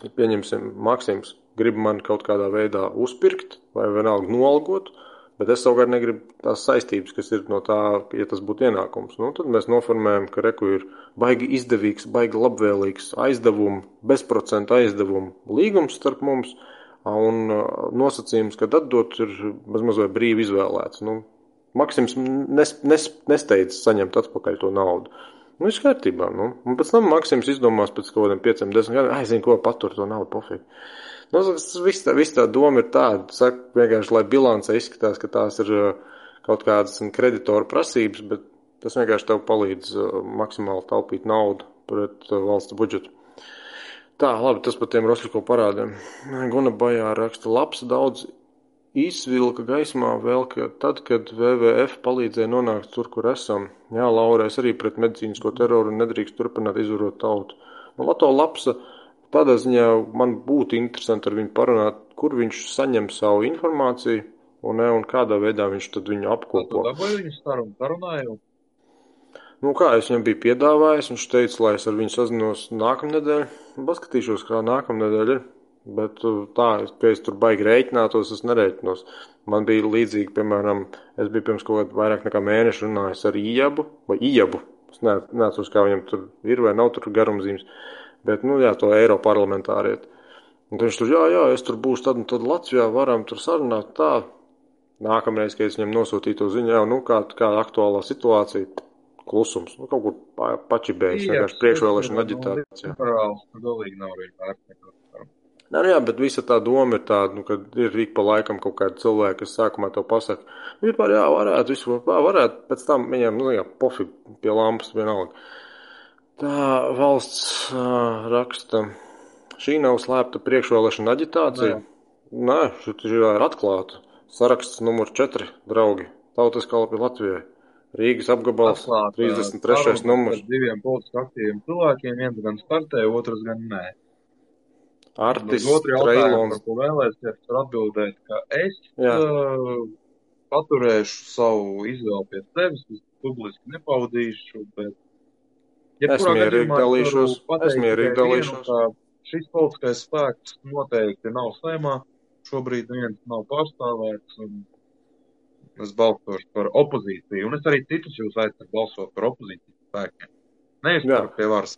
pieņemsim, Maksims grib man kaut kādā veidā uzpirkt vai vienalga nolgot, Bet es savukārt negribu tās saistības, kas ir no tā, ja tas būtu ienākums. Nu, tad mēs noformējam, ka reku ir baigi izdevīgs, baigi labvēlīgs aizdevumu, bezprocentu aizdevumu līgums starp mums, un nosacījums, ka atdot ir mazliet vai brīvi izvēlēts. Nu, Maksims nes, nes, nesteidz saņemt atpakaļ to naudu. Nu, viss kārtībā. Nu. Un pēc tam Maksims izdomās pēc kaut kādiem pieciem, desmit gadiem, aizinu, ko patur to naudu pofīgi. Nu, viss tā, vis tā doma ir tāda, saka, vienkārši, lai bilancē izskatās, ka tās ir kaut kādas kreditoru prasības, bet tas vienkārši tev palīdz maksimāli taupīt naudu pret valsts budžetu. Tā, labi, tas par tiem Rosļiko parādiem. Guna Bajā raksta labs daudz izvilka gaismā vēl, tad, kad WWF palīdzēja nonākt tur, kur esam. Jā, Laura, es arī pret medicīnisko teroru nedrīkst turpināt izvarot tautu. Nu, Lato Lapsa Tādā ziņā man būtu interesanti ar viņu parunāt, kur viņš saņem savu informāciju un, ne, un kādā veidā viņš tad viņu apkopo. Vai viņu sarunu parunāju? Nu, kā es viņam biju piedāvājis, viņš teica, lai es ar viņu sazinos nākamnedēļ. Paskatīšos, kā nākamnedēļ ir. Bet uh, tā, ka es tur baigi rēķinātos, es nerēķinos. Man bija līdzīgi, piemēram, es biju pirms kaut kāda vairāk nekā mēneša runājis ar Ijabu, vai Ijabu. Es neatceros, kā viņam tur ir vai nav tur garumzīmes bet, nu, jā, to Eiroparlamentāriet. Un viņš tur, jā, jā, es tur būšu tad un tad Latvijā, varam tur sarunāt tā. Nākamreiz, kad es viņam nosūtīju to ziņu, jau, nu, kā, kā aktuālā situācija, klusums, nu, kaut kur pa, pačibējis, vienkārši priekšvēlēšana aģitācija. Galīgi nav nekā. Nē, nu jā, bet visa tā doma ir tāda, nu, ka ir ik pa laikam kaut kādi cilvēki, kas sākumā to pasaka. Vispār, jā, varētu, vispār, varētu, pēc tam viņiem, nu, jā, pofi pie lampas vienalga. Tā valsts uh, raksta, šī nav slēpta priekšvēlēšana aģitācija. Nē, Nē šī ir atklāta. Saraksts numur 4, draugi. Tautas kalpi Latvijai. Rīgas apgabals, Atklāt, 33. numurs. Diviem politiski aktīviem cilvēkiem, viens gan startē, otrs gan nē. Artis, otru jautājumu, ko vēlēsies, var atbildēt, ka es Jā. uh, paturēšu savu izvēli pie sevis, es publiski nepaudīšu, bet Ja es mierīgi dalīšos. Es mierīgi dalīšos. Vienu, šis politiskais spēks noteikti nav saimā. Šobrīd neviens nav pārstāvēts. Es balsošu par opozīciju. Un es arī citus jūs aicinu balsot par opozīcijas spēkiem. Nevis par pie varas.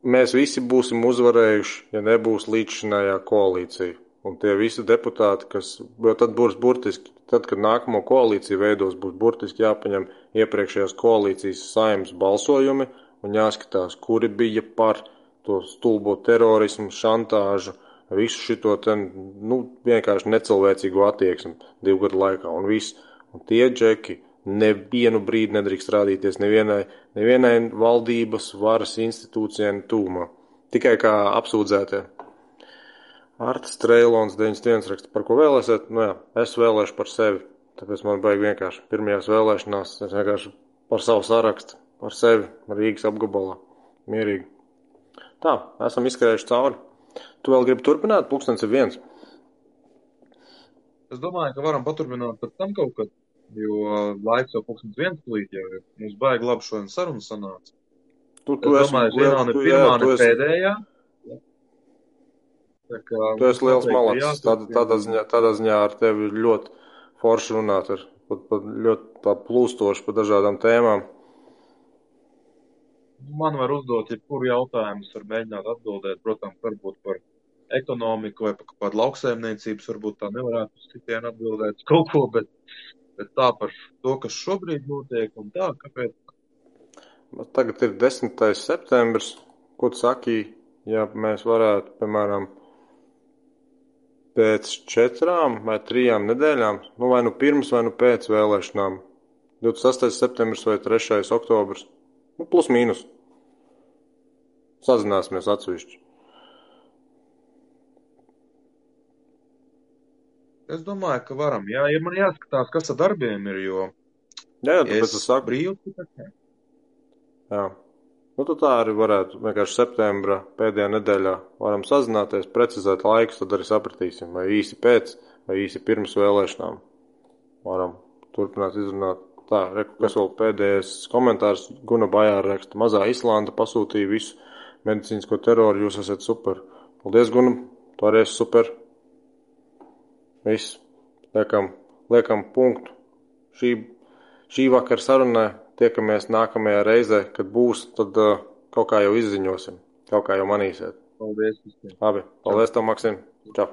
Mēs visi būsim uzvarējuši, ja nebūs līdzšinējā koalīcija. Un tie visi deputāti, kas, jo tad būs burtiski, tad, kad nākamo koalīciju veidos, būs burtiski jāpaņem iepriekšējās koalīcijas saimnes balsojumi, un jāskatās, kuri bija par to stulbo terorismu, šantāžu, visu šito te, nu, vienkārši necilvēcīgu attieksmi divu gadu laikā un viss. Un tie džeki nevienu brīdi nedrīkst rādīties nevienai, nevienai valdības varas institūcijai tūmā. Tikai kā apsūdzētie. Arts Treilons 91 raksta, par ko vēlēsiet? Nu jā, es vēlēšu par sevi. Tāpēc man baigi vienkārši pirmajās vēlēšanās es vienkārši par savu sarakstu par sevi Rīgas apgabalā. Mierīgi. Tā, esam izskrējuši cauri. Tu vēl gribi turpināt? Pūkstens ir viens. Es domāju, ka varam paturpināt pēc tam kaut kad. Jo laiks jau pulkstens viens plīt jau ir. Mums baigi labi šodien saruna sanāca. Tu, Es tu esi, domāju, vienā ne pirmā, ne pēdējā. Tā kā tu esi liels malacis. Tādā, tādā, ziņā, tādā ziņā ar tevi ir ļoti forši runāt. Ar, pat, pat ļoti tā plūstoši par dažādām tēmām. Man var uzdot jebkuru jautājumu, es varu mēģināt atbildēt, protams, varbūt par ekonomiku vai par kādu lauksaimniecības, varbūt tā nevarētu uz citiem atbildēt kaut ko, bet, bet tā par to, kas šobrīd notiek un tā, kāpēc. Tagad ir 10. septembris. Ko tu saki, ja mēs varētu, piemēram, pēc četrām vai trijām nedēļām, nu vai nu pirms vai nu pēc vēlēšanām, 26. septembris vai 3. oktobris, nu plus mīnus. Sazināsimies atsevišķi. Es domāju, ka varam. Jā, ja man jāskatās, kas ar darbiem ir, jo Jā, jā, tāpēc es saku, nē. jā. Nu, tad tā arī varētu vienkārši septembra pēdējā nedēļā varam sazināties, precizēt laikus, tad arī sapratīsim, vai īsi pēc, vai īsi pirms vēlēšanām. Varam turpināt izrunāt. Tā, reku, kas vēl pēdējais komentārs, Guna Bajāra raksta, mazā Islanda pasūtīja visu medicīnisko teroru, jūs esat super. Paldies, Guna, tu arī esi super. Viss, liekam, liekam punktu. Šī, šī vakar sarunai tiekamies nākamajā reizē, kad būs, tad uh, kaut kā jau izziņosim, kaut kā jau manīsiet. Paldies visiem. Labi, paldies, tev, Maksim. Čau!